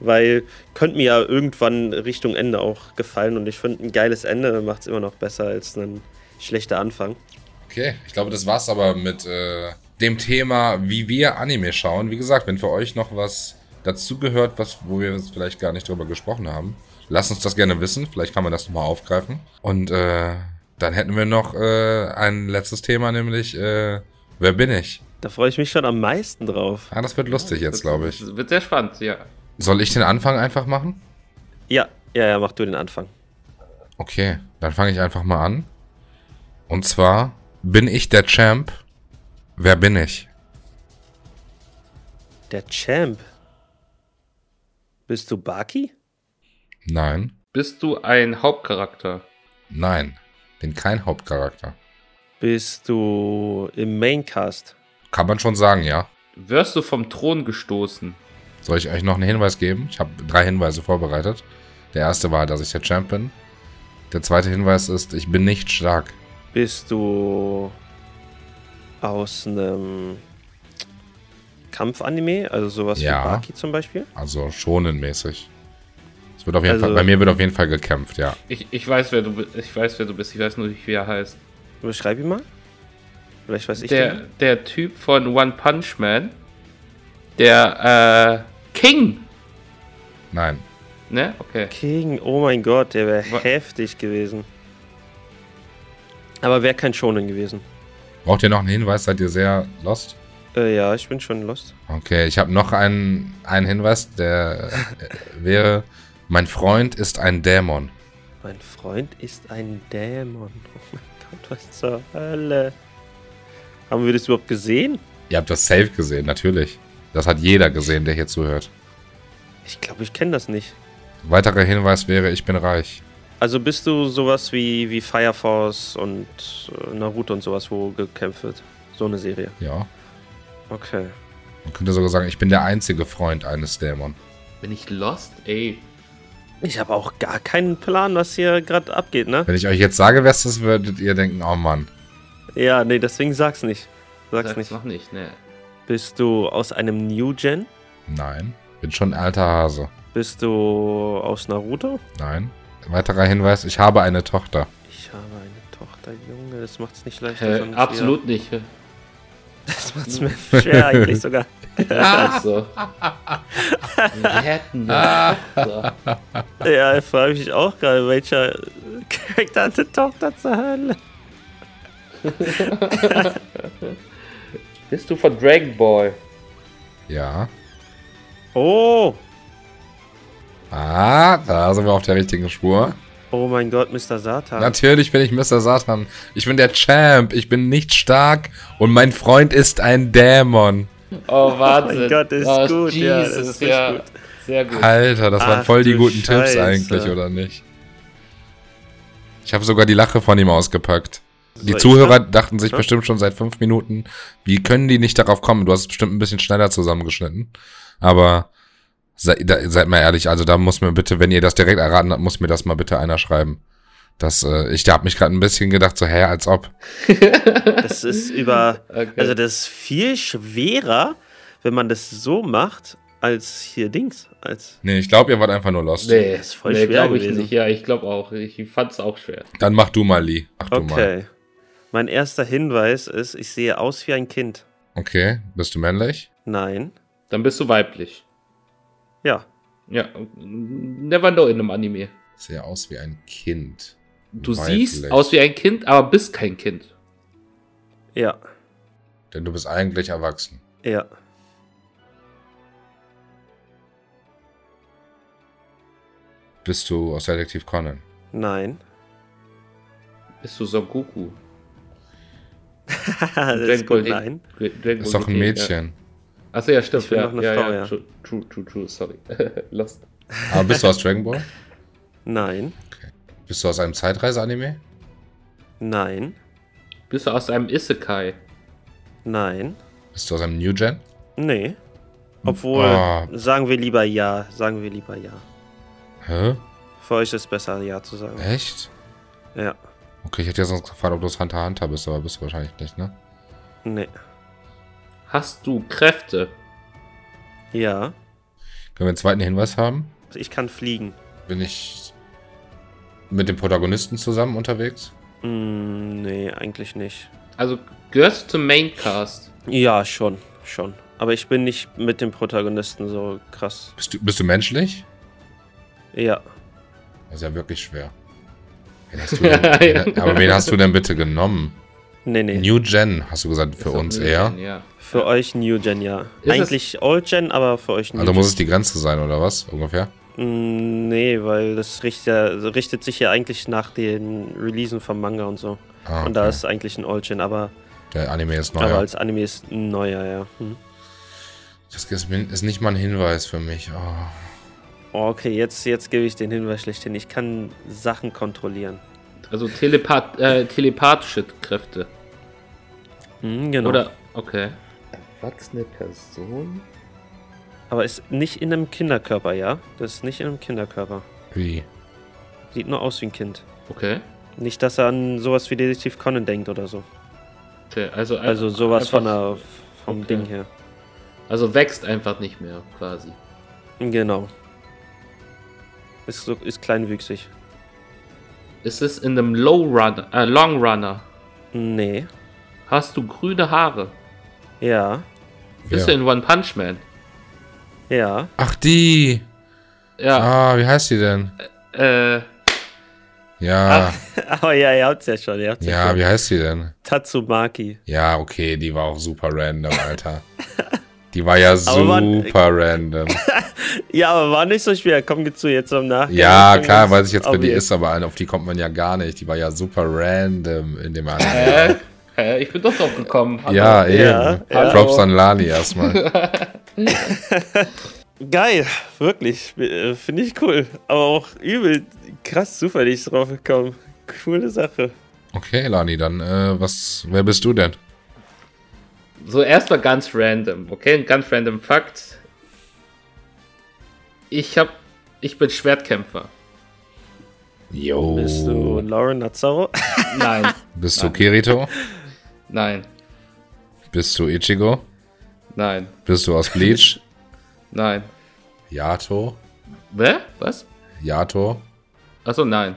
[SPEAKER 2] weil könnte mir ja irgendwann Richtung Ende auch gefallen und ich finde ein geiles Ende macht es immer noch besser als ein schlechter Anfang.
[SPEAKER 1] Okay, ich glaube, das war's aber mit äh, dem Thema, wie wir Anime schauen. Wie gesagt, wenn für euch noch was dazugehört, was, wo wir vielleicht gar nicht drüber gesprochen haben, lasst uns das gerne wissen. Vielleicht kann man das nochmal aufgreifen. Und äh, dann hätten wir noch äh, ein letztes Thema, nämlich äh, Wer bin ich?
[SPEAKER 2] Da freue ich mich schon am meisten drauf.
[SPEAKER 1] Ah, das wird lustig jetzt, glaube ich.
[SPEAKER 3] Das wird sehr spannend, ja.
[SPEAKER 1] Soll ich den Anfang einfach machen?
[SPEAKER 2] Ja, ja, ja, mach du den Anfang.
[SPEAKER 1] Okay, dann fange ich einfach mal an. Und zwar bin ich der Champ. Wer bin ich?
[SPEAKER 2] Der Champ. Bist du Baki?
[SPEAKER 1] Nein,
[SPEAKER 3] Bist du ein Hauptcharakter?
[SPEAKER 1] nein, bin kein Hauptcharakter.
[SPEAKER 2] Bist du im Maincast?
[SPEAKER 1] Kann man schon sagen, ja.
[SPEAKER 3] Wirst du vom Thron gestoßen?
[SPEAKER 1] Soll ich euch noch einen Hinweis geben? Ich habe drei Hinweise vorbereitet. Der erste war, dass ich der Champ bin. Der zweite Hinweis ist, ich bin nicht stark.
[SPEAKER 2] Bist du aus einem Kampfanime, also sowas
[SPEAKER 1] Ja.
[SPEAKER 2] wie Baki zum Beispiel?
[SPEAKER 1] Also schonenmäßig. Wird auf jeden
[SPEAKER 2] Also-
[SPEAKER 1] Fall, bei mir wird auf jeden Fall gekämpft, ja.
[SPEAKER 3] Ich, ich weiß, wer du bist. Ich weiß, wer du bist. Ich weiß nur nicht, wie er heißt.
[SPEAKER 2] Beschreib ihn mal. Vielleicht weiß ich
[SPEAKER 3] Der,
[SPEAKER 2] den.
[SPEAKER 3] der Typ von One Punch Man. Der, äh, King.
[SPEAKER 1] Nein.
[SPEAKER 3] Ne? Okay.
[SPEAKER 2] King, oh mein Gott, der wäre heftig gewesen. Aber wäre kein Shonen gewesen.
[SPEAKER 1] Braucht ihr noch einen Hinweis? Seid ihr sehr lost?
[SPEAKER 2] Äh, ja, ich bin schon lost.
[SPEAKER 1] Okay, ich habe noch einen, einen Hinweis, der äh, wäre, mein Freund ist ein Dämon.
[SPEAKER 2] Mein Freund ist ein Dämon. Oh mein Gott, was zur Hölle. Haben wir das überhaupt gesehen?
[SPEAKER 1] Ihr habt das safe gesehen, natürlich. Das hat jeder gesehen, der hier zuhört.
[SPEAKER 2] Ich glaube, ich kenne das nicht.
[SPEAKER 1] Weiterer Hinweis wäre, ich bin reich.
[SPEAKER 2] Also bist du sowas wie, wie Fire Force und äh, Naruto und sowas, wo gekämpft wird? So eine Serie.
[SPEAKER 1] Ja.
[SPEAKER 2] Okay.
[SPEAKER 1] Man könnte sogar sagen, ich bin der einzige Freund eines Dämon.
[SPEAKER 3] Bin ich lost? Ey.
[SPEAKER 2] Ich habe auch gar keinen Plan, was hier gerade abgeht, ne?
[SPEAKER 1] Wenn ich euch jetzt sage, wer es ist, würdet ihr denken, oh Mann.
[SPEAKER 2] Ja, nee, deswegen sag's nicht. Sag's,
[SPEAKER 3] Sag's
[SPEAKER 2] nicht.
[SPEAKER 3] noch nicht, ne.
[SPEAKER 2] Bist du aus einem New Gen?
[SPEAKER 1] Nein. Bin schon ein alter Hase.
[SPEAKER 2] Bist du aus Naruto?
[SPEAKER 1] Nein. Weiterer Hinweis, ich habe eine Tochter.
[SPEAKER 2] Ich habe eine Tochter, Junge, das macht's nicht leichter.
[SPEAKER 3] Äh,
[SPEAKER 2] sonst
[SPEAKER 3] absolut nicht.
[SPEAKER 2] Das macht's mir schwer eigentlich sogar.
[SPEAKER 3] Wir hätten eine Tochter.
[SPEAKER 2] Ja, frage ich mich auch gerade, welcher Charakter hat eine Tochter zur Hölle?
[SPEAKER 3] Bist du von Dragon Ball?
[SPEAKER 1] Ja.
[SPEAKER 2] Oh!
[SPEAKER 1] Ah, da sind wir auf der richtigen Spur.
[SPEAKER 2] Oh mein Gott, Mr. Satan.
[SPEAKER 1] Natürlich bin ich Mr. Satan. Ich bin der Champ. Ich bin nicht stark. Und mein Freund ist ein Dämon.
[SPEAKER 3] Oh, Wahnsinn.
[SPEAKER 2] mein Gott, ist
[SPEAKER 3] oh,
[SPEAKER 2] gut, ja, das
[SPEAKER 3] Jesus,
[SPEAKER 2] ist
[SPEAKER 3] ja.
[SPEAKER 2] gut.
[SPEAKER 3] Sehr gut.
[SPEAKER 1] Alter, das waren
[SPEAKER 2] Ach
[SPEAKER 1] voll die guten Tipps
[SPEAKER 2] Scheiße.
[SPEAKER 1] eigentlich, oder nicht? Ich habe sogar die Lache von ihm ausgepackt. Die
[SPEAKER 2] ich
[SPEAKER 1] Zuhörer
[SPEAKER 2] dann?
[SPEAKER 1] dachten sich
[SPEAKER 2] Ja.
[SPEAKER 1] bestimmt schon seit fünf Minuten, wie können die nicht darauf kommen? Du hast es bestimmt ein bisschen schneller zusammengeschnitten. Aber sei, da, seid mal ehrlich, also da muss mir bitte, wenn ihr das direkt erraten habt, muss mir das mal bitte einer schreiben. Das, äh, ich hab mich gerade ein bisschen gedacht, so, hä, als ob.
[SPEAKER 2] Das ist über.
[SPEAKER 3] Okay.
[SPEAKER 2] Also, das ist viel schwerer, wenn man das so macht, als hier Dings. Als.
[SPEAKER 1] Nee, ich glaube, ihr wart einfach nur lost.
[SPEAKER 3] nee,
[SPEAKER 2] Das ist voll
[SPEAKER 3] nee,
[SPEAKER 2] schwer
[SPEAKER 3] glaube ich
[SPEAKER 2] gewesen.
[SPEAKER 3] nicht. Ja, ich glaube auch. Ich fand's auch schwer.
[SPEAKER 1] Dann mach du mal, Lee. Mach du mal.
[SPEAKER 2] Okay. Mein erster Hinweis ist, ich sehe aus wie ein Kind.
[SPEAKER 1] Okay, bist du männlich?
[SPEAKER 2] Nein.
[SPEAKER 3] Dann bist du weiblich.
[SPEAKER 2] Ja.
[SPEAKER 3] Ja, never know in einem Anime.
[SPEAKER 1] Sehe aus wie ein Kind.
[SPEAKER 3] Du
[SPEAKER 1] Weiblich.
[SPEAKER 3] siehst aus wie ein Kind, aber bist kein Kind.
[SPEAKER 2] Ja.
[SPEAKER 1] Denn du bist eigentlich erwachsen.
[SPEAKER 2] Ja.
[SPEAKER 1] Bist du aus Detektiv Conan?
[SPEAKER 2] Nein.
[SPEAKER 3] Bist du Son Goku?
[SPEAKER 2] das ist gut, nein.
[SPEAKER 1] Ist doch ein Mädchen.
[SPEAKER 3] Achso, ja, stimmt.
[SPEAKER 2] Ich bin
[SPEAKER 3] ja,
[SPEAKER 2] doch eine
[SPEAKER 3] ja,
[SPEAKER 2] Frau,
[SPEAKER 3] ja.
[SPEAKER 2] ja.
[SPEAKER 3] True, true, true, true, sorry. Lost.
[SPEAKER 1] Aber bist du aus Dragon Ball?
[SPEAKER 2] Nein.
[SPEAKER 1] Bist du aus einem Zeitreise-Anime?
[SPEAKER 2] Nein.
[SPEAKER 3] Bist du aus einem Isekai?
[SPEAKER 2] Nein.
[SPEAKER 1] Bist du aus einem New Gen?
[SPEAKER 2] Nee. Obwohl,
[SPEAKER 1] Ah.
[SPEAKER 2] sagen wir lieber ja. Sagen wir lieber ja.
[SPEAKER 1] Hä?
[SPEAKER 2] Für euch ist es besser, ja zu sagen.
[SPEAKER 1] Echt?
[SPEAKER 2] Ja.
[SPEAKER 1] Okay, ich hätte ja sonst gefragt, ob du aus Hunter Hunter bist, aber bist du wahrscheinlich nicht, ne?
[SPEAKER 2] Nee.
[SPEAKER 3] Hast du Kräfte?
[SPEAKER 2] Ja.
[SPEAKER 1] Können wir einen zweiten Hinweis haben?
[SPEAKER 2] Ich kann fliegen.
[SPEAKER 1] Bin ich mit dem Protagonisten zusammen unterwegs?
[SPEAKER 2] Mm, nee, eigentlich nicht.
[SPEAKER 3] Also gehörst du zum Maincast?
[SPEAKER 2] Ja, schon. Schon. Aber ich bin nicht mit dem Protagonisten so krass.
[SPEAKER 1] Bist du, bist du menschlich?
[SPEAKER 2] Ja.
[SPEAKER 1] Das ist ja wirklich schwer. Wen denn, wen, aber wen hast du denn bitte genommen?
[SPEAKER 2] Nee, nee.
[SPEAKER 1] New Gen, hast du gesagt, für uns eher?
[SPEAKER 3] Gen, Ja.
[SPEAKER 2] Für euch New Gen, ja.
[SPEAKER 3] Ist
[SPEAKER 2] Eigentlich Old Gen, aber für euch New
[SPEAKER 1] Also
[SPEAKER 2] Gen.
[SPEAKER 1] muss es die Grenze sein, oder was? Ungefähr?
[SPEAKER 2] Mm, Nee, weil das richtet, ja, also richtet sich ja eigentlich nach den Releasen vom Manga und so.
[SPEAKER 1] Ah,
[SPEAKER 2] Und da
[SPEAKER 1] okay.
[SPEAKER 2] ist eigentlich ein Old Gen, aber,
[SPEAKER 1] Der Anime ist
[SPEAKER 2] aber
[SPEAKER 1] neuer.
[SPEAKER 2] als Anime ist ein neuer, ja. Hm.
[SPEAKER 1] Das ist ist nicht mal ein Hinweis für mich. Oh.
[SPEAKER 2] Oh, okay, jetzt, jetzt gebe ich den Hinweis schlechthin. Ich kann Sachen kontrollieren.
[SPEAKER 3] Also Telepath äh, telepathische Kräfte.
[SPEAKER 2] Hm, genau.
[SPEAKER 3] Oder, okay. Erwachsene Person?
[SPEAKER 2] aber ist nicht in einem Kinderkörper, ja? Das ist nicht in einem Kinderkörper.
[SPEAKER 1] Wie?
[SPEAKER 2] Sieht nur aus wie ein Kind.
[SPEAKER 3] Okay.
[SPEAKER 2] Nicht, dass er an sowas wie Detektiv Conan denkt oder so.
[SPEAKER 3] okay. Also,
[SPEAKER 2] Also sowas von der, vom
[SPEAKER 3] okay.
[SPEAKER 2] Ding her.
[SPEAKER 3] Also wächst einfach nicht mehr, quasi.
[SPEAKER 2] Genau. Ist, so, ist kleinwüchsig.
[SPEAKER 3] Ist es in einem Low Runner, äh, Long Runner?
[SPEAKER 2] Nee.
[SPEAKER 3] Hast du grüne Haare?
[SPEAKER 2] Ja.
[SPEAKER 3] Bist
[SPEAKER 1] Ja.
[SPEAKER 3] du in One Punch Man?
[SPEAKER 2] Ja.
[SPEAKER 1] Ach, die!
[SPEAKER 3] Ja.
[SPEAKER 1] Ah, wie heißt die denn?
[SPEAKER 3] Äh.
[SPEAKER 1] Ja,
[SPEAKER 2] Aber ja, ihr habt's ja schon. Ihr habt's ja,
[SPEAKER 1] ja,
[SPEAKER 2] schon.
[SPEAKER 1] wie heißt die denn?
[SPEAKER 2] Tatsumaki.
[SPEAKER 1] Ja, okay, die war auch super random, Alter. Die war ja
[SPEAKER 2] Aber man-
[SPEAKER 1] super random.
[SPEAKER 2] Ja, aber war nicht so schwer. Komm, geh zu jetzt am Nachhinein.
[SPEAKER 1] Ja, klar, weiß ich jetzt, wer die ist, aber auf die kommt man ja gar nicht. Die war ja super random in dem Anime.
[SPEAKER 3] Hä? Ich bin doch drauf gekommen. Hallo.
[SPEAKER 1] Ja, eben.
[SPEAKER 2] Ja,
[SPEAKER 3] ja.
[SPEAKER 1] Props an Lali erstmal.
[SPEAKER 2] Geil, wirklich. Äh, Finde ich cool. Aber auch übel krass zufällig drauf gekommen. Coole Sache.
[SPEAKER 1] Okay, Lani, dann, äh, was, wer bist du denn?
[SPEAKER 3] So erstmal ganz random, okay? Ein ganz random Fakt. Ich hab, ich bin Schwertkämpfer.
[SPEAKER 1] Jo.
[SPEAKER 2] Bist du Lauren Nazzaro?
[SPEAKER 3] Nein,
[SPEAKER 1] Bist du Kirito?
[SPEAKER 3] Nein,
[SPEAKER 1] Bist du Ichigo?
[SPEAKER 3] nein,
[SPEAKER 1] Bist du aus Bleach?
[SPEAKER 3] nein.
[SPEAKER 1] Yato?
[SPEAKER 3] Wer? Was?
[SPEAKER 1] Yato?
[SPEAKER 3] Achso, nein.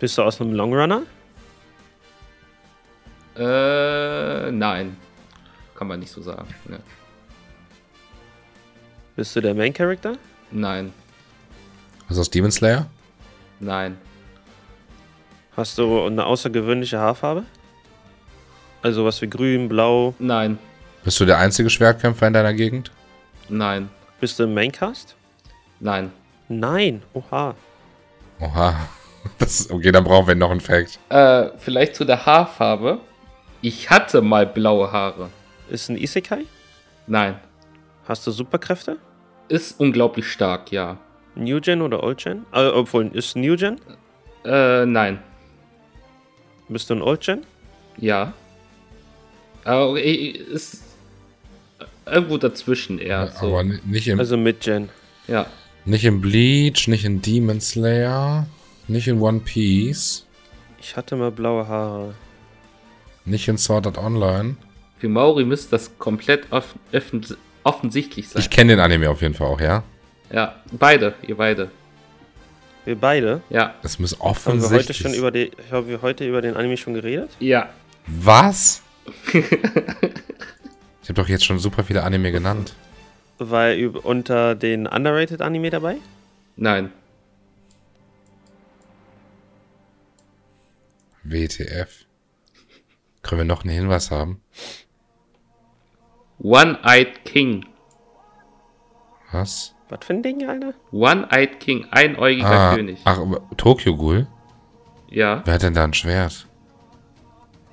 [SPEAKER 2] Bist du aus einem Longrunner?
[SPEAKER 3] Äh, nein. Kann man nicht so sagen. Ne.
[SPEAKER 2] Bist du der Main Character?
[SPEAKER 3] Nein,
[SPEAKER 1] Bist du aus Demon Slayer?
[SPEAKER 3] nein,
[SPEAKER 2] Hast du eine außergewöhnliche Haarfarbe? Also was wie grün, blau.
[SPEAKER 3] nein,
[SPEAKER 1] Bist du der einzige Schwertkämpfer in deiner Gegend?
[SPEAKER 3] nein,
[SPEAKER 2] Bist du im Maincast?
[SPEAKER 3] nein.
[SPEAKER 2] Nein. Oha.
[SPEAKER 1] Oha. Das, okay, dann brauchen wir noch einen Fact.
[SPEAKER 3] Äh, vielleicht zu der Haarfarbe. Ich hatte mal blaue Haare.
[SPEAKER 2] Ist ein Isekai?
[SPEAKER 3] Nein.
[SPEAKER 2] Hast du Superkräfte?
[SPEAKER 3] Ist unglaublich stark, ja.
[SPEAKER 2] New Gen oder Old Gen? Äh, obwohl, ist New Gen?
[SPEAKER 3] Äh, nein.
[SPEAKER 2] Bist du ein Old Gen?
[SPEAKER 3] Ja. Aber okay, ist irgendwo dazwischen eher. So.
[SPEAKER 1] Aber ni- nicht im,
[SPEAKER 2] Also Mid Gen.
[SPEAKER 3] ja.
[SPEAKER 1] nicht im Bleach, nicht in Demon Slayer, nicht in One Piece,
[SPEAKER 2] Ich hatte mal blaue Haare.
[SPEAKER 1] nicht in Sword Art Online.
[SPEAKER 3] Für Mauri müsste das komplett off offen offensichtlich sein.
[SPEAKER 1] Ich kenne den Anime auf jeden Fall auch, ja?
[SPEAKER 3] ja, beide, ihr beide.
[SPEAKER 2] Wir beide.
[SPEAKER 3] Ja,
[SPEAKER 1] Das muss
[SPEAKER 2] Haben wir heute
[SPEAKER 1] offensichtlich
[SPEAKER 2] schon über die, haben wir heute über den Anime schon geredet?
[SPEAKER 3] ja.
[SPEAKER 1] Was? ich habe doch jetzt schon super viele Anime genannt.
[SPEAKER 2] War er unter den underrated Anime dabei?
[SPEAKER 3] Nein.
[SPEAKER 1] WTF. Können wir noch einen Hinweis haben?
[SPEAKER 3] One-Eyed King.
[SPEAKER 1] Was?
[SPEAKER 2] Was für ein Ding, Alter?
[SPEAKER 3] One-Eyed King, einäugiger
[SPEAKER 1] Ah,
[SPEAKER 3] König.
[SPEAKER 1] ach, Tokyo Ghoul?
[SPEAKER 3] Ja.
[SPEAKER 1] Wer hat denn da ein Schwert?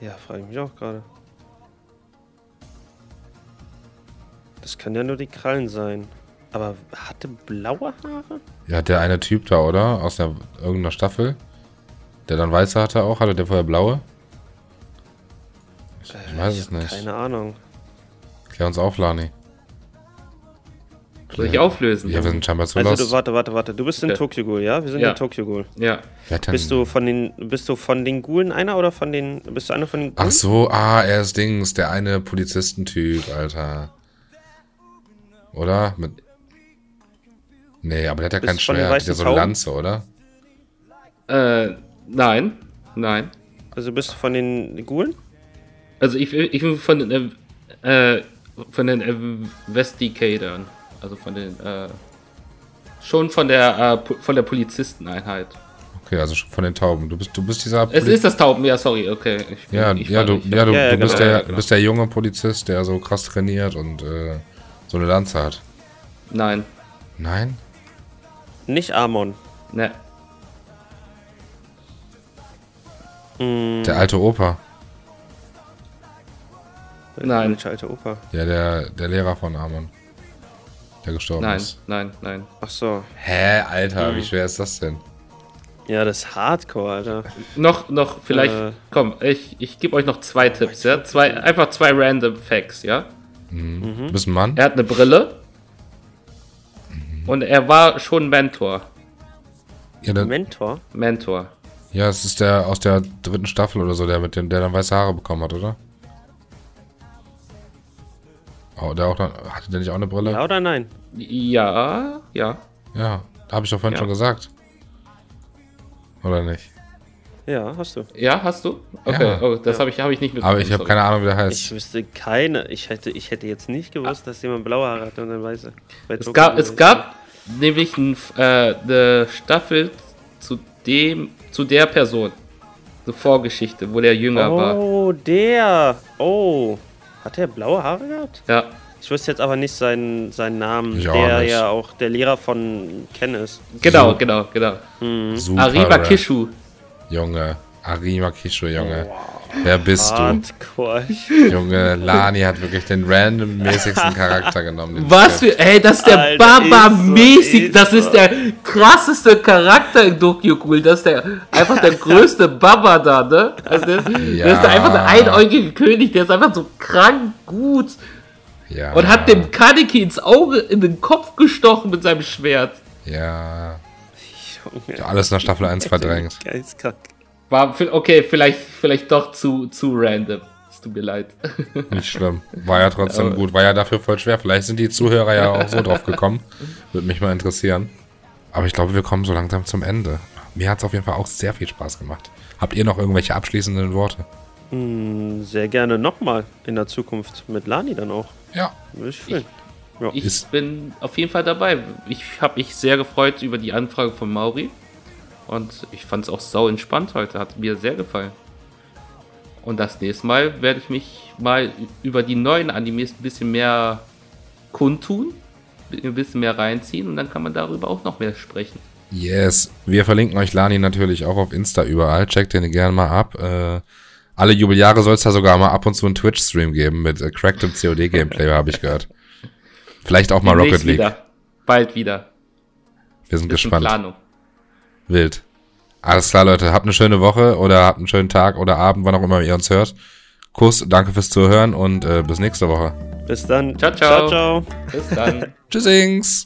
[SPEAKER 2] Ja, frage ich mich auch gerade. Das kann ja nur die Krallen sein. Aber hatte blaue Haare?
[SPEAKER 1] Ja, der eine Typ da, oder? Aus der, irgendeiner Staffel. Der dann weiße hatte auch. Hatte der vorher blaue? Ich, ich weiß es
[SPEAKER 2] hab
[SPEAKER 1] nicht.
[SPEAKER 2] Keine Ahnung.
[SPEAKER 1] Klär uns auf, Lani.
[SPEAKER 3] Soll ich auflösen?
[SPEAKER 1] Ja, wir sind scheinbar zu
[SPEAKER 2] Also du, warte, warte, warte. Du bist in
[SPEAKER 3] Okay.
[SPEAKER 2] Tokyo Ghoul, ja? Wir sind
[SPEAKER 3] Ja.
[SPEAKER 2] in Tokyo Ghoul.
[SPEAKER 3] Ja.
[SPEAKER 2] Bist du von den bist du von den Ghoulen einer oder von den bist du einer von den Ghoulen?
[SPEAKER 1] Ach so, ah, er ist Dings, der eine Polizistentyp, Alter. Oder? Mit. Nee, aber der hat ja
[SPEAKER 2] Bist
[SPEAKER 1] kein Schwert, der hat ja so eine? Lanze, oder?
[SPEAKER 3] Äh, nein. Nein.
[SPEAKER 2] Also bist du von den Ghoulen?
[SPEAKER 3] Also ich, ich bin von den äh, von den Investigatoren. Also von den äh, schon von der äh, von der Polizisteneinheit.
[SPEAKER 1] Okay, also schon von den Tauben. Du bist, du bist dieser
[SPEAKER 3] Es
[SPEAKER 1] Poli-
[SPEAKER 3] ist das Tauben, ja, sorry, okay. Ich,
[SPEAKER 1] Ja,
[SPEAKER 3] ich
[SPEAKER 1] ja,
[SPEAKER 3] war
[SPEAKER 1] du, ja, du,
[SPEAKER 2] Ja,
[SPEAKER 1] du bist,
[SPEAKER 2] genau,
[SPEAKER 1] der,
[SPEAKER 3] ja, genau.
[SPEAKER 1] bist der junge Polizist, der so krass trainiert und äh, so eine Lanze hat.
[SPEAKER 3] Nein,
[SPEAKER 1] Nein?
[SPEAKER 2] Nicht Amon.
[SPEAKER 3] ne,
[SPEAKER 1] Der alte Opa.
[SPEAKER 3] Nein.
[SPEAKER 2] Welcher alte Opa?
[SPEAKER 1] Ja, der, der Lehrer von Amon. Der gestorben
[SPEAKER 3] nein,
[SPEAKER 1] ist.
[SPEAKER 3] nein, nein.
[SPEAKER 2] Ach so.
[SPEAKER 1] Hä, Alter,
[SPEAKER 2] Hm.
[SPEAKER 1] wie schwer ist das denn?
[SPEAKER 2] Ja, das ist Hardcore, Alter.
[SPEAKER 3] Noch, noch, vielleicht,
[SPEAKER 2] Äh.
[SPEAKER 3] komm, ich, ich gebe euch noch zwei Tipps, ja? Zwei, einfach zwei random Facts, ja?
[SPEAKER 1] Du bist ein Mann?
[SPEAKER 3] Er hat eine Brille und er war schon Mentor.
[SPEAKER 1] Ja, der,
[SPEAKER 2] Mentor?
[SPEAKER 3] Mentor.
[SPEAKER 1] ja, es ist der aus der dritten Staffel oder so, der mit dem, der dann weiße Haare bekommen hat, oder? Oh, der auch dann, hatte der nicht auch eine Brille?
[SPEAKER 2] Ja oder nein?
[SPEAKER 3] Ja, ja.
[SPEAKER 1] Ja, habe ich doch vorhin
[SPEAKER 3] Ja.
[SPEAKER 1] schon gesagt. Oder nicht?
[SPEAKER 2] Ja, hast du.
[SPEAKER 3] Ja, hast du? Okay,
[SPEAKER 1] Ja.
[SPEAKER 3] oh, das habe ich, hab ich nicht mitbekommen.
[SPEAKER 1] Aber ich habe keine Ahnung, wie der heißt.
[SPEAKER 2] Ich wüsste keine. Ich hätte, ich hätte jetzt nicht gewusst, dass jemand blaue Haare hat und dann weiße.
[SPEAKER 3] Es gab, es gab nämlich ein, äh, eine Staffel zu dem, zu der Person. So Vorgeschichte, wo der jünger war.
[SPEAKER 2] Oh, der. Oh. Hat der blaue Haare gehabt?
[SPEAKER 3] Ja.
[SPEAKER 2] Ich wusste jetzt aber nicht seinen, seinen Namen,
[SPEAKER 1] auch
[SPEAKER 2] der
[SPEAKER 1] nicht.
[SPEAKER 2] ja auch der Lehrer von Ken ist.
[SPEAKER 3] Genau,
[SPEAKER 1] So.
[SPEAKER 3] genau, genau.
[SPEAKER 1] Super
[SPEAKER 3] Arriba. Kishu.
[SPEAKER 1] Junge. Arima Kisho, Junge. Wer bist du?
[SPEAKER 2] Hardcore.
[SPEAKER 1] Junge, Lani hat wirklich den randommäßigsten Charakter genommen.
[SPEAKER 3] Was für, ey, das ist der Baba-mäßig,
[SPEAKER 2] so,
[SPEAKER 3] das
[SPEAKER 2] ist
[SPEAKER 3] der krasseste Charakter in Doku Ghoul, das ist der, einfach der größte Baba da, ne? Also der, der
[SPEAKER 1] Ja.
[SPEAKER 3] ist der einfach der einäugige König, der ist einfach so krank gut
[SPEAKER 1] Ja.
[SPEAKER 3] und hat dem Kaneki ins Auge, in den Kopf gestochen mit seinem Schwert.
[SPEAKER 1] Ja.
[SPEAKER 2] Junge.
[SPEAKER 1] Alles nach Staffel 1 verdrängt.
[SPEAKER 2] Geistkrank.
[SPEAKER 3] War, okay, vielleicht, vielleicht doch zu, zu random. Es tut mir leid.
[SPEAKER 1] Nicht schlimm. War ja trotzdem
[SPEAKER 3] Aber-
[SPEAKER 1] gut. War ja dafür voll schwer. Vielleicht sind die Zuhörer ja auch so drauf gekommen. Würde mich mal interessieren. Aber ich glaube, wir kommen so langsam zum Ende. Mir hat es auf jeden Fall auch sehr viel Spaß gemacht. Habt ihr noch irgendwelche abschließenden Worte?
[SPEAKER 2] Hm, Sehr gerne nochmal in der Zukunft mit Lani dann auch.
[SPEAKER 1] Ja.
[SPEAKER 2] Würde ich fühlen.
[SPEAKER 3] Ich
[SPEAKER 1] Ist-
[SPEAKER 3] bin auf jeden Fall dabei. Ich habe mich sehr gefreut über die Anfrage von Mauri. Und ich fand es auch sau entspannt heute. Hat mir sehr gefallen. Und das nächste Mal werde ich mich mal über die neuen Animes ein bisschen mehr kundtun. Ein bisschen mehr reinziehen. Und dann kann man darüber auch noch mehr sprechen.
[SPEAKER 1] Yes. Wir verlinken euch Lani natürlich auch auf Insta überall. Checkt den gerne mal ab. Äh, alle Jubeljahre soll es da sogar mal ab und zu einen Twitch-Stream geben mit äh, Cracked COD-Gameplay, habe ich gehört. Vielleicht auch mal Rocket League.
[SPEAKER 3] Wieder. Bald wieder.
[SPEAKER 1] Wir sind
[SPEAKER 3] Ist
[SPEAKER 1] gespannt.
[SPEAKER 3] Planung.
[SPEAKER 1] Wild. Alles klar, Leute. Habt eine schöne Woche oder habt einen schönen Tag oder Abend, wann auch immer ihr uns hört. Kuss, danke fürs Zuhören und äh, bis nächste Woche.
[SPEAKER 2] Bis dann.
[SPEAKER 3] Ciao, ciao.
[SPEAKER 2] ciao. ciao.
[SPEAKER 3] Bis dann.
[SPEAKER 1] Tschüssings.